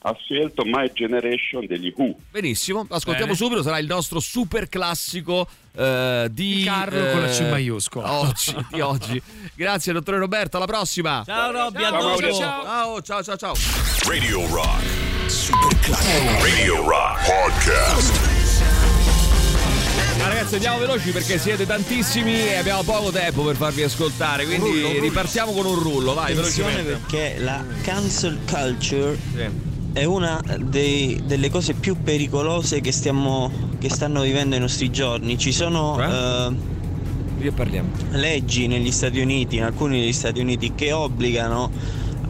[SPEAKER 38] ha scelto My Generation degli Who.
[SPEAKER 1] Benissimo, ascoltiamo
[SPEAKER 38] Bene.
[SPEAKER 1] subito, sarà il nostro super classico eh, di
[SPEAKER 2] Carlo con la C maiuscola.
[SPEAKER 1] Oggi, di oggi. Grazie dottore Roberto, alla prossima.
[SPEAKER 3] Ciao Robby, a
[SPEAKER 1] Ciao,
[SPEAKER 3] dopo.
[SPEAKER 1] ciao, ciao, ciao, ciao, ciao.
[SPEAKER 6] Radio Rock. Super classico. Radio Rock Podcast.
[SPEAKER 1] Ragazzi andiamo veloci perché siete tantissimi e abbiamo poco tempo per farvi ascoltare, quindi
[SPEAKER 39] rullo, rullo.
[SPEAKER 1] ripartiamo con un rullo, vai velocemente.
[SPEAKER 39] perché la cancel culture è una dei- delle cose più pericolose che, stiamo, che stanno vivendo i nostri giorni. Ci sono eh, leggi negli Stati Uniti, in alcuni degli Stati Uniti, che obbligano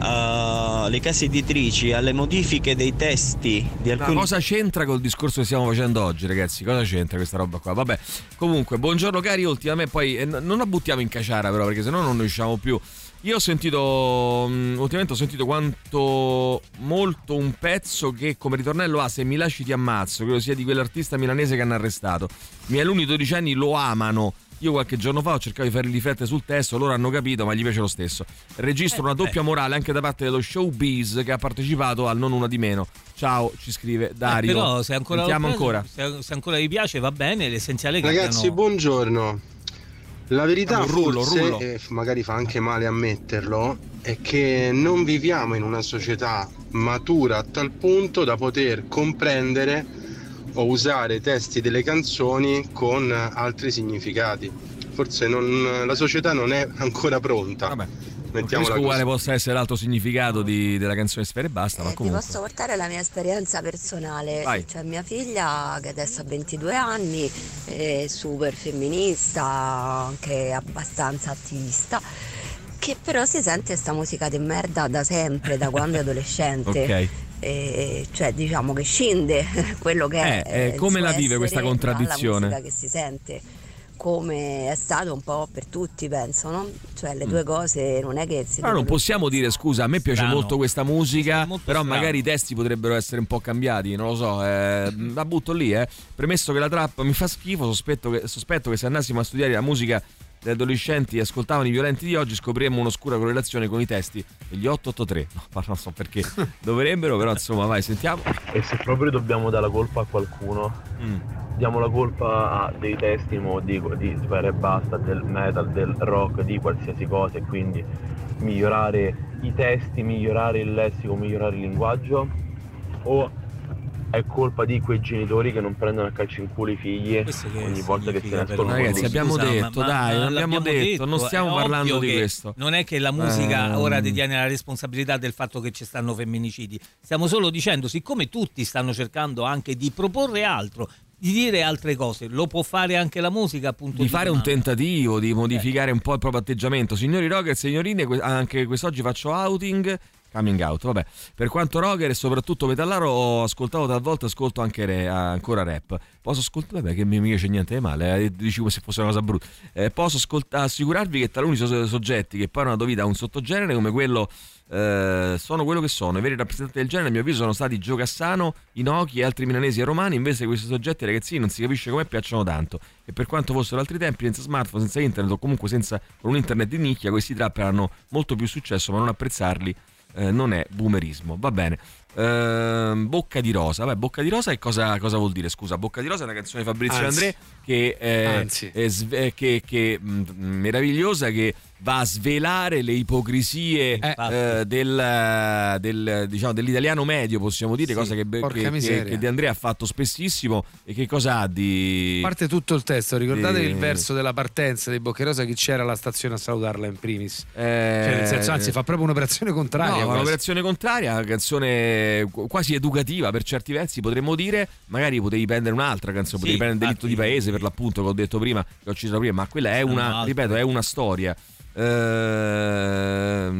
[SPEAKER 39] alle case editrici alle modifiche dei testi di
[SPEAKER 1] Ma
[SPEAKER 39] alcuni
[SPEAKER 1] cosa c'entra col discorso che stiamo facendo oggi, ragazzi? Cosa c'entra questa roba qua? Vabbè, comunque, buongiorno cari, ultimamente poi eh, non la buttiamo in caciara però, perché sennò non ne usciamo più. Io ho sentito, mh, ultimamente ho sentito quanto molto un pezzo che come ritornello ha Se mi lasci ti ammazzo, credo sia di quell'artista milanese che hanno arrestato. I miei alunni di 12 anni lo amano. Io qualche giorno fa ho cercato di farli riflettere sul testo, loro hanno capito, ma gli piace lo stesso. Registro
[SPEAKER 3] Eh,
[SPEAKER 1] una doppia morale anche da parte dello showbiz che ha partecipato al Non Una di Meno. Ciao, ci scrive Dario.
[SPEAKER 3] Eh, però se ancora,
[SPEAKER 1] Sentiamo ancora.
[SPEAKER 3] Se, se ancora vi piace va bene, l'essenziale è che
[SPEAKER 37] Ragazzi,
[SPEAKER 3] abbiano-
[SPEAKER 37] buongiorno. La verità
[SPEAKER 1] Un rullo,
[SPEAKER 37] forse,
[SPEAKER 1] rullo.
[SPEAKER 37] e magari fa anche male ammetterlo, è che non viviamo in una società matura a tal punto da poter comprendere o usare i testi delle canzoni con altri significati. Forse non- la società non è ancora pronta.
[SPEAKER 1] Non
[SPEAKER 37] Mettiamola
[SPEAKER 1] capisco quale possa essere l'altro significato di- della canzone Sfere e basta, ma
[SPEAKER 40] Eh, Ti
[SPEAKER 1] comunque.
[SPEAKER 40] posso portare la mia esperienza personale.
[SPEAKER 1] Vai.
[SPEAKER 40] C'è mia figlia che adesso ha 22 anni, è super femminista, anche abbastanza attivista, che però si sente sta musica di merda da sempre, da quando è adolescente.
[SPEAKER 1] Ok.
[SPEAKER 40] E, cioè diciamo che scinde quello che
[SPEAKER 1] Eh,
[SPEAKER 40] è
[SPEAKER 1] eh, come la vive questa contraddizione?
[SPEAKER 40] dalla musica che si sente come è stato un po' per tutti penso no? cioè le due cose non è che si
[SPEAKER 1] Però non possiamo dire scusa, a me piace
[SPEAKER 3] Strano.
[SPEAKER 1] molto questa musica, però
[SPEAKER 3] strano.
[SPEAKER 1] magari i testi potrebbero essere un po' cambiati, non lo so, eh, la butto lì, eh. Premesso che la trap mi fa schifo, sospetto che, sospetto che se andassimo a studiare la musica degli adolescenti ascoltavano i violenti di oggi scopriremmo un'oscura correlazione con i testi degli 883. No, ma non so perché dovrebbero, però insomma, vai, sentiamo.
[SPEAKER 41] E se proprio dobbiamo dare la colpa a qualcuno,
[SPEAKER 1] Mm.
[SPEAKER 41] diamo la colpa a dei testi mo, di, Sfera e Basta, del metal, del rock, di qualsiasi cosa e quindi migliorare i testi, migliorare il lessico, migliorare il linguaggio o è colpa di quei genitori che non prendono a calcio in culo i figli ogni volta che se ne ascoltano
[SPEAKER 1] Ragazzi, abbiamo
[SPEAKER 3] Scusa,
[SPEAKER 1] detto,
[SPEAKER 3] ma-
[SPEAKER 1] dai,
[SPEAKER 3] ma
[SPEAKER 1] abbiamo
[SPEAKER 3] l'abbiamo
[SPEAKER 1] detto, non stiamo parlando di questo.
[SPEAKER 3] Non è che la musica
[SPEAKER 1] Ehm.
[SPEAKER 3] ora detiene la responsabilità del fatto che ci stanno femminicidi. Stiamo solo dicendo, siccome tutti stanno cercando anche di proporre altro, di dire altre cose, lo può fare anche la musica, appunto.
[SPEAKER 1] di fare un
[SPEAKER 3] domanda.
[SPEAKER 1] tentativo di modificare un po' il proprio atteggiamento. Signori rocker e signorine, anche quest'oggi faccio outing. Coming out, vabbè. Per quanto rocker e soprattutto metallaro ho ascoltato talvolta, ascolto anche re- ancora rap. Posso ascoltare, vabbè, che mi mica c'è niente di male, eh, dici come se fosse una cosa brutta. Eh, posso ascolt- assicurarvi che taluni so- soggetti che poi hanno dato vita a un sottogenere come quello eh, sono quello che sono. I veri rappresentanti del genere, a mio avviso, sono stati Gio Cassano, Inoki e altri milanesi e romani. Invece, questi soggetti, ragazzini, non si capisce come piacciono tanto. E per quanto fossero altri tempi, senza smartphone, senza internet o comunque senza un internet di nicchia, questi trapper hanno molto più successo, ma non apprezzarli eh, non è boomerismo. Va bene. Ehm, Bocca di Rosa, Vabbè, Bocca di Rosa che cosa, cosa vuol dire? Scusa, Bocca di Rosa è una canzone di Fabrizio
[SPEAKER 2] Anzi.
[SPEAKER 1] André che,
[SPEAKER 2] Anzi.
[SPEAKER 1] è sve- che, che, mh, meravigliosa che va a svelare le ipocrisie eh, del, del, diciamo, dell'italiano medio, possiamo dire,
[SPEAKER 2] Sì,
[SPEAKER 1] cosa che, che, che, che De Andrea ha fatto spessissimo e che cosa ha di...
[SPEAKER 2] parte tutto il testo, ricordate
[SPEAKER 1] Di-
[SPEAKER 2] il verso della partenza di Boccherosa chi c'era alla stazione a salutarla in primis.
[SPEAKER 1] Eh,
[SPEAKER 2] Cioè, senso, anzi, fa proprio un'operazione contraria.
[SPEAKER 1] No, un'operazione contraria, una canzone qu- quasi educativa per certi versi, potremmo dire. Magari potevi prendere un'altra canzone, potevi
[SPEAKER 3] Sì,
[SPEAKER 1] prendere Delitto di Paese per l'appunto che ho detto prima, che ho citato prima, ma quella è una, ripeto, è una storia. Ehm,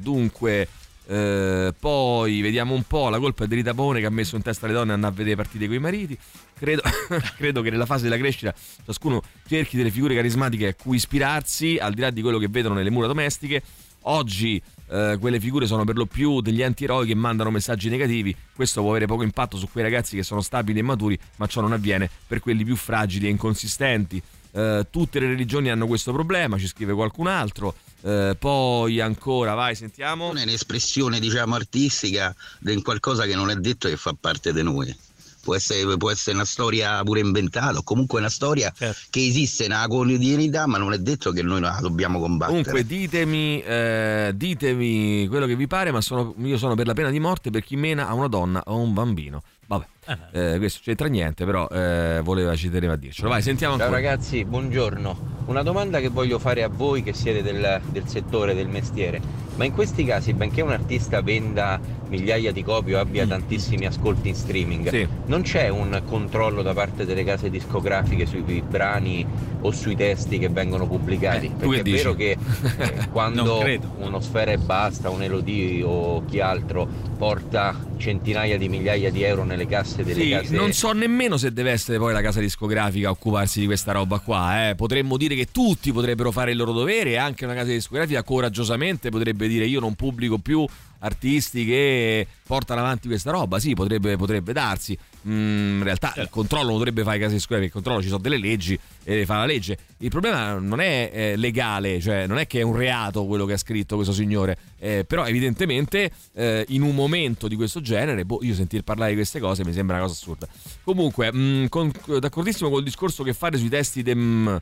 [SPEAKER 1] dunque, eh, poi vediamo un po'. La colpa è di Rita che ha messo in testa alle donne andare a vedere partite con i mariti. Credo, credo che nella fase della crescita ciascuno cerchi delle figure carismatiche a cui ispirarsi, al di là di quello che vedono nelle mura domestiche. Oggi eh, quelle figure sono per lo più degli antieroi che mandano messaggi negativi. Questo può avere poco impatto su quei ragazzi che sono stabili e maturi, ma ciò non avviene per quelli più fragili e inconsistenti. Eh, tutte le religioni hanno questo problema, ci scrive qualcun altro. Eh, poi ancora, vai, sentiamo.
[SPEAKER 42] è un'espressione diciamo artistica di qualcosa che non è detto che fa parte di noi può essere, può essere una storia pure inventata o comunque una storia
[SPEAKER 1] Certo.
[SPEAKER 42] che esiste nella quotidianità ma non è detto che noi la dobbiamo combattere
[SPEAKER 1] Comunque ditemi, eh, ditemi quello che vi pare, ma sono- io sono per la pena di morte per chi mena a una donna o a un bambino. Vabbè. Eh, questo c'entra niente, però eh, voleva ci teneva a dircelo. Vai, sentiamo
[SPEAKER 43] Ciao
[SPEAKER 1] ancora.
[SPEAKER 43] ragazzi, buongiorno. Una domanda che voglio fare a voi che siete del, del settore, del mestiere. Ma in questi casi, benché un artista venda migliaia di copie o abbia tantissimi ascolti in streaming,
[SPEAKER 1] Mm. Sì.
[SPEAKER 43] non c'è un controllo da parte delle case discografiche sui brani o sui testi che vengono pubblicati?
[SPEAKER 1] tu
[SPEAKER 43] Perché è vero
[SPEAKER 1] dici?
[SPEAKER 43] che eh, quando uno Sfera e Basta, un Elodie o chi altro porta centinaia di migliaia di euro nelle casse delle
[SPEAKER 1] Sì,
[SPEAKER 43] case
[SPEAKER 1] non so nemmeno se deve essere poi la casa discografica a occuparsi di questa roba qua. eh. Potremmo dire che tutti potrebbero fare il loro dovere e anche una casa discografica coraggiosamente potrebbe dire io non pubblico più artisti che portano avanti questa roba. Sì, potrebbe, potrebbe darsi. Mm, in realtà il controllo non dovrebbe fare casa discografica, il controllo ci sono delle leggi e fa la legge. Il problema non è eh, legale, cioè non è che è un reato quello che ha scritto questo signore, eh, però evidentemente eh, in un momento di questo genere, boh, io sentir parlare di queste cose mi sembra una cosa assurda. Comunque, mm, con- d'accordissimo col discorso che fare sui testi de- mm,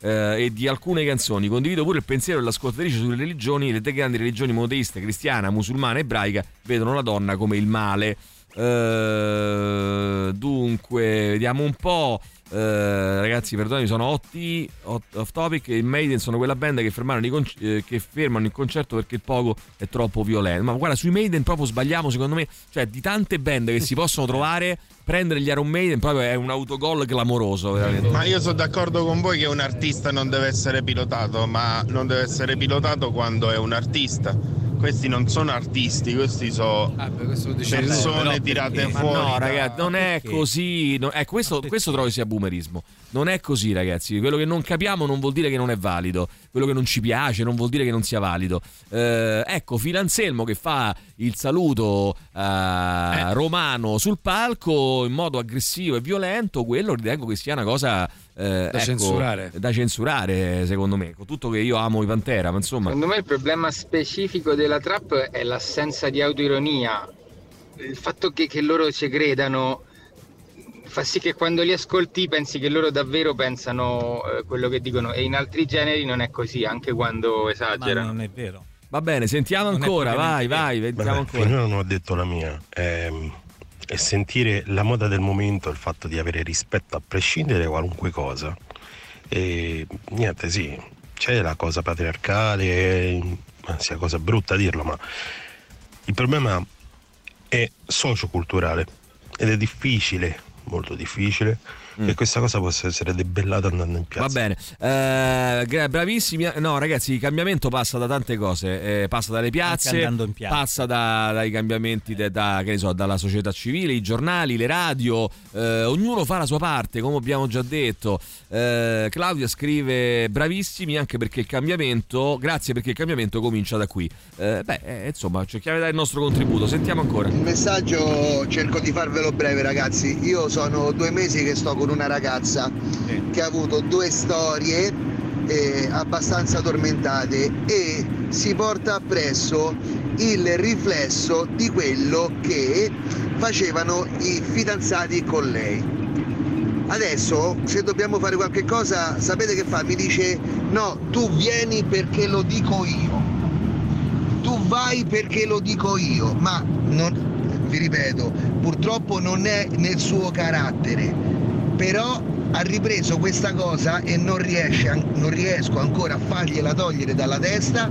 [SPEAKER 1] eh, e di alcune canzoni. Condivido pure il pensiero dell'ascoltatrice sulle religioni. Le tre grandi religioni monoteiste, cristiana, musulmana e ebraica, vedono la donna come il male. Eh, dunque, vediamo un po'. Eh, ragazzi, perdonami, sono otti, off topic. I Maiden sono quella band che conc- eh, che fermano il concerto perché il poco è troppo violento. Ma guarda, sui Maiden proprio sbagliamo, secondo me. Cioè, di tante band che si possono trovare, prendere gli Iron Maiden proprio è un autogol clamoroso, veramente.
[SPEAKER 44] Ma io sono d'accordo con voi che un artista non deve essere pilotato, ma non deve essere pilotato quando è un artista. Questi non sono artisti, questi sono persone tirate
[SPEAKER 1] Ma
[SPEAKER 44] fuori.
[SPEAKER 1] no,
[SPEAKER 44] da-
[SPEAKER 1] ragazzi, non è così. no- eh, questo, questo trovo sia boomerismo. Non è così, ragazzi. Quello che non capiamo non vuol dire che non è valido. Quello che non ci piace non vuol dire che non sia valido. Eh, ecco, Filo Anselmo che fa il saluto eh, romano sul palco in modo aggressivo e violento, quello ritengo che sia una cosa. Eh, ecco,
[SPEAKER 2] censurare.
[SPEAKER 1] Da censurare, secondo me. Con tutto che io amo i Pantera, ma insomma.
[SPEAKER 45] Secondo me il problema specifico della trap è l'assenza di autoironia. Il fatto che, che loro ci credano fa sì che quando li ascolti pensi che loro davvero pensano eh, quello che dicono e in altri generi non è così, anche quando esagerano.
[SPEAKER 3] non è vero.
[SPEAKER 1] Va bene, sentiamo
[SPEAKER 45] Non
[SPEAKER 1] ancora. Vai, vai,
[SPEAKER 46] Vabbè,
[SPEAKER 1] ancora.
[SPEAKER 46] finora non ho detto la mia. Ehm, E sentire la moda del momento, il fatto di avere rispetto a prescindere da qualunque cosa. E niente, sì, c'è la cosa patriarcale, ma sia cosa brutta dirlo, ma il problema è socioculturale ed è difficile, molto difficile, che questa cosa possa essere debellata andando in piazza.
[SPEAKER 1] Va bene, Eh, bravissimi. No, ragazzi, il cambiamento passa da tante cose. Eh, passa dalle piazze,
[SPEAKER 3] piazza.
[SPEAKER 1] passa da- dai cambiamenti de- da- che ne so, dalla società civile, i giornali, le radio. eh, ognuno fa la sua parte, come abbiamo già detto. Eh, Claudia scrive: Bravissimi, anche perché il cambiamento. Grazie perché il cambiamento comincia da qui. Eh, beh, eh, insomma, cerchiamo di dare il nostro contributo. Sentiamo ancora.
[SPEAKER 47] Il messaggio cerco di farvelo breve ragazzi, io sono due mesi che sto con una ragazza che ha avuto due storie eh, abbastanza tormentate e si porta appresso il riflesso di quello che facevano i fidanzati con lei. Adesso se dobbiamo fare qualche cosa, sapete che fa? Mi dice no, tu vieni perché lo dico io tu vai perché lo dico io, ma non, vi ripeto, purtroppo non è nel suo carattere, però ha ripreso questa cosa e non, riesce, non riesco ancora a fargliela togliere dalla testa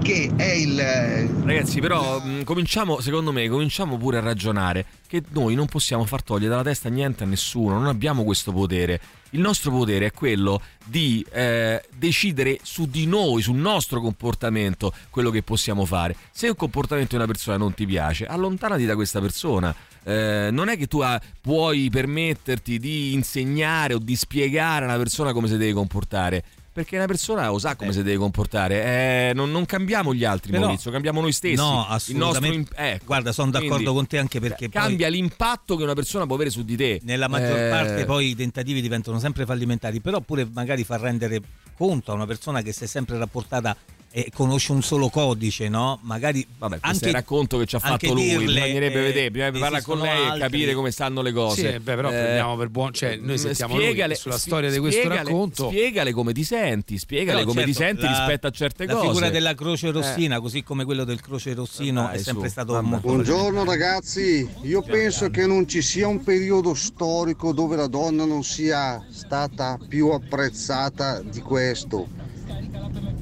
[SPEAKER 47] che è il...
[SPEAKER 1] Ragazzi, però mh, cominciamo, secondo me, cominciamo pure a ragionare che noi non possiamo far togliere dalla testa niente a nessuno, non abbiamo questo potere. Il nostro potere è quello di eh, decidere su di noi, sul nostro comportamento, quello che possiamo fare. Se un comportamento di una persona non ti piace, allontanati da questa persona. Eh, non è che tu ah, puoi permetterti di insegnare o di spiegare a una persona come si deve comportare. Perché una persona lo sa come si deve comportare. Eh, non, non cambiamo gli altri,
[SPEAKER 3] Però-
[SPEAKER 1] Maurizio, cambiamo noi stessi.
[SPEAKER 3] No, assolutamente.
[SPEAKER 1] imp- ecco,
[SPEAKER 3] Guarda, sono d'accordo
[SPEAKER 1] quindi,
[SPEAKER 3] con te anche perché poi-
[SPEAKER 1] cambia l'impatto che una persona può avere su di te.
[SPEAKER 3] nella maggior
[SPEAKER 1] Eh,
[SPEAKER 3] parte poi i tentativi diventano sempre fallimentari, però pure magari far rendere conto a una persona che si è sempre rapportata e conosce un solo codice, no? Magari
[SPEAKER 1] Vabbè, questo
[SPEAKER 3] anche
[SPEAKER 1] è il racconto che ci ha fatto lui,
[SPEAKER 3] dirle,
[SPEAKER 1] bisognerebbe
[SPEAKER 3] eh,
[SPEAKER 1] vedere, bisognerebbe parlare con lei e
[SPEAKER 3] altri.
[SPEAKER 1] capire come stanno le cose.
[SPEAKER 2] Sì, beh, però
[SPEAKER 1] Eh,
[SPEAKER 2] prendiamo per buon, cioè noi sentiamo lui
[SPEAKER 1] spiegale-
[SPEAKER 2] sulla
[SPEAKER 1] spie-
[SPEAKER 2] storia di questo
[SPEAKER 1] spiegale-
[SPEAKER 2] racconto.
[SPEAKER 1] Spiegale come ti senti, spiegale
[SPEAKER 3] Però,
[SPEAKER 1] come ti
[SPEAKER 3] certo,
[SPEAKER 1] senti
[SPEAKER 3] la-
[SPEAKER 1] rispetto a certe
[SPEAKER 3] la
[SPEAKER 1] cose.
[SPEAKER 3] figura della croce rossina,
[SPEAKER 1] Eh.
[SPEAKER 3] così come quello del croce rossino,
[SPEAKER 1] Dai,
[SPEAKER 3] è sempre
[SPEAKER 1] su,
[SPEAKER 3] stato
[SPEAKER 1] vabbè.
[SPEAKER 3] molto
[SPEAKER 48] Buongiorno ragazzi, io penso che non ci sia un periodo storico dove la donna non sia stata più apprezzata di questo.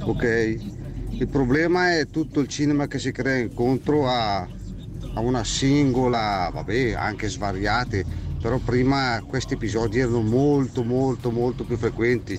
[SPEAKER 48] Ok? Il problema è tutto il cinema che si crea incontro a, a una singola, vabbè, anche svariate, però prima questi episodi erano molto molto molto più frequenti.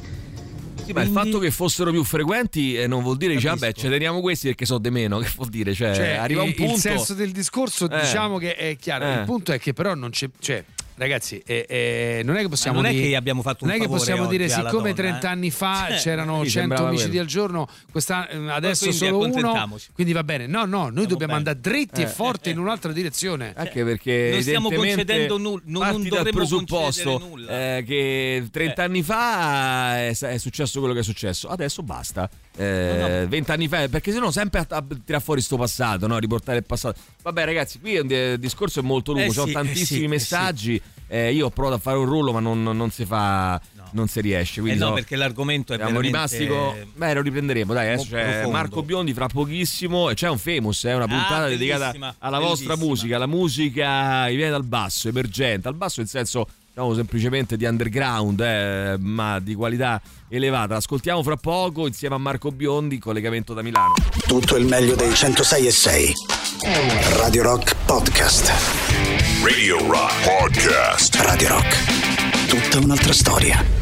[SPEAKER 1] Sì, ma il fatto che fossero più frequenti eh, non vuol dire, dice, vabbè, ci teniamo questi perché so di meno. Che vuol dire? Cioè,
[SPEAKER 2] Cioè,
[SPEAKER 1] arriva un punto.
[SPEAKER 2] Il senso del discorso,
[SPEAKER 1] Eh.
[SPEAKER 2] diciamo che è chiaro.
[SPEAKER 1] Eh.
[SPEAKER 2] Il punto è che, però, non c'è. Cioè, ragazzi, eh, eh, non è che possiamo
[SPEAKER 3] non è
[SPEAKER 2] dire.
[SPEAKER 3] che abbiamo fatto un
[SPEAKER 2] non è che possiamo dire, siccome
[SPEAKER 3] donna,
[SPEAKER 2] 30
[SPEAKER 3] eh.
[SPEAKER 2] anni fa
[SPEAKER 3] Cioè,
[SPEAKER 2] c'erano
[SPEAKER 1] mi
[SPEAKER 2] 100
[SPEAKER 1] sembrava
[SPEAKER 2] omicidi
[SPEAKER 1] quello.
[SPEAKER 2] al giorno, questa- eh, adesso solo uno. Quindi va bene. No, no, noi dobbiamo
[SPEAKER 3] bene.
[SPEAKER 2] andare dritti e
[SPEAKER 1] Eh.
[SPEAKER 2] forti in un'altra direzione.
[SPEAKER 1] Anche perché
[SPEAKER 3] non stiamo concedendo nulla, non, non
[SPEAKER 1] dal
[SPEAKER 3] dovremmo
[SPEAKER 1] presupposto
[SPEAKER 3] concedere nulla.
[SPEAKER 1] eh, che 30 anni fa è, è successo quello che è successo, adesso basta. Eh, 20 anni fa, perché sennò sempre a, a tirare fuori sto passato, no? riportare il passato. Vabbè, ragazzi, qui di- discorso è molto lungo,
[SPEAKER 3] Eh
[SPEAKER 1] ci sono
[SPEAKER 3] sì, eh
[SPEAKER 1] tantissimi
[SPEAKER 3] sì, eh
[SPEAKER 1] messaggi. Eh, io ho provato a fare un rullo, ma non, non si fa, non si riesce.
[SPEAKER 3] Eh
[SPEAKER 1] Quindi
[SPEAKER 3] no,
[SPEAKER 1] so-
[SPEAKER 3] perché l'argomento è
[SPEAKER 1] siamo
[SPEAKER 3] veramente
[SPEAKER 1] rimasti. Beh, lo riprenderemo. Dai, adesso c'è
[SPEAKER 3] profondo.
[SPEAKER 1] Marco Biondi fra pochissimo e c'è un famous, è una
[SPEAKER 3] Ah,
[SPEAKER 1] puntata dedicata
[SPEAKER 3] bellissima,
[SPEAKER 1] alla vostra
[SPEAKER 3] bellissima.
[SPEAKER 1] musica, la musica che viene dal basso, emergente, al basso nel senso diciamo semplicemente di underground, eh, ma di qualità elevata. Ascoltiamo fra poco insieme a Marco Biondi, collegamento da Milano.
[SPEAKER 49] Tutto il meglio dei 106 e 6. Radio Rock Podcast.
[SPEAKER 6] Radio Rock Podcast.
[SPEAKER 49] Radio Rock. Tutta un'altra storia.